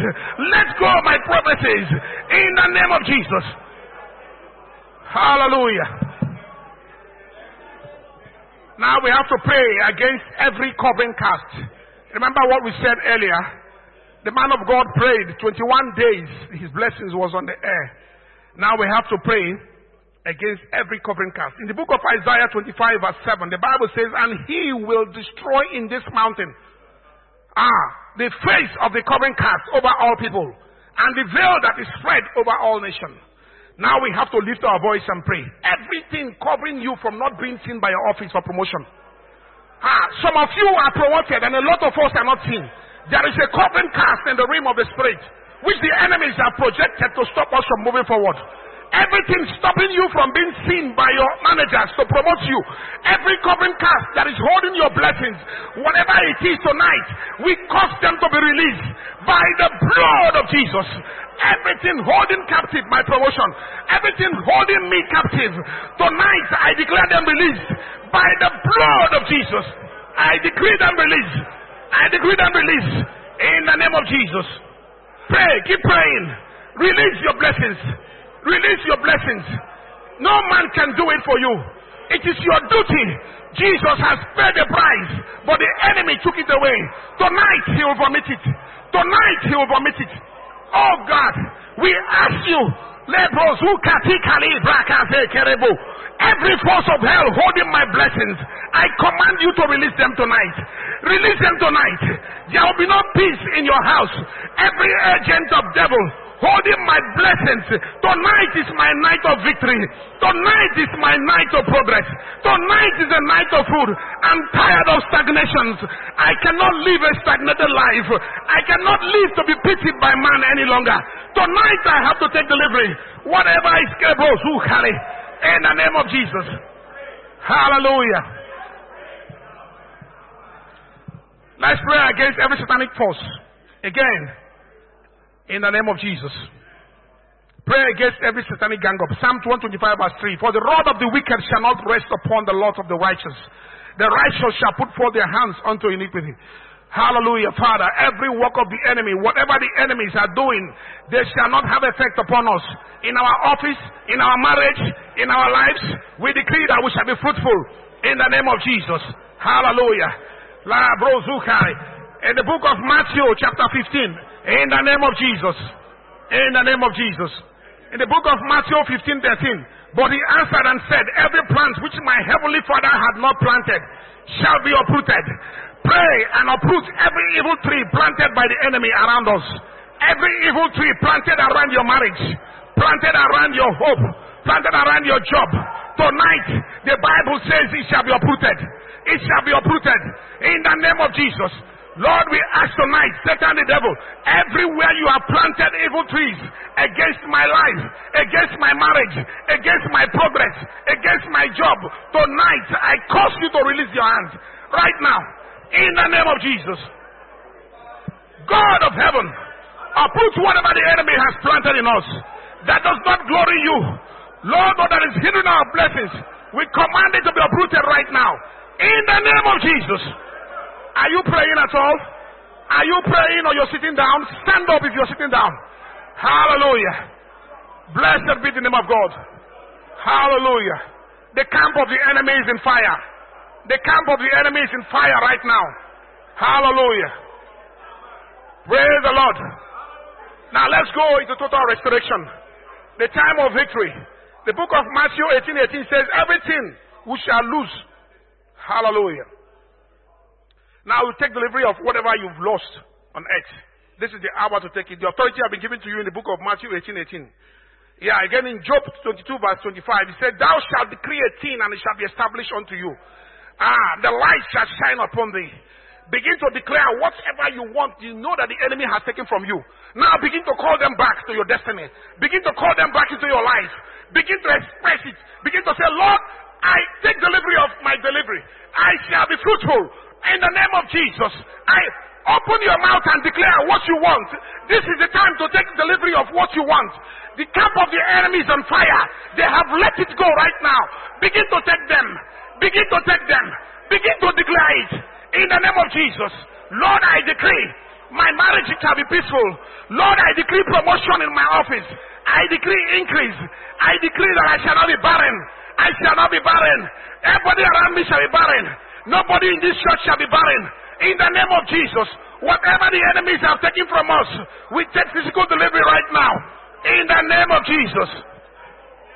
Let go of my promises. In the name of Jesus. Hallelujah. Now we have to pray against every covering cast. Remember what we said earlier? The man of God prayed 21 days. His blessings was on the air. Now we have to pray against every covering cast. In the book of Isaiah 25 verse 7, the Bible says, And he will destroy in this mountain, ah, the face of the covering cast over all people, and the veil that is spread over all nations. Now we have to lift our voice and pray. Everything covering you from not being seen by your office for promotion. Ah, some of you are promoted and a lot of us are not seen. There is a covering cast in the realm of the spirit, which the enemies have projected to stop us from moving forward. Everything stopping you from being seen by your managers to promote you. Every covering cast that is holding your blessings, whatever it is tonight, we cause them to be released by the blood of Jesus. Everything holding captive my promotion, everything holding me captive, tonight I declare them released by the blood of Jesus. I decree them released. I decree them released in the name of Jesus. Pray, keep praying. Release your blessings. Release your blessings. No man can do it for you. It is your duty. Jesus has paid the price, but the enemy took it away. Tonight he will vomit it. Tonight he will vomit it. Oh God, we ask you, every force of hell holding my blessings, I command you to release them tonight. Release them tonight. There will be no peace in your house. Every agent of devil holding my blessings. Tonight is my night of victory. Tonight is my night of progress. Tonight is a night of food. I'm tired of stagnations. I cannot live a stagnated life. I cannot live to be pitied by man any longer. Tonight I have to take delivery. Whatever is capable, who carry in the name of Jesus. Hallelujah. Let's pray against every satanic force. Again, in the name of Jesus. Pray against every satanic gang up. Psalm 125 verse 3. For the rod of the wicked shall not rest upon the lot of the righteous. The righteous shall put forth their hands unto iniquity. Hallelujah, Father. Every work of the enemy, whatever the enemies are doing, they shall not have effect upon us. In our office, in our marriage, in our lives, we decree that we shall be fruitful in the name of Jesus. Hallelujah. La brozukai. In the book of Matthew, chapter 15, in the name of Jesus. In the name of Jesus. In the book of Matthew 15 13. But he answered and said, Every plant which my heavenly Father had not planted shall be uprooted. Pray and uproot every evil tree planted by the enemy around us. Every evil tree planted around your marriage, planted around your hope, planted around your job. Tonight, the Bible says it shall be uprooted. It shall be uprooted in the name of Jesus. Lord, we ask tonight, Satan the devil, everywhere you have planted evil trees against my life, against my marriage, against my progress, against my job, tonight I cause you to release your hands right now in the name of Jesus. God of heaven, uproot whatever the enemy has planted in us that does not glory you. Lord, that is hidden our blessings, we command it to be uprooted right now in the name of Jesus. Are you praying at all? Are you praying or you're sitting down? Stand up if you're sitting down. Hallelujah. Blessed be the name of God. Hallelujah. The camp of the enemy is in fire. The camp of the enemy is in fire right now. Hallelujah. Praise the Lord. Now let's go into total restoration. The time of victory. The book of Matthew 18 18 says, Everything we shall lose. Hallelujah. Now we take delivery of whatever you've lost on earth. This is the hour to take it. The authority has been given to you in the book of Matthew 18, 18. Yeah, again in Job 22 verse 25, he said, Thou shalt decree a thing and it shall be established unto you. Ah, the light shall shine upon thee. Begin to declare whatever you want, you know that the enemy has taken from you. Now begin to call them back to your destiny. Begin to call them back into your life. Begin to express it. Begin to say, Lord, I take delivery of my delivery. I shall be fruitful. In the name of Jesus, I open your mouth and declare what you want. This is the time to take delivery of what you want. The camp of the enemy is on fire. They have let it go right now. Begin to take them. Begin to take them. Begin to declare it. In the name of Jesus. Lord, I decree my marriage shall be peaceful. Lord, I decree promotion in my office. I decree increase. I decree that I shall not be barren. I shall not be barren. Everybody around me shall be barren. Nobody in this church shall be barren. In the name of Jesus, whatever the enemies have taken from us, we take physical delivery right now. In the name of Jesus.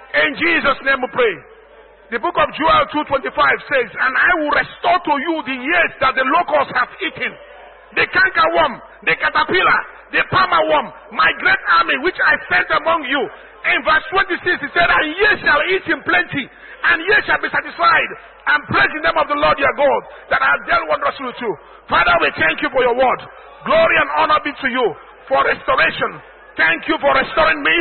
In Jesus' name we pray. The book of Joel 2.25 says, And I will restore to you the years that the locusts have eaten. The cankerworm, the caterpillar, the palmer worm, my great army which I sent among you. In verse 26 he said, And ye shall eat in plenty, and ye shall be satisfied, and praise the name of the Lord your God that has dealt wondrously with you. Father, we thank you for your word. Glory and honor be to you for restoration. Thank you for restoring me.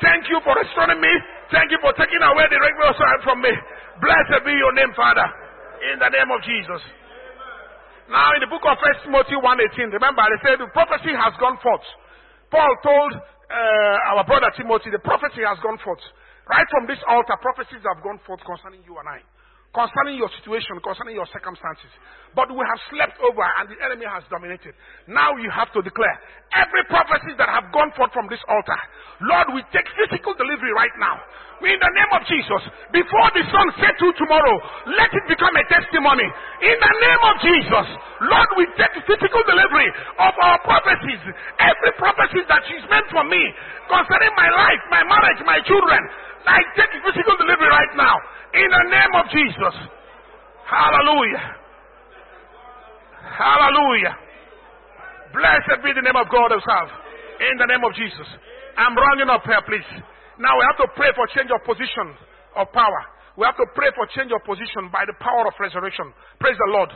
Thank you for restoring me. Thank you for taking away the regular side from me. Blessed be your name, Father. In the name of Jesus. Now, in the book of First Timothy 1.18, remember, they said the prophecy has gone forth. Paul told uh, our brother Timothy, the prophecy has gone forth. Right from this altar, prophecies have gone forth concerning you and I concerning your situation, concerning your circumstances. But we have slept over and the enemy has dominated. Now you have to declare every prophecy that have gone forth from this altar. Lord, we take physical delivery right now. In the name of Jesus, before the sun sets to tomorrow, let it become a testimony. In the name of Jesus, Lord, we take physical delivery of our prophecies. Every prophecy that is meant for me concerning my life, my marriage, my children, I take physical delivery right now. In the name of Jesus. Hallelujah. Hallelujah. Blessed be the name of God himself. In the name of Jesus. I'm rounding up here, please. Now we have to pray for change of position of power. We have to pray for change of position by the power of resurrection. Praise the Lord.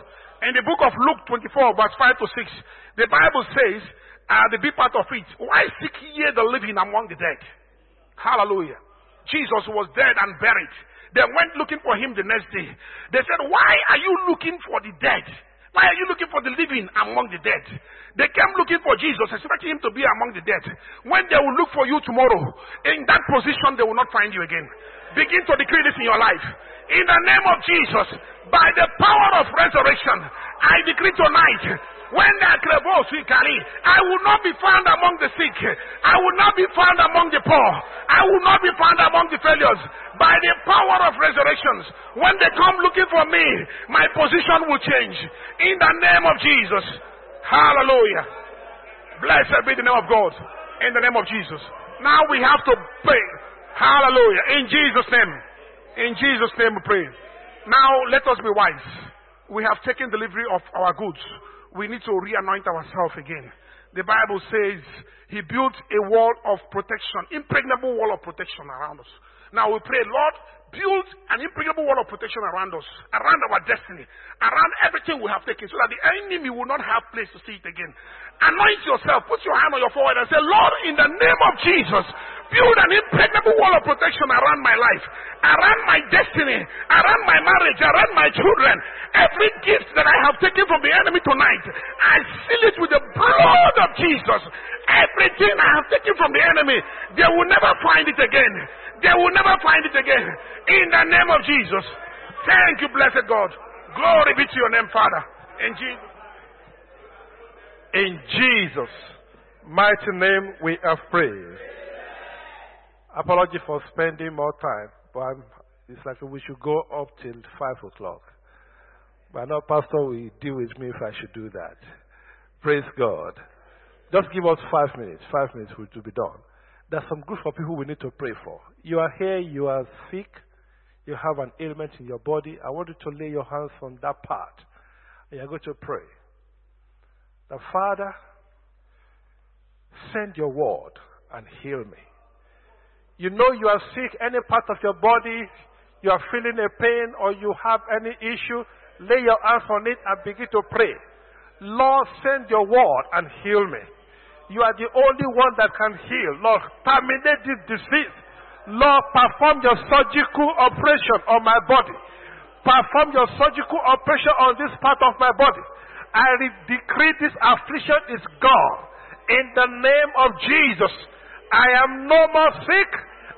In the book of Luke 24, verse 5 to 6, the Bible says, uh, the big part of it, why seek ye the living among the dead? Hallelujah. Jesus was dead and buried. They went looking for him the next day. They said, Why are you looking for the dead? Why are you looking for the living among the dead? They came looking for Jesus, expecting him to be among the dead. When they will look for you tomorrow, in that position, they will not find you again. Begin to decree this in your life. In the name of Jesus, by the power of resurrection, I decree tonight when they are clever, oh, I will not be found among the sick. I will not be found among the poor. I will not be found among the failures. By the power of resurrections, when they come looking for me, my position will change. In the name of Jesus. Hallelujah. Blessed be the name of God. In the name of Jesus. Now we have to pray. Hallelujah. In Jesus' name. In Jesus' name we pray. Now let us be wise. We have taken delivery of our goods. We need to re-anoint ourselves again. The Bible says he built a wall of protection, impregnable wall of protection around us. Now we pray, Lord, build an impregnable wall of protection around us, around our destiny, around everything we have taken, so that the enemy will not have place to see it again. Anoint yourself, put your hand on your forehead and say, Lord, in the name of Jesus, build an impregnable wall of protection around my life, around my destiny, around my marriage, around my children. Every gift that I have taken from the enemy tonight, I seal it with the blood of Jesus. Everything I have taken from the enemy, they will never find it again. They will never find it again. In the name of Jesus. Thank you, blessed God. Glory be to your name, Father. In Jesus. In Jesus' mighty name we have prayed. Apology for spending more time, but I'm, it's like we should go up till 5 o'clock. But I know Pastor will deal with me if I should do that. Praise God. Just give us five minutes. Five minutes will be done. There's some group of people we need to pray for. You are here, you are sick, you have an ailment in your body. I want you to lay your hands on that part. And you're going to pray. The Father, send your word and heal me. You know you are sick, any part of your body, you are feeling a pain or you have any issue, lay your hands on it and begin to pray. Lord, send your word and heal me. You are the only one that can heal. Lord, terminate this disease. Lord, perform your surgical operation on my body. Perform your surgical operation on this part of my body. I decree this affliction is gone. In the name of Jesus, I am no more sick.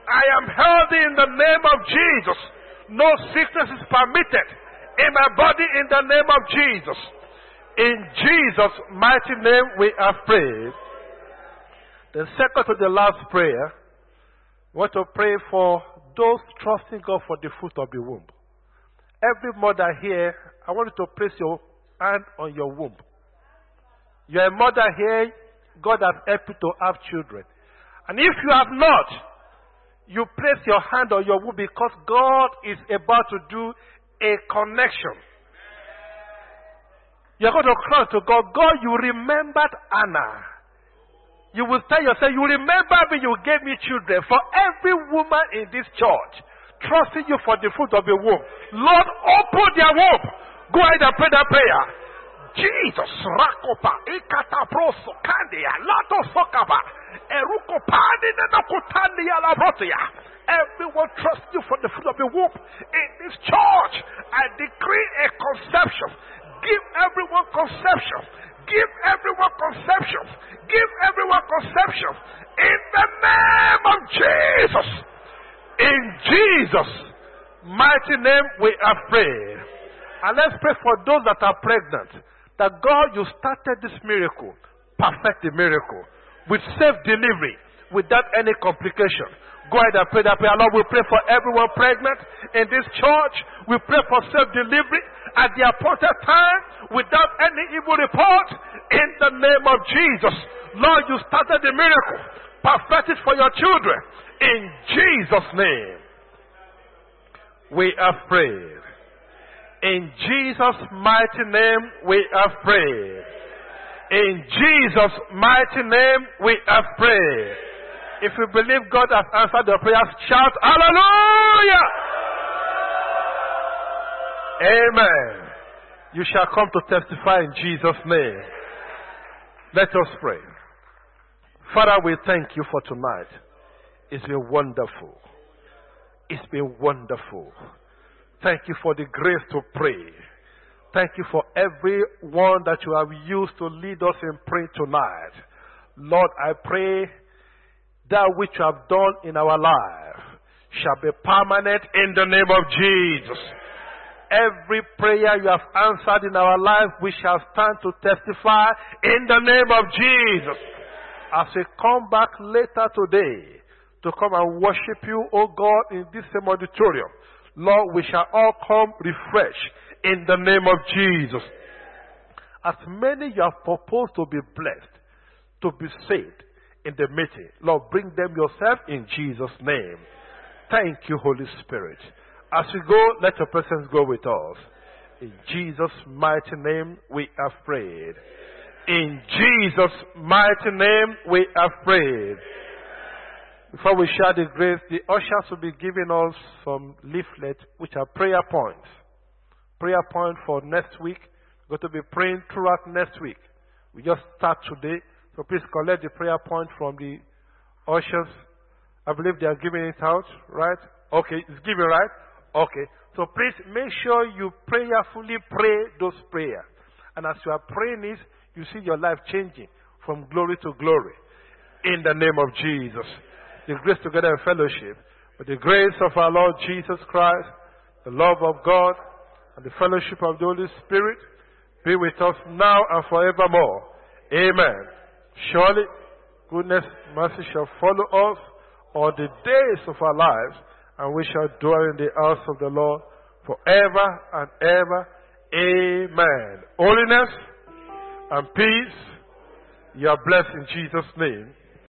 I am healthy in the name of Jesus. No sickness is permitted in my body in the name of Jesus. In Jesus' mighty name we have prayed. The second to the last prayer, we want to pray for those trusting God for the fruit of the womb. Every mother here, I want you to place your hand on your womb. You're a mother here, God has helped you to have children. And if you have not, you place your hand on your womb because God is about to do a connection. You're going to cry to God, God, you remembered Anna. You will tell yourself, you remember me, you gave me children. For every woman in this church, trusting you for the fruit of the womb. Lord, open their womb. Go ahead and pray that prayer. Jesus, Rakopa, Ikataproso, Kandia, Lato Sokaba, Erukopani, Nenokotania, Labrotia. Everyone trust you for the fruit of the womb. In this church, I decree a conception. Give everyone conception. Give everyone conception. Give everyone conception. In the name of Jesus. In Jesus' mighty name we are praying. And let's pray for those that are pregnant. That God, you started this miracle. Perfect the miracle. With safe delivery. Without any complication. Go ahead and pray that prayer. Lord, we pray for everyone pregnant in this church. We pray for safe delivery at the appointed time without any evil report in the name of Jesus. Lord, you started the miracle. Perfect it for your children. In Jesus' name. We have prayed. In Jesus' mighty name we have prayed. In Jesus' mighty name we have prayed. If you believe God has answered your prayers, shout hallelujah! Amen. You shall come to testify in Jesus' name. Let us pray. Father, we thank you for tonight. It's been wonderful. It's been wonderful. Thank you for the grace to pray. Thank you for everyone that you have used to lead us in prayer tonight. Lord, I pray that which you have done in our life shall be permanent in the name of Jesus. Every prayer you have answered in our life, we shall stand to testify in the name of Jesus. As we come back later today to come and worship you, O God, in this same auditorium, Lord, we shall all come refreshed in the name of Jesus. As many you have proposed to be blessed, to be saved, in the meeting. Lord, bring them yourself in Jesus' name. Thank you, Holy Spirit. As we go, let your presence go with us. In Jesus' mighty name, we have prayed. In Jesus' mighty name, we have prayed. Before we share the grace, the ushers will be giving us some leaflets which are prayer points. Prayer point for next week. We're going to be praying throughout next week. We just start today. So please collect the prayer point from the ushers. I believe they are giving it out, right? Okay, it's given, right? Okay. So please make sure you prayerfully pray those prayers. And as you are praying this, you see your life changing from glory to glory. In the name of Jesus. The grace together in fellowship. With the grace of our Lord Jesus Christ, the love of God, and the fellowship of the Holy Spirit be with us now and forevermore. Amen. Surely, goodness, mercy shall follow us all the days of our lives, and we shall dwell in the house of the Lord forever and ever. Amen. Holiness and peace, you are blessed in Jesus' name.